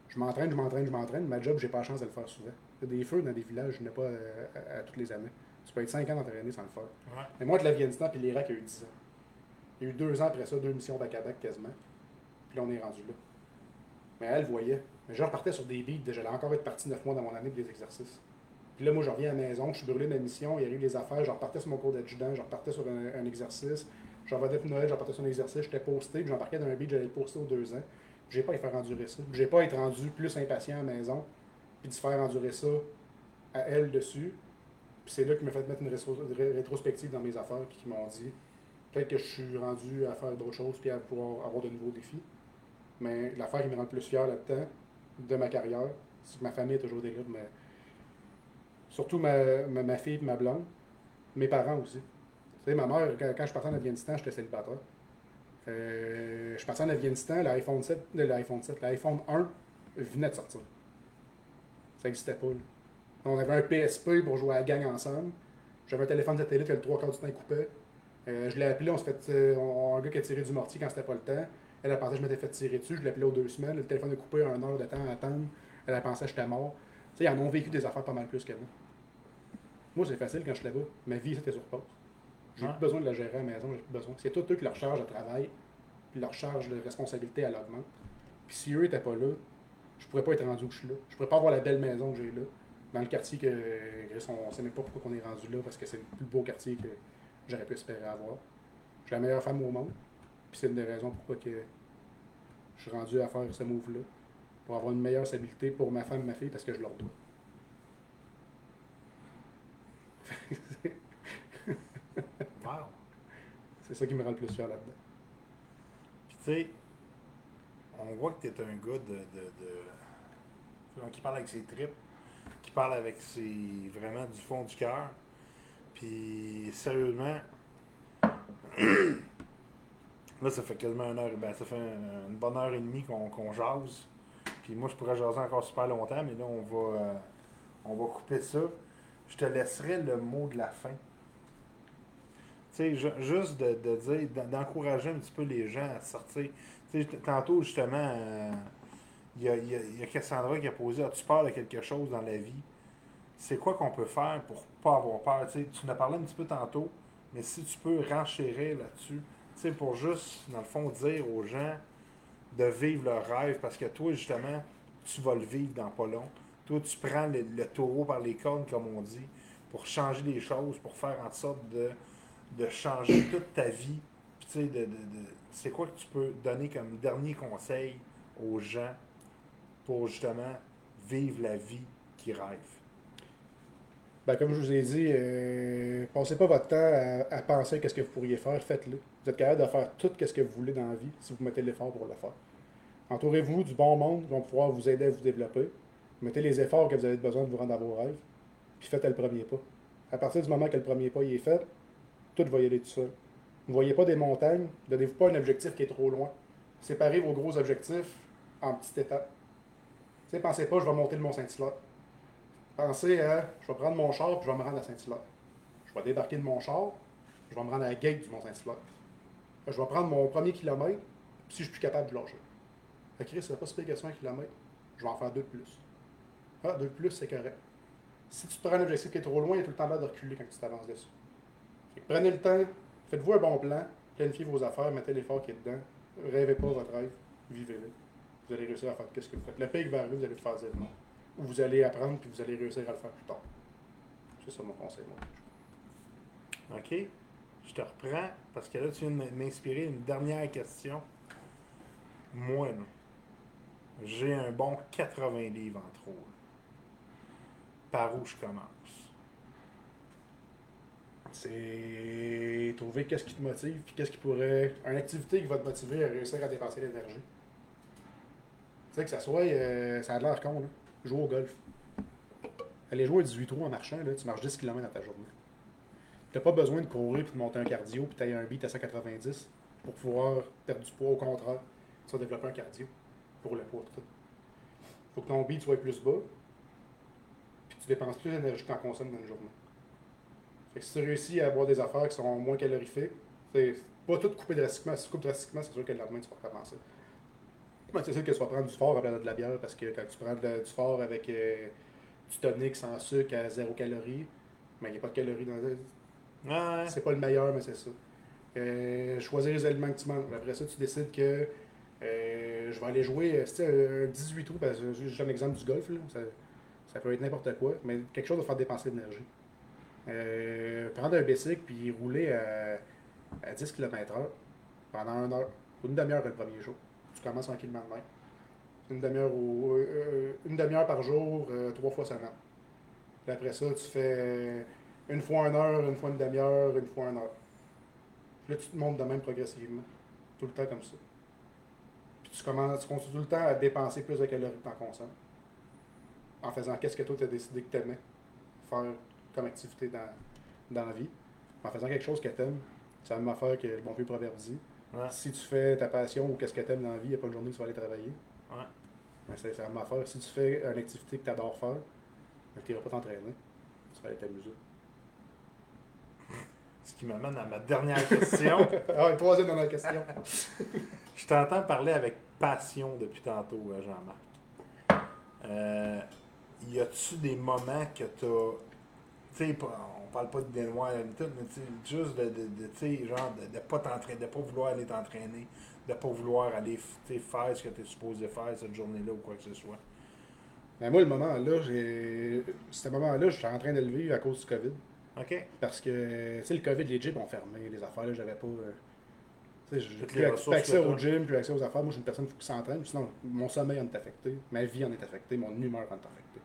Je m'entraîne, je m'entraîne, je m'entraîne. Ma job, j'ai pas la chance de le faire souvent. Y a des feux dans des villages, je n'ai pas euh, à, à toutes les années. Tu peux être 5 ans d'entraîner sans le faire. Ouais. Mais moi, de l'Afghanistan puis l'Irak, il y a eu 10 ans. Il y a eu deux ans après ça, deux missions back-à-back quasiment. Puis là, on est rendu là. Mais elle voyait. Mais je repartais sur des beats. J'allais encore être parti 9 mois dans mon année pour des exercices. Puis là, moi, je reviens à la maison, je suis brûlé de ma mission, il arrive les affaires, je repartais sur mon cours d'adjudant, je repartais sur un, un exercice, j'en revenais de Noël, je repartais sur un exercice, j'étais posté, puis j'embarquais dans un beat, j'allais le poster aux deux ans. J'ai pas à y faire endurer ça. J'ai pas à être rendu plus impatient à la maison, puis de faire endurer ça à elle dessus. Puis c'est là qu'il m'a fait mettre une rétro- ré- rétrospective dans mes affaires, puis qui m'ont dit peut-être que je suis rendu à faire d'autres choses, puis à pouvoir avoir de nouveaux défis. Mais l'affaire qui me rend le plus fier là-dedans, de ma carrière, c'est que ma famille a toujours là. Mais surtout ma, ma, fille et ma blonde, mes parents aussi. Tu sais, ma mère, quand, je partais en Afghanistan, j'étais célibataire. Euh, je parti en Afghanistan, l'iPhone 7, euh, l'iPhone 7, l'iPhone 1 venait de sortir. Ça n'existait pas. là. On avait un PSP pour jouer à la gang ensemble. J'avais un téléphone satellite que le trois quarts du temps coupait. Euh, je l'ai appelé, on se fait, euh, on- un gars qui a tiré du mortier quand c'était pas le temps. Elle a pensé que je m'étais fait tirer dessus. Je l'ai appelé aux deux semaines. Le téléphone a coupé un heure de temps à attendre. Elle a pensé que j'étais mort. Tu sais, ils en ont vécu des affaires pas mal plus que moi. Moi, c'est facile quand je suis là-bas. Ma vie, c'était sur pause. J'ai Ouais. plus besoin de la gérer à la maison, j'ai plus besoin. C'est tout eux qui leur charge de travail, puis leur charge de responsabilité, elle augmente. Puis si eux n'étaient pas là, je pourrais pas être rendu où je suis là. Je pourrais pas avoir la belle maison que j'ai là. Dans le quartier que on sait même pas pourquoi on est rendu là, parce que c'est le plus beau quartier que j'aurais pu espérer avoir. J'ai la meilleure femme au monde. Puis c'est une des raisons pourquoi que je suis rendu à faire ce move-là. Pour avoir une meilleure stabilité pour ma femme et ma fille, parce que je leur dois. Wow. C'est ça qui me rend le plus fier là-dedans. Puis tu sais, on voit que tu es un gars de, qui parle avec ses tripes, qui parle avec ses vraiment du fond du cœur. Puis sérieusement, là ça fait quasiment une heure, ben, ça fait une, bonne heure et demie qu'on qu'on jase. Puis moi je pourrais jaser encore super longtemps, mais là on va, euh, on va couper ça. Je te laisserai le mot de la fin. Tu sais, ju- juste de, de dire, d'en- d'encourager un petit peu les gens à sortir. Tu tantôt, justement, euh, il y, y a- Cassandra qui a posé As-tu peur de quelque chose dans la vie? C'est quoi qu'on peut faire pour pas avoir peur Tu tu en as parlé un petit peu tantôt, mais si tu peux renchérir là-dessus, tu pour juste, dans le fond, dire aux gens de vivre leur rêve, parce que toi, justement, tu vas le vivre dans pas long. Toi, tu prends le, le taureau par les cornes, comme on dit, pour changer les choses, pour faire en sorte de, de changer toute ta vie. De, de- de- c'est quoi que tu peux donner comme dernier conseil aux gens pour justement vivre la vie qu'ils rêvent? Ben, comme je vous ai dit, euh, passez pas votre temps à, à penser qu'est-ce que vous pourriez faire, faites-le. Vous êtes capable de faire tout ce que vous voulez dans la vie si vous mettez l'effort pour le faire. Entourez-vous du bon monde qui vont pouvoir vous aider à vous développer. Mettez les efforts que vous avez besoin de vous rendre à vos rêves, puis faites le premier pas. À partir du moment que le premier pas y est fait, tout va y aller tout seul. Ne voyez pas des montagnes, donnez-vous pas un objectif qui est trop loin. Séparez vos gros objectifs en petites étapes. Tu sais, pensez pas, je vais monter le Mont Saint-Hilaire. Pensez à, je vais prendre mon char puis je vais me rendre à Saint-Hilaire. Je vais débarquer de mon char, je vais me rendre à la gate du Mont-Saint-Hilaire. Je vais prendre mon premier kilomètre, puis si je suis plus capable, je lâche. Fait que va pas se payer que je vais en faire deux de plus. Ah, deux de plus, c'est correct. Si tu prends un objectif qui est trop loin, il y a tout le temps l'air de reculer quand tu t'avances dessus. Prenez le temps, faites-vous un bon plan, planifiez vos affaires, mettez l'effort qui est dedans, rêvez pas votre rêve, vivez-le. Vous allez réussir à faire ce que vous faites. Le pays va arriver, vous allez le faire dire non. Ou vous allez apprendre, puis vous allez réussir à le faire plus tard. C'est ça mon conseil, moi. OK? Je te reprends parce que là, tu viens de m'inspirer une dernière question. Moi, j'ai un bon 80 livres en trop. Par où je commence? C'est trouver qu'est-ce qui te motive, puis qu'est-ce qui pourrait. Une activité qui va te motiver à réussir à dépenser l'énergie. Tu sais, que ça soit. euh, ça a l'air con, là. Jouer au golf. Aller jouer à 18 trous en marchant, là, tu marches 10 km dans ta journée. Tu pas besoin de courir puis de monter un cardio puis tu un beat à 190 pour pouvoir perdre du poids. Au contraire, tu vas développer un cardio pour le poids tout. faut que ton beat soit plus bas puis tu dépenses plus d'énergie que tu en consommes dans une journée. Fait que si tu réussis à avoir des affaires qui sont moins calorifiques, c'est pas tout couper drastiquement. Si tu coupes drastiquement, c'est sûr que le lendemain, tu vas recommencer. Mais c'est sûr que tu vas prendre du fort après de la bière? Parce que quand tu prends de- du fort avec euh, du tonic sans sucre à zéro calorie, mais il n'y a pas de calories dans le. Ouais. C'est pas le meilleur, mais c'est ça. Euh, choisir les aliments que tu manges. Après ça, tu décides que euh, je vais aller jouer un 18 trous, parce que j'ai un exemple du golf, là. Ça, ça peut être n'importe quoi, mais quelque chose de faire dépenser de l'énergie. Euh, prendre un bicycle puis rouler à, à 10 km/h pendant une heure, une demi-heure le premier jour. Tu commences tranquillement de. Une demi-heure euh, euh, une demi-heure par jour, euh, trois fois semaine. Puis après ça, tu fais une fois une heure, une fois une demi-heure, une fois une heure. Puis là, tu te montes de même progressivement. Tout le temps comme ça. Puis tu commences, tu continues tout le temps à dépenser plus de calories que tu en consommes. En faisant qu'est-ce que toi, tu as décidé que tu aimais faire comme activité dans, dans la vie. en faisant quelque chose que t'aimes, c'est la même affaire que le bon vieux proverbe dit. Ouais. Si tu fais ta passion ou qu'est-ce que t'aimes dans la vie, il n'y a pas une journée où tu vas aller travailler. Ouais. Mais c'est la même affaire. Si tu fais une activité que tu adores faire, tu n'iras pas t'entraîner. Tu vas aller t'amuser. Ce qui m'amène à ma dernière question. ah, une troisième la question. Je t'entends parler avec passion depuis tantôt, euh, Jean-Marc. Euh, y a-tu des moments que t'as. Tu sais, on parle pas de dénoir et tout, mais tu sais, juste de, de, de, tu sais, genre, de, de pas t'entraîner, de pas vouloir aller t'entraîner, de pas vouloir aller faire ce que tu es supposé faire cette journée-là ou quoi que ce soit. Mais moi, le moment là, j'ai. Ce moment-là, je suis en train de le vivre à cause du COVID. OK? Parce que, tu sais, le COVID, les gyms ont fermé, les affaires, là, j'avais pas. euh, tu sais, j'ai plus, accès au gym, plus accès aux affaires. Moi, je suis une personne qui s'entraîne. Sinon, mon sommeil en est affecté, ma vie en est affectée, mon humeur en est affectée.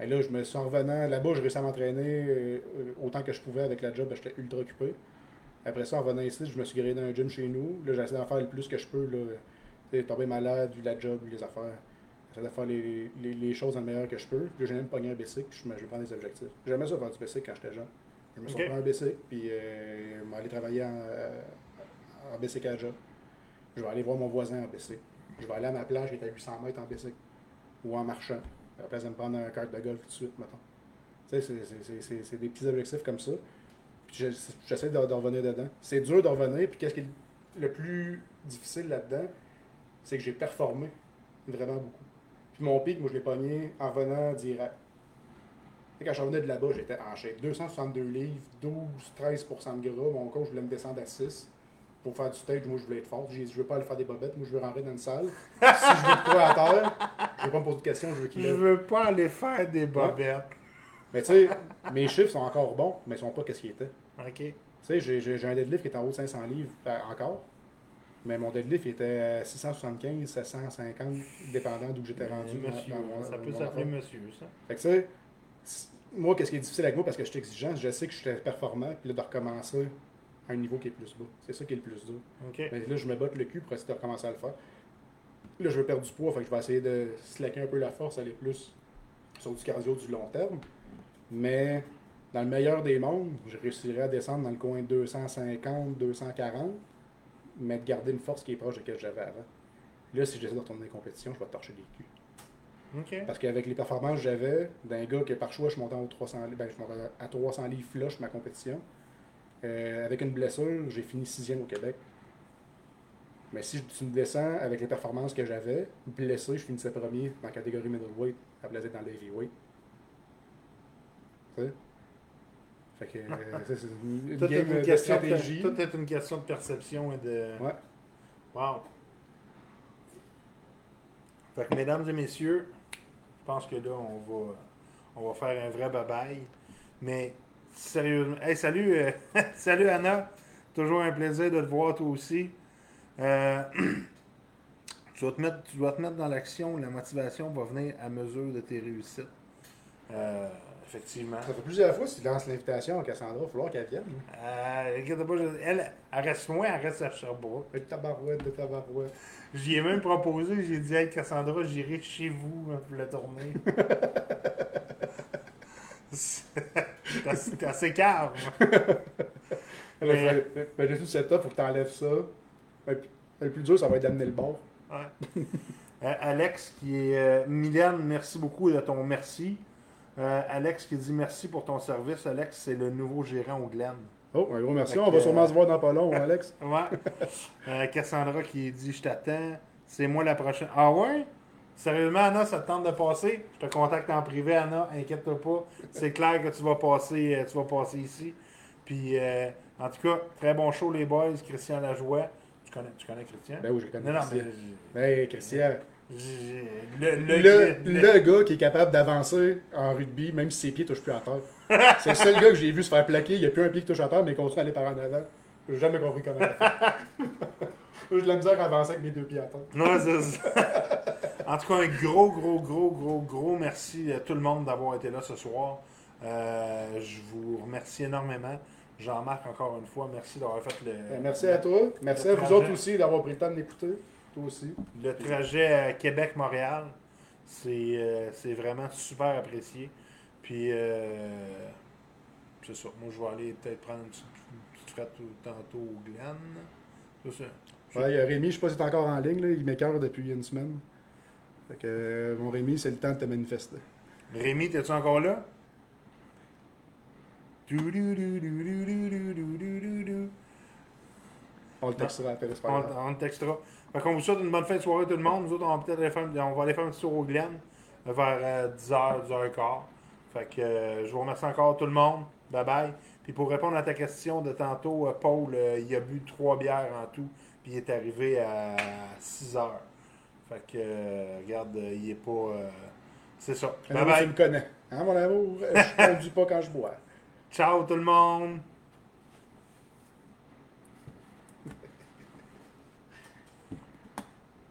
Et là, je me suis en revenant là-bas, j'ai réussi à m'entraîner euh, autant que je pouvais avec la job, j'étais ultra occupé. Après ça, en revenant ici, je me suis grillé dans un gym chez nous. Là, j'essaie d'en faire le plus que je peux. Là. Tomber malade, vu la job, les affaires. J'essaie de faire les, les, les choses le meilleur que je peux. Puis j'ai même pogné un basic, puis je me, je prends des objectifs. J'aimais ça faire du basic quand j'étais jeune. Je me suis Ok. pris un basic, puis euh, je vais aller travailler en, euh, en basic à la job. Je vais aller voir mon voisin en basic. Je vais aller à ma plage qui est à 800 mètres en basic. Ou en marchant. À la place de me prendre un carte de golf tout de suite, mettons. Tu sais, c'est- des petits objectifs comme ça. Puis je- j'essaie de, de revenir dedans. C'est dur de revenir, puis qu'est-ce qui est le plus difficile là-dedans, c'est que j'ai performé vraiment beaucoup. Puis mon pic, moi, je l'ai pogné en revenant direct. Sais, Quand je revenais de là-bas, j'étais en shape. 262 livres, 12-13% de gras. Mon coach voulait me descendre à 6. Pour faire du stage, moi, je voulais être fort. J'ai dit, je veux pas aller faire des bobettes. Moi, je veux rentrer dans une salle. si je veux quoi à terre, je veux pas me poser de questions, je veux qu'il Je veux pas aller faire des bobettes. Mais tu sais, mes chiffres sont encore bons, mais ils sont pas qu'est-ce qu'ils étaient. OK? Tu sais, j'ai- un deadlift qui est en haut de 500 livres euh, encore. Mais mon deadlift il était à 675, 750, dépendant d'où j'étais rendu. dans- monsieur, dans mon- ça dans peut s'appeler monsieur, ça. Fait que tu sais, moi, qu'est-ce qui est difficile avec moi parce que je suis exigeant, je sais que je suis performant, puis là, de recommencer à un niveau qui est plus bas. C'est ça qui est le plus dur. OK? Mais là, je me botte le cul pour essayer de recommencer à le faire. Là, je veux perdre du poids, fait que je vais essayer de slacker un peu la force, aller plus sur du cardio du long terme. Mais dans le meilleur des mondes, je réussirais à descendre dans le coin 250, 240, mais de garder une force qui est proche de ce que j'avais avant. Là, si j'essaie de retourner dans les compétitions, je vais torcher les culs. Parce qu'avec les performances que j'avais, d'un gars que par choix, je montais, au 300, li- ben, je montais à 300 livres flush ma compétition, euh, avec une blessure, j'ai fini sixième au Québec. Mais si tu me descends avec les performances que j'avais, blessé, je finissais premier dans la catégorie middleweight, à placer dans le heavyweight. Tu sais? Fait que euh, ça, c'est une, une Tout est game une de question de, stratégie. tout est une question de perception et de. Ouais. Wow. Fait que, mesdames et messieurs, je pense que là, on va, on va faire un vrai bye-bye. Mais, sérieusement. Hey, salut, euh, salut Anna. Toujours un plaisir de te voir, toi aussi. Euh, tu, dois te mettre, tu dois te mettre dans l'action. La motivation va venir à mesure de tes réussites. Euh, effectivement. Ça fait plusieurs fois si tu lances l'invitation à Cassandra, il va falloir qu'elle vienne. Euh, pas, je- elle, elle reste loin, elle reste à Sherbrooke. De tabarouette, de tabarouette. J'y ai même proposé, j'ai dit, hey Cassandra, j'irai chez vous hein, pour la tournée. C'est assez- calme. Elle Mais- ben, j'ai tout setup, faut que tu enlèves ça. Puis, le plus dur, ça va être d'amener le bord. Ouais. Euh, Alex qui est. euh, Mylène, merci beaucoup de ton merci. Euh, Alex qui dit merci pour ton service. Alex, c'est le nouveau gérant au Glen. Oh, un gros merci. Fait On va sûrement se voir dans pas long, hein, Alex. Ouais. Cassandra qui dit Je t'attends. C'est moi la prochaine. Ah ouais? Sérieusement, Anna, ça te tente de passer? Je te contacte en privé, Anna. Inquiète-toi pas. C'est clair que tu vas passer, tu vas passer ici. Puis, euh, en tout cas, très bon show, les boys. Christian Lajoie. Tu connais, tu connais Christian? Ben oui, je connais non, non, mais. Christian. Hey, Christian. Le, le, Le, gars qui est capable d'avancer en rugby, même si ses pieds touchent plus à terre. C'est le seul gars que j'ai vu se faire plaquer. Il n'y a plus un pied qui touche à terre, mais il continue à aller par en avant. J'ai jamais compris comment il a fait. J'ai de la misère à avancer avec mes deux pieds à terre. Non, c'est ça. En tout cas, un gros, gros, gros, gros, gros merci à tout le monde d'avoir été là ce soir. Euh, je vous remercie énormément. Jean-Marc, encore une fois, merci d'avoir fait le, Ben, Merci à toi. Merci à vous autres aussi d'avoir pris le temps de m'écouter. Toi aussi. le trajet Québec-Montréal. C'est euh, c'est vraiment super apprécié. Puis, euh, c'est ça. Moi, je vais aller peut-être prendre une petite, une petite frette tantôt au Glen. C'est ça. Ouais, il y a Rémi, je sais pas s'il est encore en ligne, là, il m'écœure depuis une semaine. Fait que, euh, mon Rémi, c'est le temps de te manifester. Rémi, t'es-tu encore là? On le textera après, on, on, le textera. Fait qu'on vous souhaite une bonne fin de soirée tout le monde. Nous autres, on va peut-être aller faire, aller faire un petit tour au Glen euh, vers euh, 10h, 10h15. Fait que euh, je vous remercie encore tout le monde. Bye bye. Puis pour répondre à ta question de tantôt, Paul, il a bu trois bières en tout, puis il est arrivé à 6 h Fait que, regarde, il est pas. c'est ça. Bye bye. Tu me connais. Hein, mon amour? je ne conduis pas quand je bois. Ciao tout le monde.